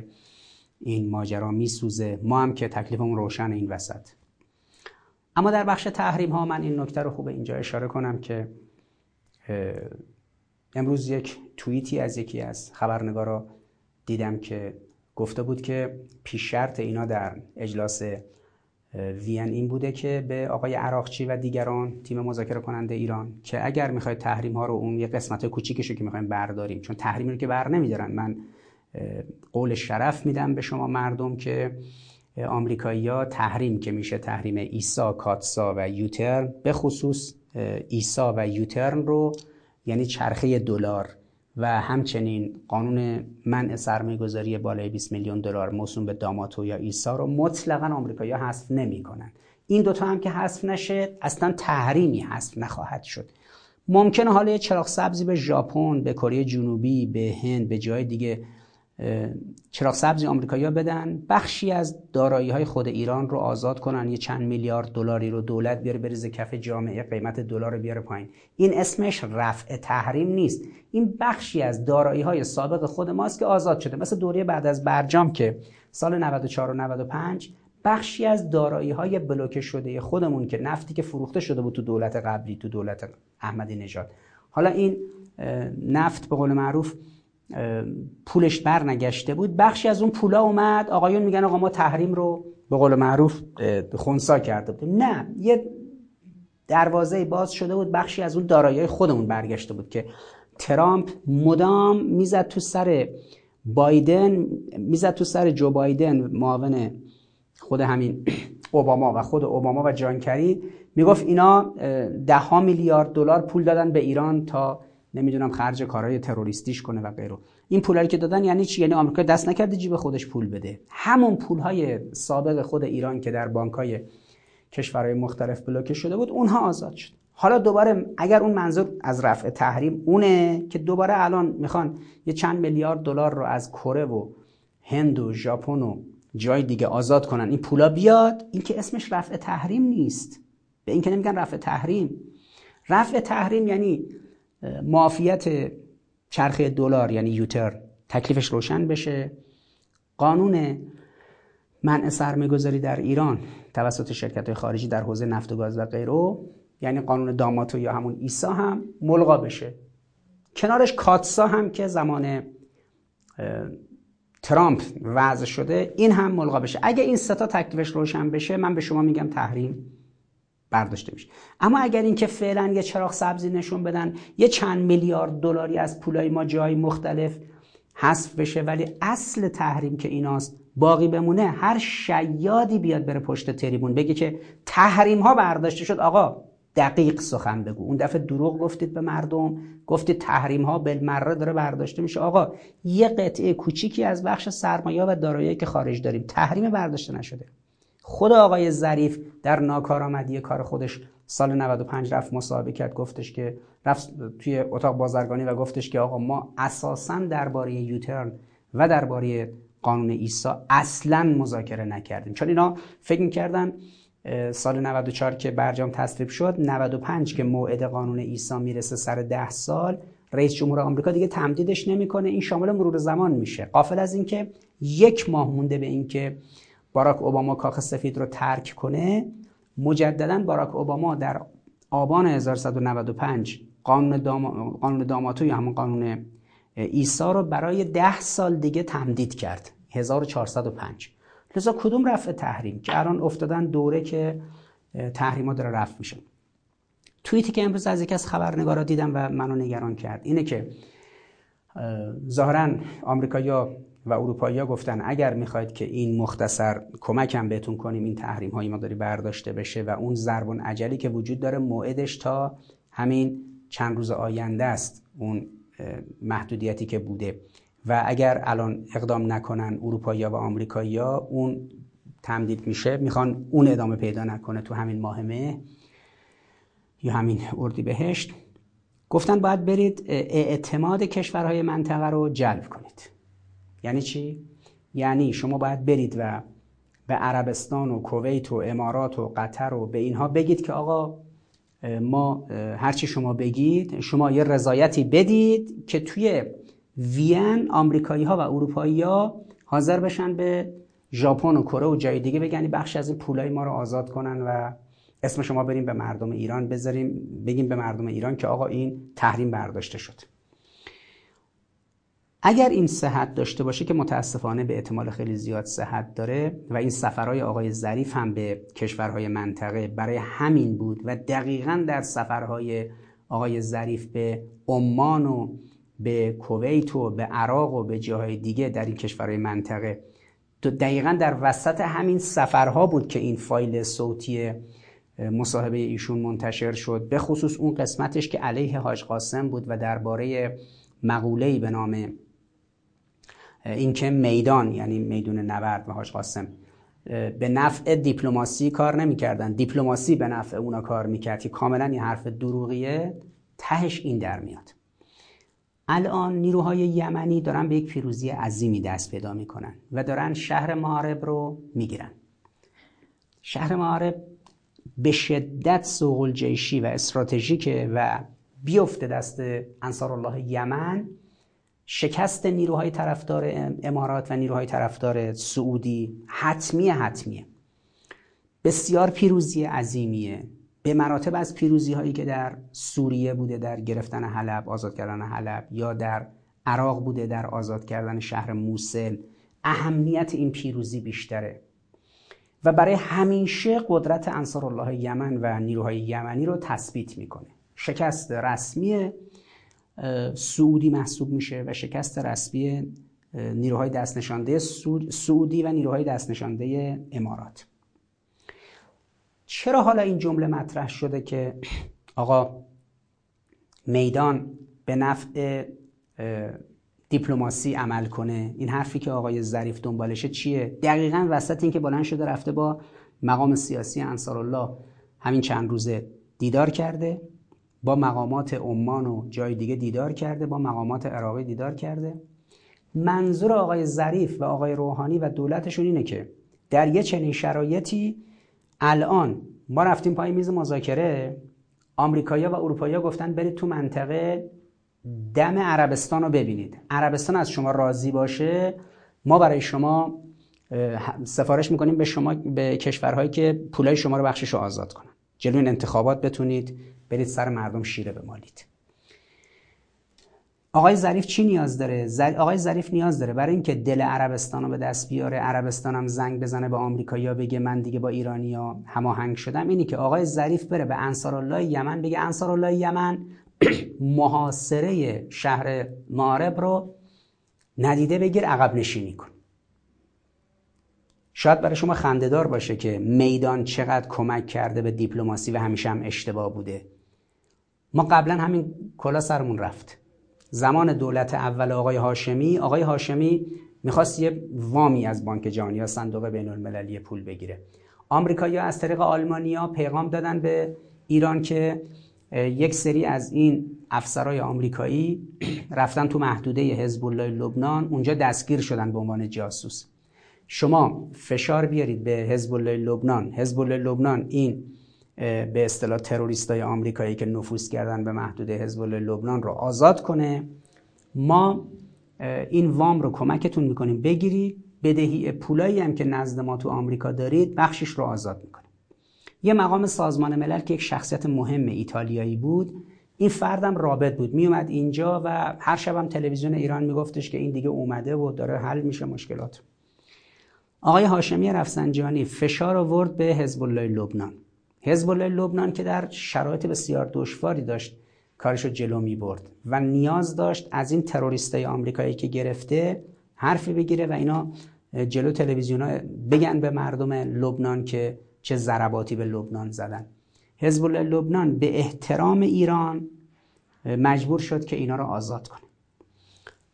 این ماجرا میسوزه. ما هم که تکلیفمون روشن این وسط. اما در بخش تحریم ها من این نکته رو خوب اینجا اشاره کنم که امروز یک توییتی از یکی از خبرنگارا دیدم که گفته بود که پیش شرط اینا در اجلاس وین این بوده که به آقای عراقچی و دیگران تیم مذاکره کننده ایران که اگر می‌خواید تحریم ها رو اون یه قسمت کوچیکشو که می‌خوایم برداریم چون تحریم رو که بر نمیدارن من قول شرف میدم به شما مردم که آمریکایی‌ها تحریم که میشه تحریم ایسا کاتسا و یوترن به خصوص ایسا و یوترن رو یعنی چرخه دلار و همچنین قانون منع سرمایه گذاری بالای 20 میلیون دلار موسوم به داماتو یا ایسا رو مطلقا آمریکایی‌ها حذف نمی‌کنن این دوتا هم که حذف نشه اصلا تحریمی حذف نخواهد شد. ممکنه حالا یه چراغ سبزی به ژاپن به کره جنوبی به هند به جای دیگه چراغ سبزی آمریکایی‌ها بدن. بخشی از دارایی های خود ایران رو آزاد کنن. یه چند میلیارد دلاری رو دولت بیاره بریزه کف جامعه قیمت دلار رو بیاره پایین. این اسمش رفع تحریم نیست. این بخشی از دارایی های سابق خود ماست که آزاد شده. مثل دوره بعد از برجام که سال 94 و 95 بخشی از دارایی های بلوکه شده خودمون که نفتی که فروخته شده بود تو دولت قبلی تو دولت احمدی نژاد. حالا این نفت به قول معروف پولش بر نگشته بود. بخشی از اون پولا اومد. آقایون میگن آقا ما تحریم رو به قول معروف خونسا کرده بودیم. نه یه دروازه باز شده بود. بخشی از اون دارایی خودمون برگشته بود که ترامپ مدام می‌زد تو سر بایدن می‌زد تو سر جو بایدن معاون خود همین [clears throat] اوباما و خود اوباما و جان کری. می‌گفت اینا ده ها میلیارد دلار پول دادن به ایران تا نمی‌دونم خرج کارهای تروریستیش کنه و غیره. این پولایی که دادن یعنی چی؟ یعنی آمریکا دست نکرده جیب خودش پول بده. همون پولهای سابق خود ایران که در بانکهای کشورهای مختلف بلوکه شده بود اونها آزاد شد. حالا دوباره اگر اون منظور از رفع تحریم اونه که دوباره الان می‌خوان یه چند میلیارد دلار رو از کره و هند و ژاپن و جای دیگه آزاد کنن. این پولا بیاد این که اسمش رفع تحریم نیست. به این که نمیگن رفع تحریم. رفع تحریم یعنی معافیت چرخه دلار یعنی یوتر تکلیفش روشن بشه. قانون منع سرمایه‌گذاری در ایران توسط شرکت خارجی در حوزه نفت و گاز و غیره یعنی قانون داماتو یا همون ایسا هم ملغا بشه. کنارش کاتسا هم که زمان ترامپ وضع شده این هم ملغا بشه. اگه این ستا تکلیفش روشن بشه من به شما میگم تحریم. برداشته میشه. اما اگر اینکه فعلا یه چراغ سبزی نشون بدن یه چند میلیارد دلاری از پولای ما جای مختلف حذف بشه ولی اصل تحریم که ایناست باقی بمونه هر شیادی بیاد بره پشت تریبون بگه که تحریم ها برداشته شد. آقا دقیق سخن بگو. اون دفعه دروغ گفتید به مردم گفتید تحریم ها بالمره داره برداشته میشه. آقا یه قطعه کوچیکی از بخش سرمایه و دارایی که خارج داریم تحریم برداشته نشده. خود آقای ظریف در ناکارآمدی کار خودش سال 95 رفت مصاحبه کرد گفتش که رفت توی اتاق بازرگانی و گفتش که آقا ما اساسا درباره یوترن و درباره قانون ایسا اصلا مذاکره نکردیم. چون اینا فکر می‌کردن سال 94 که برجام تصویب شد 95 که موعد قانون ایسا می‌رسه سر 10 سال رئیس جمهور آمریکا دیگه تمدیدش نمی‌کنه این شامل مرور زمان میشه. قافل از اینکه یک ماه مونده به اینکه باراک اوباما کاخ سفید رو ترک کنه مجددا باراک اوباما در آبان 1195 قانون, دام... قانون داماتو یا همون قانون ایسا رو برای ده سال دیگه تمدید کرد 1405 لذا کدوم رفع تحریم؟ که الان افتادن دوره که تحریما داره رفع میشه. توییتی که امروز از یکی از خبرنگارا دیدم و منو نگران کرد اینه که ظاهرا آمریکایی‌ها و اروپایی گفتن اگر می‌خواید که این مختصر کمکم بهتون کنیم این تحریم های ما داری برداشته بشه و اون ضربون عجلی که وجود داره موعدش تا همین چند روز آینده است اون محدودیتی که بوده. و اگر الان اقدام نکنن اروپایی و آمریکایی اون تمدید میشه می‌خوان اون ادامه پیدا نکنه تو همین ماه مه یا همین اردی بهشت گفتن باید برید اعتماد کشورهای منطقه رو جلب کنید. یعنی چی؟ یعنی شما باید برید و به عربستان و کویت و امارات و قطر و به اینها بگید که آقا ما هرچی شما بگید شما یه رضایتی بدید که توی وین آمریکایی ها و اروپایی ها حاضر بشن به ژاپن و کره و جای دیگه بگن بخش از این پولای ما رو آزاد کنن و اسم شما بریم به مردم ایران بذاریم بگیم به مردم ایران که آقا این تحریم برداشته شد اگر این صحت داشته باشه که متاسفانه به احتمال خیلی زیاد صحت داره و این سفرهای آقای ظریف هم به کشورهای منطقه برای همین بود و دقیقا در سفرهای آقای ظریف به عمان و به کویت و به عراق و به جاهای دیگه در این کشورهای منطقه تو دقیقا در وسط همین سفرها بود که این فایل صوتی مصاحبه ایشون منتشر شد به خصوص اون قسمتش که علیه حاج قاسم بود و درباره مقوله‌ای به نام اینکه میدان یعنی میدون نبرد و حاج قاسم به نفع دیپلماسی کار نمی‌کردن. دیپلماسی به نفع اونا کار می‌کرد که کاملا این حرف دروغیه. تهش این در میاد. الان نیروهای یمنی دارن به یک پیروزی عظیمی دست پیدا می‌کنن و دارن شهر معارب رو می‌گیرن. شهر معارب به شدت سوق جیشی و استراتژیکه و بیفته دست انصار الله یمن. شکست نیروهای طرفدار امارات و نیروهای طرفدار سعودی حتمی حتمیه بسیار پیروزی عظیمیه. به مراتب از پیروزی هایی که در سوریه بوده در گرفتن حلب آزاد کردن حلب یا در عراق بوده در آزاد کردن شهر موسل اهمیت این پیروزی بیشتره. و برای همیشه قدرت انصار الله یمن و نیروهای یمنی رو تثبیت می‌کنه. شکست رسمی سعودی محسوب میشه و شکست رسمی نیروهای دست نشانده سعودی و نیروهای دست نشانده امارات. چرا حالا این جمله مطرح شده که آقا میدان به نفع دیپلماسی عمل کنه؟ این حرفی که آقای ظریف دنبالشه چیه؟ دقیقا وسط این که بلند شده رفته با مقام سیاسی انصار الله همین چند روزه دیدار کرده. با مقامات عمان و جای دیگه دیدار کرده با مقامات عراقی دیدار کرده. منظور آقای ظریف و آقای روحانی و دولتشون اینه که در یه چنین شرایطی الان ما رفتیم پای میز مذاکره آمریکایی‌ها و اروپایی‌ها گفتن برید تو منطقه دم عربستان رو ببینید. عربستان از شما راضی باشه ما برای شما سفارش می‌کنیم به شما به کشورهایی که پولای شما رو بخشش رو آزاد کنن. جلوی انتخابات بتونید برید سر مردم شیره بمالید. آقای ظریف چی نیاز داره؟ آقای ظریف نیاز داره. برای اینکه دل عربستان رو به دست بیاره عربستان هم زنگ بزنه به آمریکا بگه من دیگه با ایرانیا هماهنگ شدم. اینی که آقای ظریف بره به انصارالله یمن بگه انصارالله یمن [clears throat] محاصره شهر مارب رو ندیده بگیر عقب نشینی کن. شاید برای شما خندهدار باشه که میدان چقدر کمک کرده به دیپلماسی و همیشه هم اشتباه بوده. ما قبلا همین کلا سرمون رفت. زمان دولت اول آقای هاشمی آقای هاشمی می‌خواست یه وامی از بانک جهانی یا صندوق بین المللی پول بگیره. آمریکایی‌ها از طریق آلمانیا پیغام دادن به ایران که یک سری از این افسرای آمریکایی [clears throat] رفتن تو محدوده حزب الله لبنان. اونجا دستگیر شدن به عنوان جاسوس. شما فشار بیارید به حزب الله لبنان. حزب الله لبنان این به اصطلاح تروریستای آمریکایی که نفوذ کردن به محدوده حزب الله لبنان رو آزاد کنه. ما این وام رو کمکتون می‌کنیم بگیرید بدهی پولایی هم که نزد ما تو آمریکا دارید بخشش رو آزاد می‌کنیم. یه مقام سازمان ملل که یک شخصیت مهم ایتالیایی بود این فردم رابط بود. میومد اینجا و هر شبم تلویزیون ایران میگفتش که این دیگه اومده و داره حل میشه مشکلات. آقای هاشمی رفسنجانی فشار آورد به حزب الله لبنان. حزب الله لبنان که در شرایط بسیار دشواری داشت کارشو جلو می برد و نیاز داشت از این تروریستای آمریکایی که گرفته حرفی بگیره و اینا جلو تلویزیون بگن به مردم لبنان که چه ضرباتی به لبنان زدن. حزب الله لبنان به احترام ایران مجبور شد که اینا رو آزاد کنه.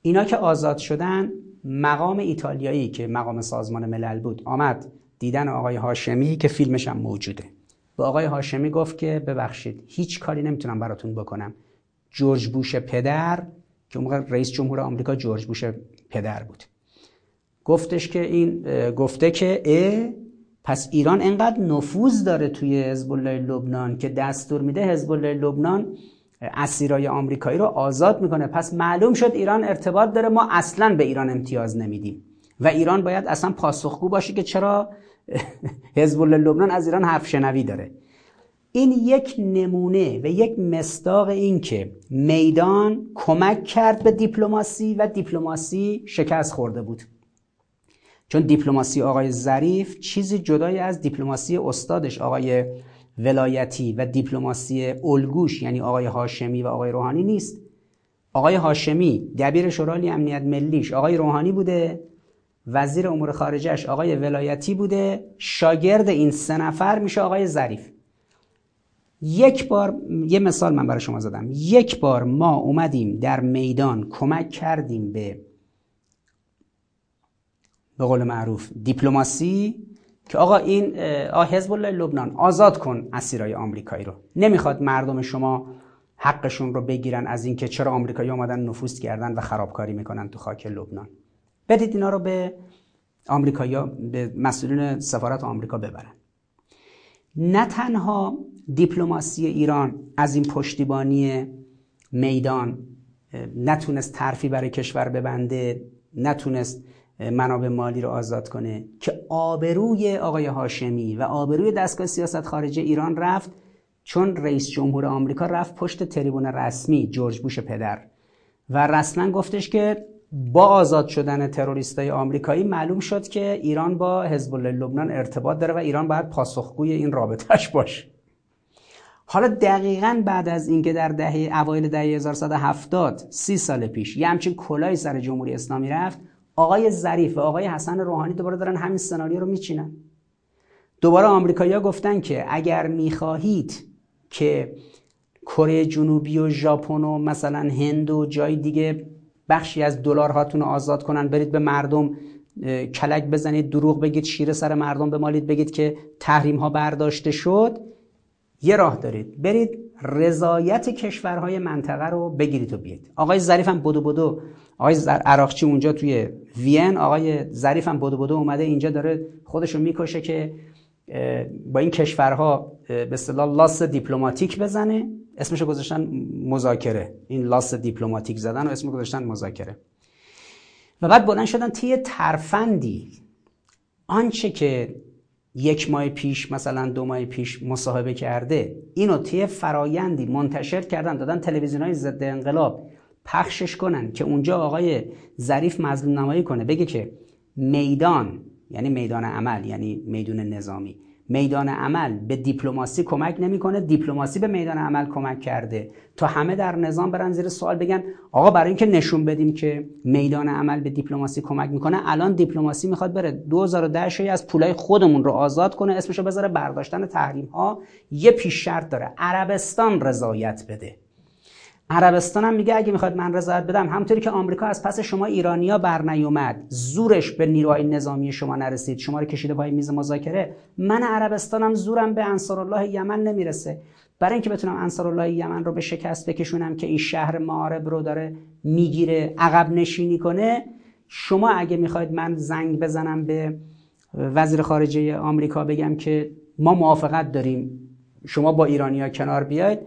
اینا که آزاد شدن مقام ایتالیایی که مقام سازمان ملل بود آمد دیدن آقای هاشمی که فیلمش هم موجوده. به آقای هاشمی گفت که ببخشید هیچ کاری نمی‌تونم براتون بکنم. جورج بوش پدر که موقع رئیس جمهور آمریکا جورج بوش پدر بود. گفتش که این گفته که ا پس ایران انقدر نفوذ داره توی حزب الله لبنان که دستور میده حزب الله لبنان اسیرای آمریکایی رو آزاد می‌کنه. پس معلوم شد ایران ارتباط داره. ما اصلا به ایران امتیاز نمیدیم. و ایران باید اصلا پاسخگو باشه که چرا [laughs] حزب الله لبنان از ایران حرف شنوی داره. این یک نمونه و یک مصداق این که میدان کمک کرد به دیپلماسی و دیپلماسی شکست خورده بود. چون دیپلماسی آقای ظریف چیزی جدای از دیپلماسی استادش آقای ولایتی و دیپلماسی الگوش یعنی آقای هاشمی و آقای روحانی نیست. آقای هاشمی دبیر شورای امنیت ملیش آقای روحانی بوده وزیر امور خارجهش آقای ولایتی بوده شاگرد این سه نفر میشه آقای ظریف. یک بار یه مثال من برای شما زدم. یک بار ما اومدیم در میدان کمک کردیم به به قول معروف دیپلماسی که آقا این حزب الله لبنان آزاد کن اسیرای آمریکایی رو. نمی‌خواد مردم شما حقشون رو بگیرن از اینکه چرا آمریکایی اومدن نفوذ کردن و خرابکاری می‌کنن تو خاک لبنان. بدید اینا رو به آمریکایی‌ها به مسئولین سفارت آمریکا ببرن. نه تنها دیپلماسی ایران از این پشتیبانی میدان نتونست ترفی برای کشور ببنده نتونست منابع مالی رو آزاد کنه که آبروی آقای هاشمی و آبروی دستگاه سیاست خارجه ایران رفت چون رئیس جمهور آمریکا رفت پشت تریبون رسمی جورج بوش پدر. و رسما گفتش که با آزاد شدن تروریستای آمریکایی معلوم شد که ایران با حزب الله لبنان ارتباط داره و ایران باید پاسخگوی این رابطهش باشه. حالا دقیقا بعد از اینکه در دهه اوایل دهه 1170 سی سال پیش یه همچین کلای سر جمهوری اسلامی رفت آقای ظریف و آقای حسن روحانی دوباره دارن همین سناریو رو میچینن. دوباره آمریکایی‌ها گفتن که اگر می‌خواهید که کره جنوبی و ژاپن و مثلا هند و جای دیگه بخشی از دلارهاتون رو آزاد کنن برید به مردم کلک بزنید دروغ بگید شیر سر مردم بمالید بگید که تحریم ها برداشته شد یه راه دارید. برید رضایت کشورهای منطقه رو بگیرید و بیاید. آقای ظریف هم بدو بدو آقای عراقچی اونجا توی وین آقای ظریف هم بدو بدو اومده اینجا داره خودشو می‌کشه که با این کشورها به اصطلاح لاس دیپلماتیک بزنه. اسمشو گذاشتن مذاکره. این لاس دیپلماتیک زدن و اسمو گذاشتن مذاکره. و بعد بلند شدن طی ترفندی. آنچه که یک ماه پیش مثلا دو ماه پیش مصاحبه کرده اینو طی فرایندی منتشر کردن دادن تلویزیون های ضد انقلاب پخشش کنن که اونجا آقای ظریف مظلوم نمایی کنه. بگه که میدان یعنی میدان عمل یعنی میدون نظامی. میدان عمل به دیپلماسی کمک نمی‌کنه دیپلماسی به میدان عمل کمک کرده. تا همه در نظام برن زیر سوال بگن آقا برای اینکه نشون بدیم که میدان عمل به دیپلماسی کمک می‌کنه الان دیپلماسی می‌خواد بره 2010 شوی از پولای خودمون رو آزاد کنه اسمشو بذاره برداشتن تحریم ها. یه پیش شرط داره عربستان رضایت بده. عربستان هم میگه اگه می‌خواد من رضایت بدم همونطوری که آمریکا از پس شما ایرانیا بر نیومد زورش به نیروهای نظامی شما نرسید شما رو کشیده پای میز مذاکره من عربستانم زورم به انصارالله یمن نمی‌رسه. برای اینکه بتونم انصارالله یمن رو به شکست بکشونم که این شهر معارب رو داره می‌گیره عقب نشینی کنه شما اگه می‌خواید من زنگ بزنم به وزیر خارجه آمریکا بگم که ما موافقت داریم شما با ایرانیا کنار بیاید.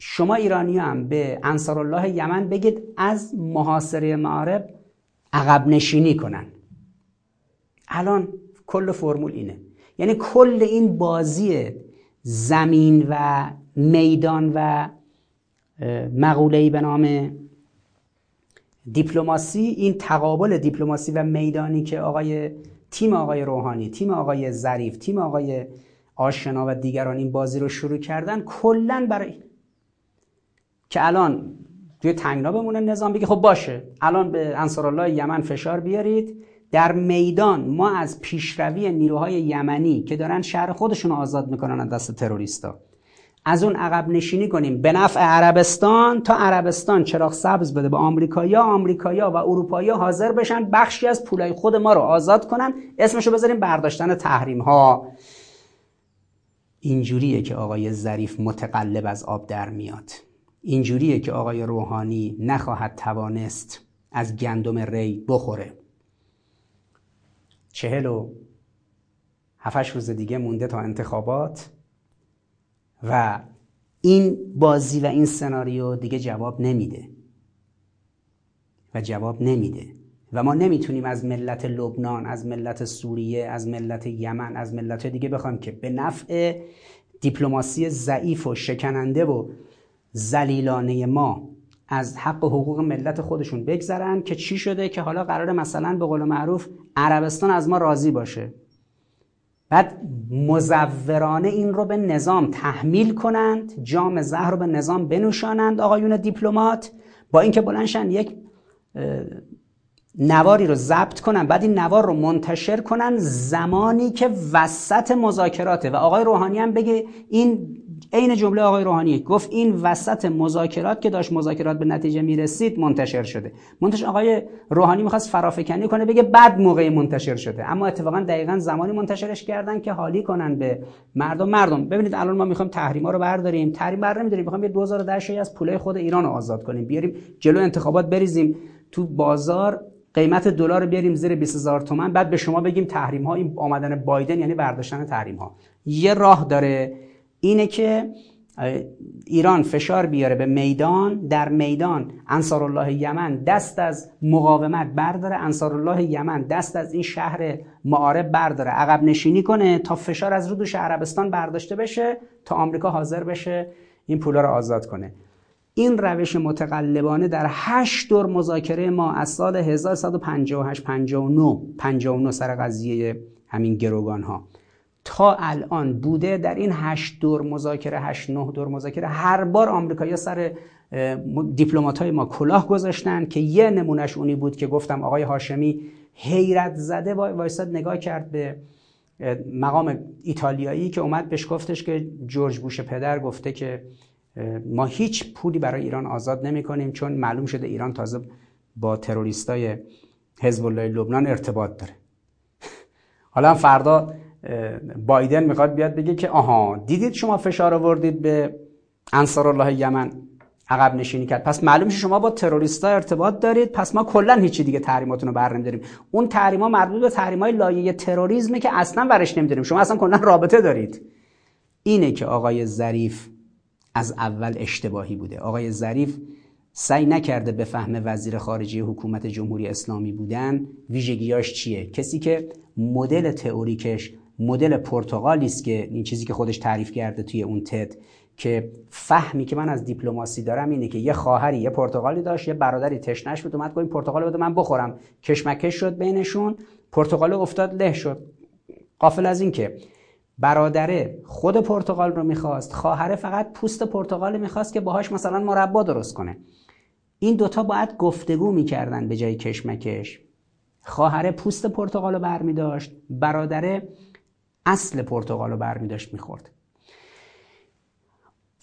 شما ایرانی هم به انصارالله یمن بگید از محاصره معارب عقب نشینی کنن الان کل فرمول اینه. یعنی کل این بازی زمین و میدان و مقوله‌ای به نام دیپلماسی این تقابل دیپلماسی و میدانی که آقای تیم آقای روحانی تیم آقای ظریف تیم آقای آشنا و دیگران این بازی رو شروع کردن کلا برای که الان توی تنگنا بمونه نظام بگه خب باشه. الان به انصارالله یمن فشار بیارید. در میدان ما از پیشروی نیروهای یمنی که دارن شهر خودشون آزاد می‌کنن از دست تروریستا. از اون عقب نشینی کنیم. به نفع عربستان تا عربستان چراغ سبز بده. به آمریکایا آمریکایا و اروپایی حاضر بشن بخشی از پولای خود ما رو آزاد کنن. اسمشو بذاریم برداشتن تحریم ها اینجوریه که آقای ظریف متقلب از آب در میاد. اینجوریه که آقای روحانی نخواهد توانست از گندم ری بخوره. چهل و هفتش روز دیگه مونده تا انتخابات و این بازی و این سناریو دیگه جواب نمیده. و جواب نمیده. و ما نمی‌تونیم از ملت لبنان از ملت سوریه از ملت یمن از ملت دیگه بخوایم که به نفع دیپلماسی ضعیف و شکننده و زلیلانه ما از حق و حقوق ملت خودشون بگذرن که چی شده که حالا قرار مثلا به قول معروف عربستان از ما راضی باشه. بعد مزورانه این رو به نظام تحمیل کنند جام زهر رو به نظام بنوشانند آقایون دیپلمات با اینکه بلنشن یک نواری رو ضبط کنن بعد این نوار رو منتشر کنن زمانی که وسط مذاکراته. و آقای روحانی هم بگه این عین جمله آقای روحانی گفت این وسط مذاکرات که داشت مذاکرات به نتیجه می‌رسید منتشر شده. منتشر آقای روحانی می‌خواست فرافکنی کنه بگه بعد موقع منتشر شده. اما اتفاقا دقیقا زمانی منتشرش کردن که حالی کنن به مردم. مردم ببینید الان ما می‌خوایم تحریما رو برداریم. تحریم بر نمیداریم. می‌خوایم یه 2010 از پوله خود ایران رو آزاد کنیم. بیاریم جلو انتخابات بریزیم. تو بازار قیمت دلار بیاریم زیر 20000 تومان بعد به شما بگیم تحریم ها این آمدن بایدن یعنی برداشتن تحریم ها یه راه داره اینه که ایران فشار بیاره به میدان در میدان انصارالله یمن دست از مقاومت برداره انصارالله یمن دست از این شهر معارب برداره. عقب نشینی کنه تا فشار از رو دوش عربستان برداشته بشه تا آمریکا حاضر بشه این پولا رو آزاد کنه. این روش متقلبانه در هشت دور مذاکره ما از سال 1158 59 59 سر قضیه همین گروگان ها تا الان بوده در این هشت دور مذاکره هشت نه دور مذاکره هر بار آمریکایی‌ها سر دیپلمات های ما کلاه گذاشتن که یه نمونهش اونی بود که گفتم آقای هاشمی حیرت زده وایساد نگاه کرد به مقام ایتالیایی که اومد بهش گفتش که جورج بوش پدر گفته که ما هیچ پولی برای ایران آزاد نمی کنیم چون معلوم شده ایران تازه با تروریستای حزب الله لبنان ارتباط داره. حالا فردا بایدن می‌خواد بیاد بگه که آها دیدید شما فشار آوردید به انصار الله یمن عقب نشینی کرد. پس معلوم شما با تروریستا ارتباط دارید. پس ما کلا هیچی دیگه تحریماتون رو بر نمیداریم. اون تحریما مربوط به تحریمای لایه تروریسمه که اصلا ورش نمیداریم. شما اصلا کلا رابطه دارید. اینه که آقای ظریف از اول اشتباهی بوده. آقای ظریف سعی نکرده به فهم وزیر خارجه حکومت جمهوری اسلامی بودن. ویژگیاش چیه؟ کسی که مدل تئوریکش مدل پرتغالی است که این چیزی که خودش تعریف کرده توی اون تد که فهمی که من از دیپلماسی دارم اینه که یه خواهری یه پرتغالی داشت یه برادری تشنش بود اومد گفت پرتغال بده من بخورم. کشمکش شد بینشون پرتغال افتاد له شد. قافل از این که برادره خود پرتغال رو می‌خواست خواهره فقط پوست پرتغال می‌خواست که باهاش مثلا مربا درست کنه. این دوتا باید گفتگو می‌کردن به جای کشمکش. خواهره پوست پرتغال رو برمیداشت برادره اصل پرتغال رو برمیداشت می‌خورد.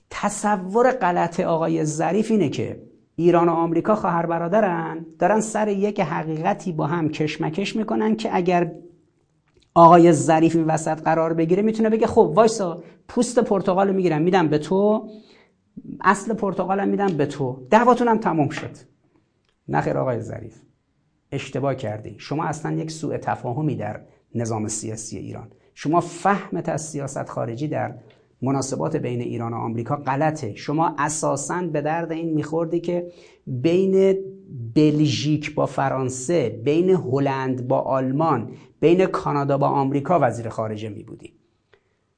تصور غلط آقای ظریف اینه که ایران و آمریکا خواهر برادرن دارن سر یک حقیقتی با هم کشمکش می‌کنن که اگر آقای ظریف این وسط قرار بگیره می‌تونه بگه خب وایسا پوست پرتغال می‌گیرم میدم به تو. اصل پرتغالم میدم به تو. دعواتون هم تموم شد. نخیر آقای ظریف. اشتباه کردی. شما اصلا یک سوء تفاهمی در نظام سیاسی ایران. شما فهمت از سیاست خارجی در مناسبات بین ایران و آمریکا غلطه. شما اساسا به درد این میخوردی که بین بلژیک با فرانسه بین هلند با آلمان بین کانادا با آمریکا وزیر خارجه می بودی.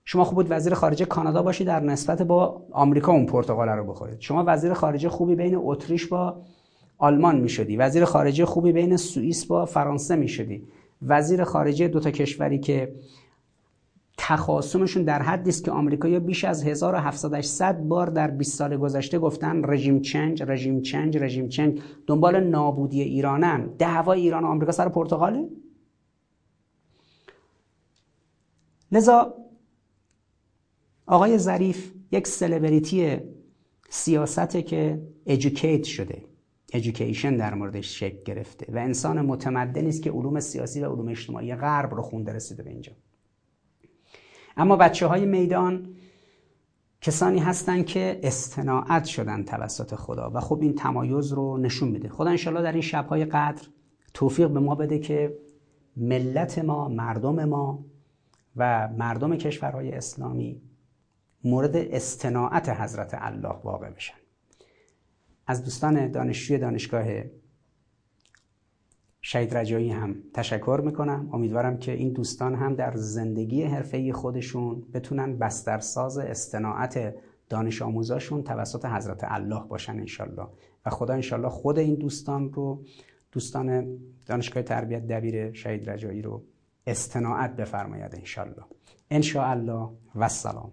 شما خوب بود وزیر خارجه کانادا باشی در نسبت با آمریکا اون پرتغال رو بخورید. شما وزیر خارجه خوبی بین اتریش با آلمان می شدی. وزیر خارجه خوبی بین سوئیس با فرانسه می شدی. وزیر خارجه دو تا کشوری که تخاصمشون در حدی است که آمریکایی‌ها بیش از 1700 بار در 20 سال گذشته گفتن رژیم چنج رژیم چنج رژیم چنج دنبال نابودی ایرانن. دعوای ایران و آمریکا سر پرتغاله؟ لذا آقای ظریف یک سلبریتی سیاسته که ادوکیت شده. ادویکیشن در موردش شکل گرفته و انسان متمدنی است که علوم سیاسی و علوم اجتماعی غرب رو خونده رسیده به اینجا. اما بچه های میدان کسانی هستند که استناعت شدن توسط خدا و خب این تمایز رو نشون میده. خدا انشالله در این شبهای قدر توفیق به ما بده که ملت ما مردم ما و مردم کشورهای اسلامی مورد استناعت حضرت الله واقع بشن. از دوستان دانشجوی دانشگاه شهید رجایی هم تشکر می‌کنم. امیدوارم که این دوستان هم در زندگی حرفه‌ای خودشون بتونن بسترساز استناعت دانش آموزاشون توسط حضرت الله باشن انشالله. و خدا انشالله خود این دوستان رو دوستان دانشگاه تربیت دبیر شهید رجایی رو استناعت بفرماید انشالله انشاءالله و السلام